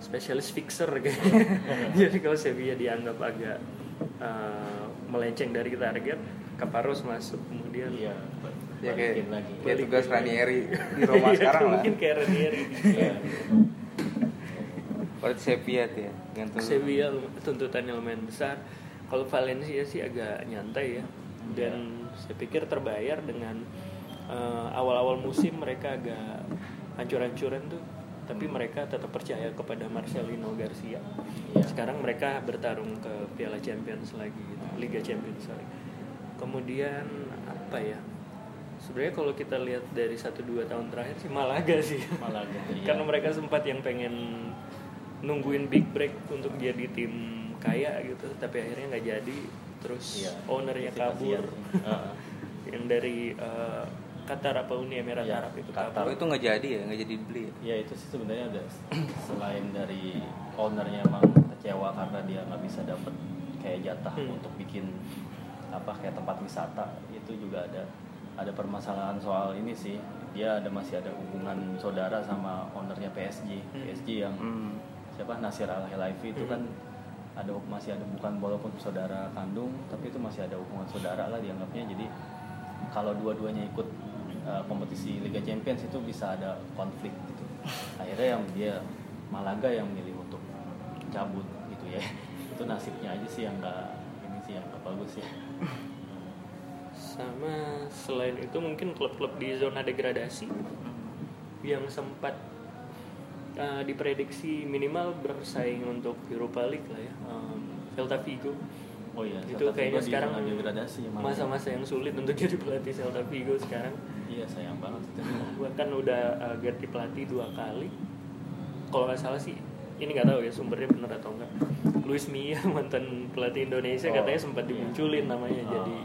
spesialis fixer [LAUGHS] kayaknya [LAUGHS] jadi kalau Sevilla dianggap agak eh, melenceng dari target Caparros masuk kemudian iya ya kayak, lagi kayak tugas. Ranieri di Roma Iya, sekarang lah mungkin kayak Ranieri Iya. berarti Sevilla tuh ya tuntutan- Sevilla tuntutannya lumayan besar. Kalau Valencia sih agak nyantai ya. Dan saya pikir terbayar dengan eh, awal-awal musim mereka agak hancur-hancuran tuh. tapi mereka tetap percaya kepada Marcelino Garcia Iya. sekarang mereka bertarung ke Piala Champions lagi gitu, Liga Champions lagi kemudian apa ya sebenarnya kalau kita lihat dari satu dua tahun terakhir sih Malaga sih Malaga, [LAUGHS] iya. karena mereka sempat yang pengen nungguin big break untuk jadi tim kaya gitu tapi akhirnya nggak jadi terus Iya. ownernya kabur [LAUGHS] yang dari eh, Qatar apa Uni Emirat Iya, Arab itu Qatar. Kabur itu nggak jadi ya, nggak jadi dibeli. ya? Ya itu sih sebenarnya ada [CLEARS THROAT] selain dari ownernya emang kecewa karena dia nggak bisa dapet kayak jatah Hmm. untuk bikin apa kayak tempat wisata itu juga ada ada permasalahan soal ini sih. Dia ada masih ada hubungan saudara sama ownernya PSG Hmm. PSG yang Hmm. siapa? Nasir Al Khelaifi itu Hmm. kan ada masih ada bukan walaupun saudara kandung tapi itu masih ada hubungan saudara lah dianggapnya. Jadi kalau dua-duanya ikut uh, kompetisi Liga Champions itu bisa ada konflik gitu. [LAUGHS] Akhirnya yang dia Malaga yang milih untuk cabut gitu ya. [LAUGHS] Itu nasibnya aja sih yang nggak ini sih yang nggak bagus ya [LAUGHS] sama selain itu mungkin klub-klub di zona degradasi yang sempat uh, diprediksi minimal bersaing untuk Europa League lah ya um, Celta Vigo. Oh iya itu Celta kayaknya Vigo sekarang masa-masa yang sulit untuk [LAUGHS] jadi pelatih Celta Vigo sekarang. Iya sayang banget bahkan udah uh, ganti pelatih dua kali. Kalau nggak salah sih ini nggak tahu ya sumbernya benar atau enggak Luis Mia [LAUGHS] mantan pelatih Indonesia Oh, katanya sempat iya. dimunculin namanya Oh. jadi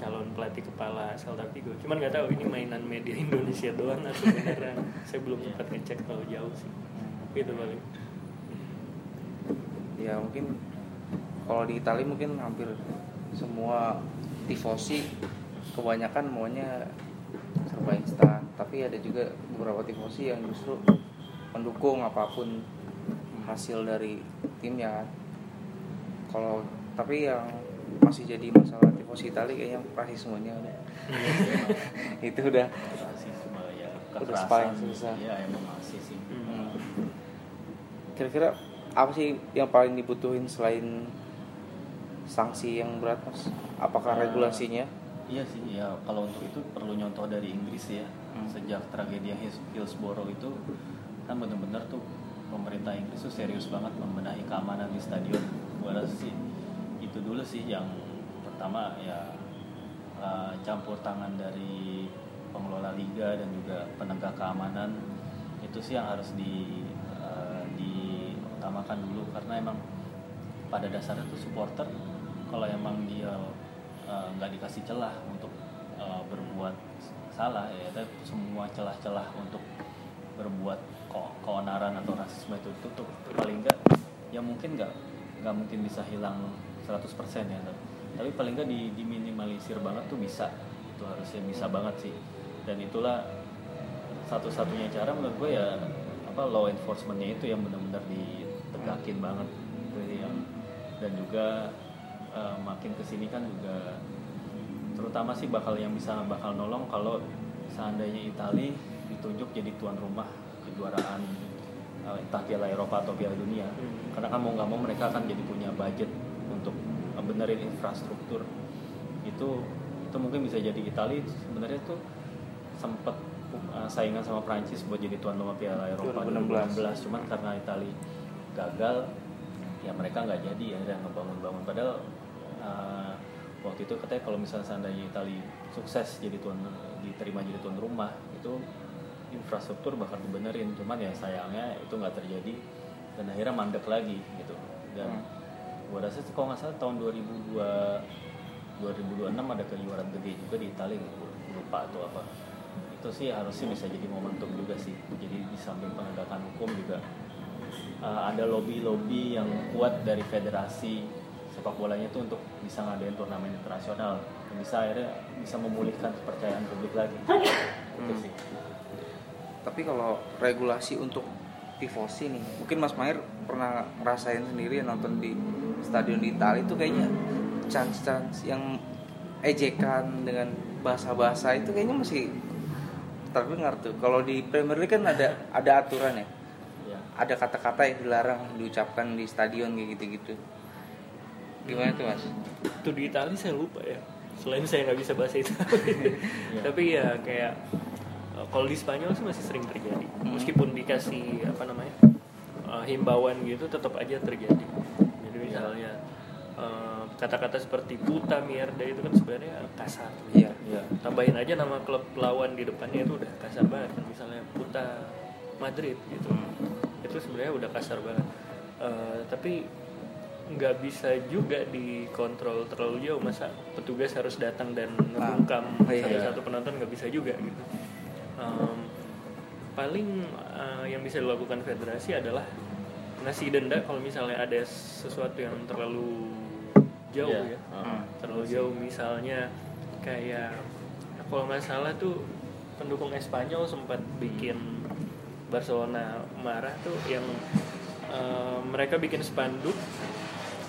calon pelatih kepala Celta Vigo cuman nggak tahu ini mainan media [LAUGHS] Indonesia doang atau beneran saya belum Iya. sempat ngecek terlalu jauh sih itu paling Ya mungkin kalau di Italia mungkin hampir semua tifosi kebanyakan maunya serba instan. Tapi ada juga beberapa tifosi yang justru mendukung apa pun hasil dari timnya. Kalau tapi yang masih jadi masalah tifosi Italia kayaknya pasti semuanya udah. [LAUGHS] itu udah ya Udah paling susah. iya emang masih sih Hmm. Kira-kira apa sih yang paling dibutuhin selain sanksi yang berat mas? Apakah Eh, regulasinya? Iya sih, ya kalau untuk itu perlu nyontoh dari Inggris ya. Hmm. Sejak tragedi Hills- Hillsborough itu kan benar-benar tuh pemerintah Inggris tuh serius banget membenahi keamanan di stadion. Gua rasa sih itu dulu sih yang pertama ya eh, campur tangan dari pengelola liga dan juga penegak keamanan itu sih yang harus di eh, diutamakan dulu. Karena emang pada dasarnya tuh supporter kalau emang dia eh, nggak dikasih celah untuk eh, berbuat salah ya tapi semua celah-celah untuk berbuat keonaran atau rasisme itu tutup paling nggak ya mungkin nggak nggak mungkin bisa hilang 100% ya tapi, tapi paling nggak di, diminimalisir banget tuh bisa. Itu harusnya bisa banget sih. Dan itulah satu-satunya cara menurut gue ya apa law enforcementnya itu yang benar-benar ditegakin banget itu yang dan juga eh, makin ke sini kan juga terutama sih bakal yang bisa bakal nolong kalau seandainya Itali ditunjuk jadi tuan rumah kejuaraan eh, entah Piala Eropa atau Piala Dunia. Hmm. karena kan mau nggak mau mereka akan jadi punya budget benerin infrastruktur. Itu itu mungkin bisa jadi Itali sebenarnya tuh sempet uh, saingan sama Prancis buat jadi tuan rumah Piala Eropa 2016. 2016 cuman karena Itali gagal ya mereka nggak jadi ya dan ngebangun-bangun padahal uh, waktu itu katanya kalau misalnya seandainya Itali sukses jadi tuan diterima jadi tuan rumah itu infrastruktur bakal dibenerin. Cuman ya sayangnya itu nggak terjadi dan akhirnya mandek lagi gitu. Dan Hmm. Gua rasa kalau nggak salah tahun 2002 2026 ada kejuaraan gede juga di Italia gua lupa atau apa. Itu sih harusnya bisa jadi momentum juga sih jadi di samping penegakan hukum juga uh, ada lobby-lobby yang kuat dari federasi sepak bolanya itu untuk bisa ngadain turnamen internasional yang bisa akhirnya bisa memulihkan kepercayaan publik lagi. Itu sih. Tapi kalau regulasi untuk tifosi nih, mungkin Mas Maher pernah ngerasain sendiri nonton di stadion di Italia itu kayaknya chance-chance yang ejekan dengan bahasa-bahasa itu kayaknya masih terdengar tuh. Kalau di Premier League kan ada ada aturan ya. ya ada kata-kata yang dilarang diucapkan di stadion kayak gitu-gitu. Gimana tuh mas? itu di Italia saya lupa ya. Selain saya nggak bisa bahasa Italia [LAUGHS] tapi ya kayak uh, kalau di Spanyol sih masih sering terjadi. Meskipun dikasih apa namanya uh, himbauan gitu tetap aja terjadi misalnya uh, kata-kata seperti puta mierda itu kan sebenarnya kasar Iya. Iya. tambahin aja nama klub lawan di depannya itu udah kasar banget kan misalnya puta Madrid gitu itu sebenarnya udah kasar banget Eh, tapi nggak bisa juga dikontrol terlalu jauh masa petugas harus datang dan membungkam oh iya. satu-satu penonton nggak bisa juga gitu Em, paling eh, yang bisa dilakukan federasi adalah ngasih denda kalau misalnya ada sesuatu yang terlalu jauh Iya. ya Ah. terlalu jauh misalnya kayak kalau nggak salah tuh pendukung Espanyol sempat bikin Barcelona marah tuh yang eh, mereka bikin spanduk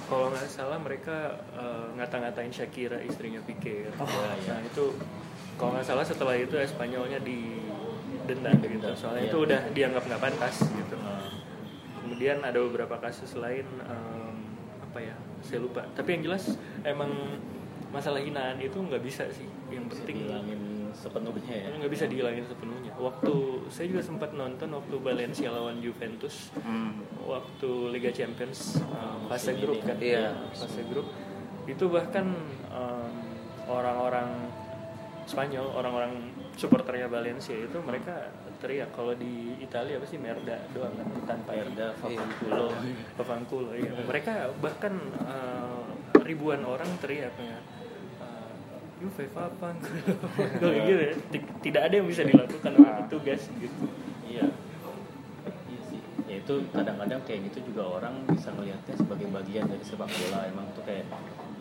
kalau nggak salah mereka eh, ngata-ngatain Shakira istrinya Pique Oh, iya. nah itu kalau nggak salah setelah itu Espanyolnya di denda gitu soalnya Iya. itu udah dianggap nggak pantas gitu Ah. Kemudian ada beberapa kasus lain em, apa ya saya lupa. Tapi yang jelas emang masalah hinaan itu nggak bisa sih. Yang penting dihilangin sepenuhnya ya? Nggak bisa dihilangin sepenuhnya. Waktu saya juga sempat nonton waktu Valencia lawan Juventus. Hmm. waktu Liga Champions um, fase grup ini kan? Iya. Ya, fase grup. Itu bahkan um, orang-orang Spanyol orang-orang supporternya Valencia itu mereka teriak kalau di Italia apa sih merda doang kan tanpa Perda Iya. Favanculo Pavanculo [LAUGHS] iya. mereka bahkan uh, ribuan orang teriak ya uh, Juve Pavanculo Kayak gitu ya. Ti- tidak ada yang bisa dilakukan oleh petugas gitu. Iya. Iya sih. Ya itu kadang-kadang kayak gitu juga orang bisa melihatnya sebagai bagian dari sepak bola. Emang tuh kayak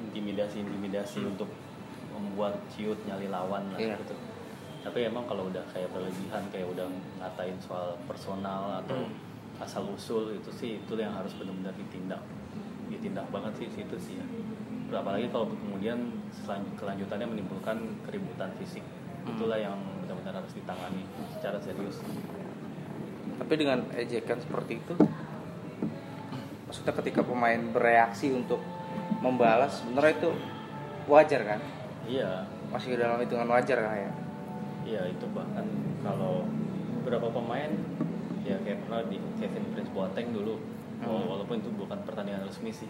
intimidasi intimidasi untuk membuat ciut nyali lawan lah Iya. gitu tapi emang kalau udah kayak berlebihan kayak udah ngatain soal personal atau Hmm. asal usul itu sih itu yang harus benar-benar ditindak ditindak banget sih situ sih ya apalagi kalau kemudian kelanjutannya menimbulkan keributan fisik itulah yang benar-benar harus ditangani secara serius Tapi dengan ejekan seperti itu, maksudnya ketika pemain bereaksi untuk membalas, sebenarnya itu wajar kan? iya Masih dalam hitungan wajar kan ya? Iya itu bahkan kalau beberapa pemain ya kayak pernah di Kevin Prince Boateng dulu Hmm. walaupun itu bukan pertandingan resmi sih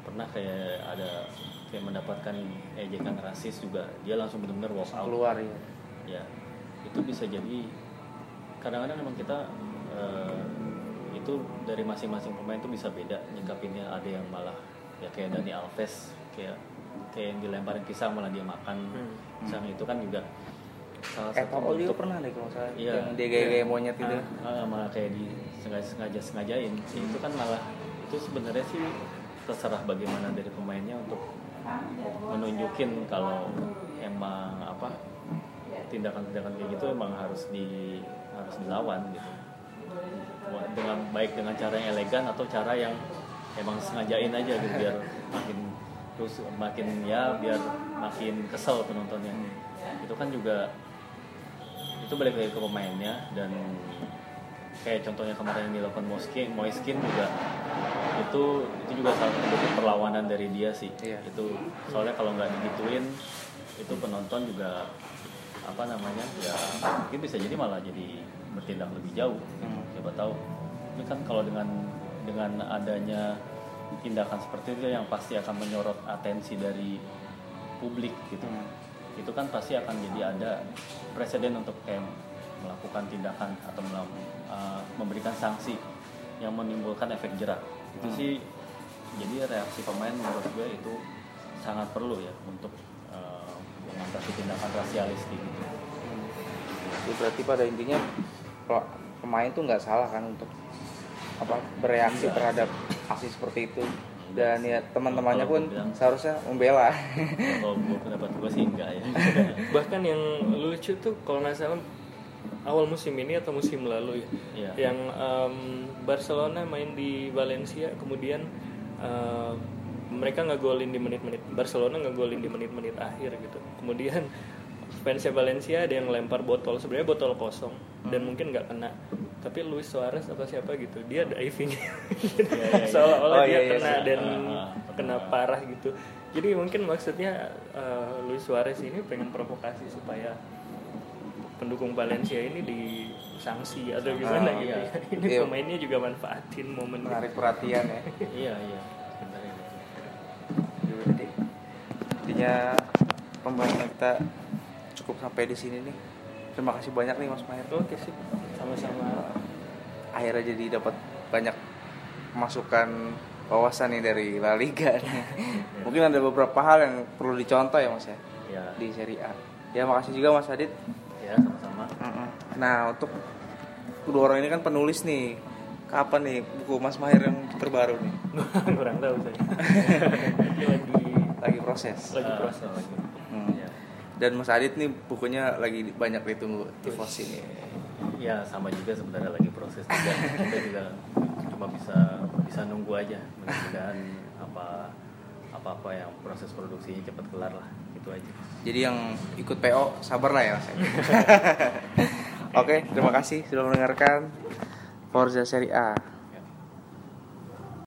pernah kayak ada kayak mendapatkan ejekan rasis juga dia langsung benar-benar walk out Keluar ya. ya itu bisa jadi kadang-kadang memang kita eh, itu dari masing-masing pemain itu bisa beda nyikapinnya ada yang malah ya kayak Dani Alves kayak kayak yang dilemparin pisang malah dia makan Hmm. pisang itu kan juga salah Eh, Paul juga bentuk- pernah deh kalau saya Iya. yang dia gaya-gaya monyet itu. Ah, ah, malah kayak di sengaja sengaja sengajain. Itu kan malah itu sebenarnya sih terserah bagaimana dari pemainnya untuk menunjukin kalau emang apa tindakan-tindakan kayak gitu emang harus di harus dilawan gitu. Dengan baik dengan cara yang elegan atau cara yang emang sengajain aja gitu biar makin terus makin ya biar makin kesel penontonnya. Itu kan juga itu balik lagi ke pemainnya dan kayak contohnya kemarin yang dilakukan Moskin, Moiskin juga itu itu juga salah satu perlawanan dari dia sih Iya. itu soalnya kalau nggak digituin itu penonton juga apa namanya ya mungkin bisa jadi malah jadi bertindak lebih jauh Hmm. siapa tahu ini kan kalau dengan dengan adanya tindakan seperti itu yang pasti akan menyorot atensi dari publik gitu Hmm. Itu kan pasti akan jadi ada presiden untuk kayak melakukan tindakan atau melam- uh, memberikan sanksi yang menimbulkan efek jerak itu Hmm. sih jadi reaksi pemain menurut gue itu sangat perlu ya untuk uh, mengatasi tindakan rasialis kayak gitu Jadi berarti pada intinya kalau pemain tuh nggak salah kan untuk apa bereaksi Enggak. terhadap aksi seperti itu dan ya teman-temannya pun bilang- seharusnya membela. kalau pendapat gue sih enggak ya. [LAUGHS] Bahkan yang lucu tuh kalau nggak salah awal musim ini atau musim lalu ya Iya. yang em, Barcelona main di Valencia kemudian em, mereka ngegolin di menit-menit. Barcelona ngegolin di menit-menit akhir gitu. Kemudian fansnya Valencia ada yang lempar botol sebenarnya botol kosong dan mungkin nggak kena tapi Luis Suarez atau siapa gitu dia diving [LAUGHS] iya. seolah-olah Oh, dia iya, iya, kena iya. dan Ah, ah, kena parah gitu jadi mungkin maksudnya eh, Luis Suarez ini pengen provokasi supaya pendukung Valencia ini disanksi atau gimana Ah, gitu iya. ya. ini Iya. pemainnya juga manfaatin momen menarik perhatian ya iya iya jadi intinya pembahasan kita cukup sampai di sini nih terima kasih banyak nih Mas Mahir oke sih sama-sama akhirnya jadi dapat banyak masukan wawasan nih dari La Liga nih. [LAUGHS] Mungkin ada beberapa hal yang perlu dicontoh ya Mas ya ya di Serie A. Ya makasih juga Mas Adit. ya sama-sama Nah untuk kedua orang ini kan penulis nih. Kapan nih buku Mas Mahir yang terbaru nih? [LAUGHS] kurang tahu saya [LAUGHS] lagi Lagi proses. lagi proses lagi. Dan Mas Adit nih bukunya lagi banyak ditunggu tifosi nih. ya sama juga sebenarnya lagi proses juga kita juga cuma bisa bisa nunggu aja mudah-mudahan apa apa apa yang proses produksinya cepat kelar lah itu aja Jadi yang ikut PO sabar lah ya Mas. [LAUGHS] Oke, terima kasih sudah mendengarkan Forza Serie A.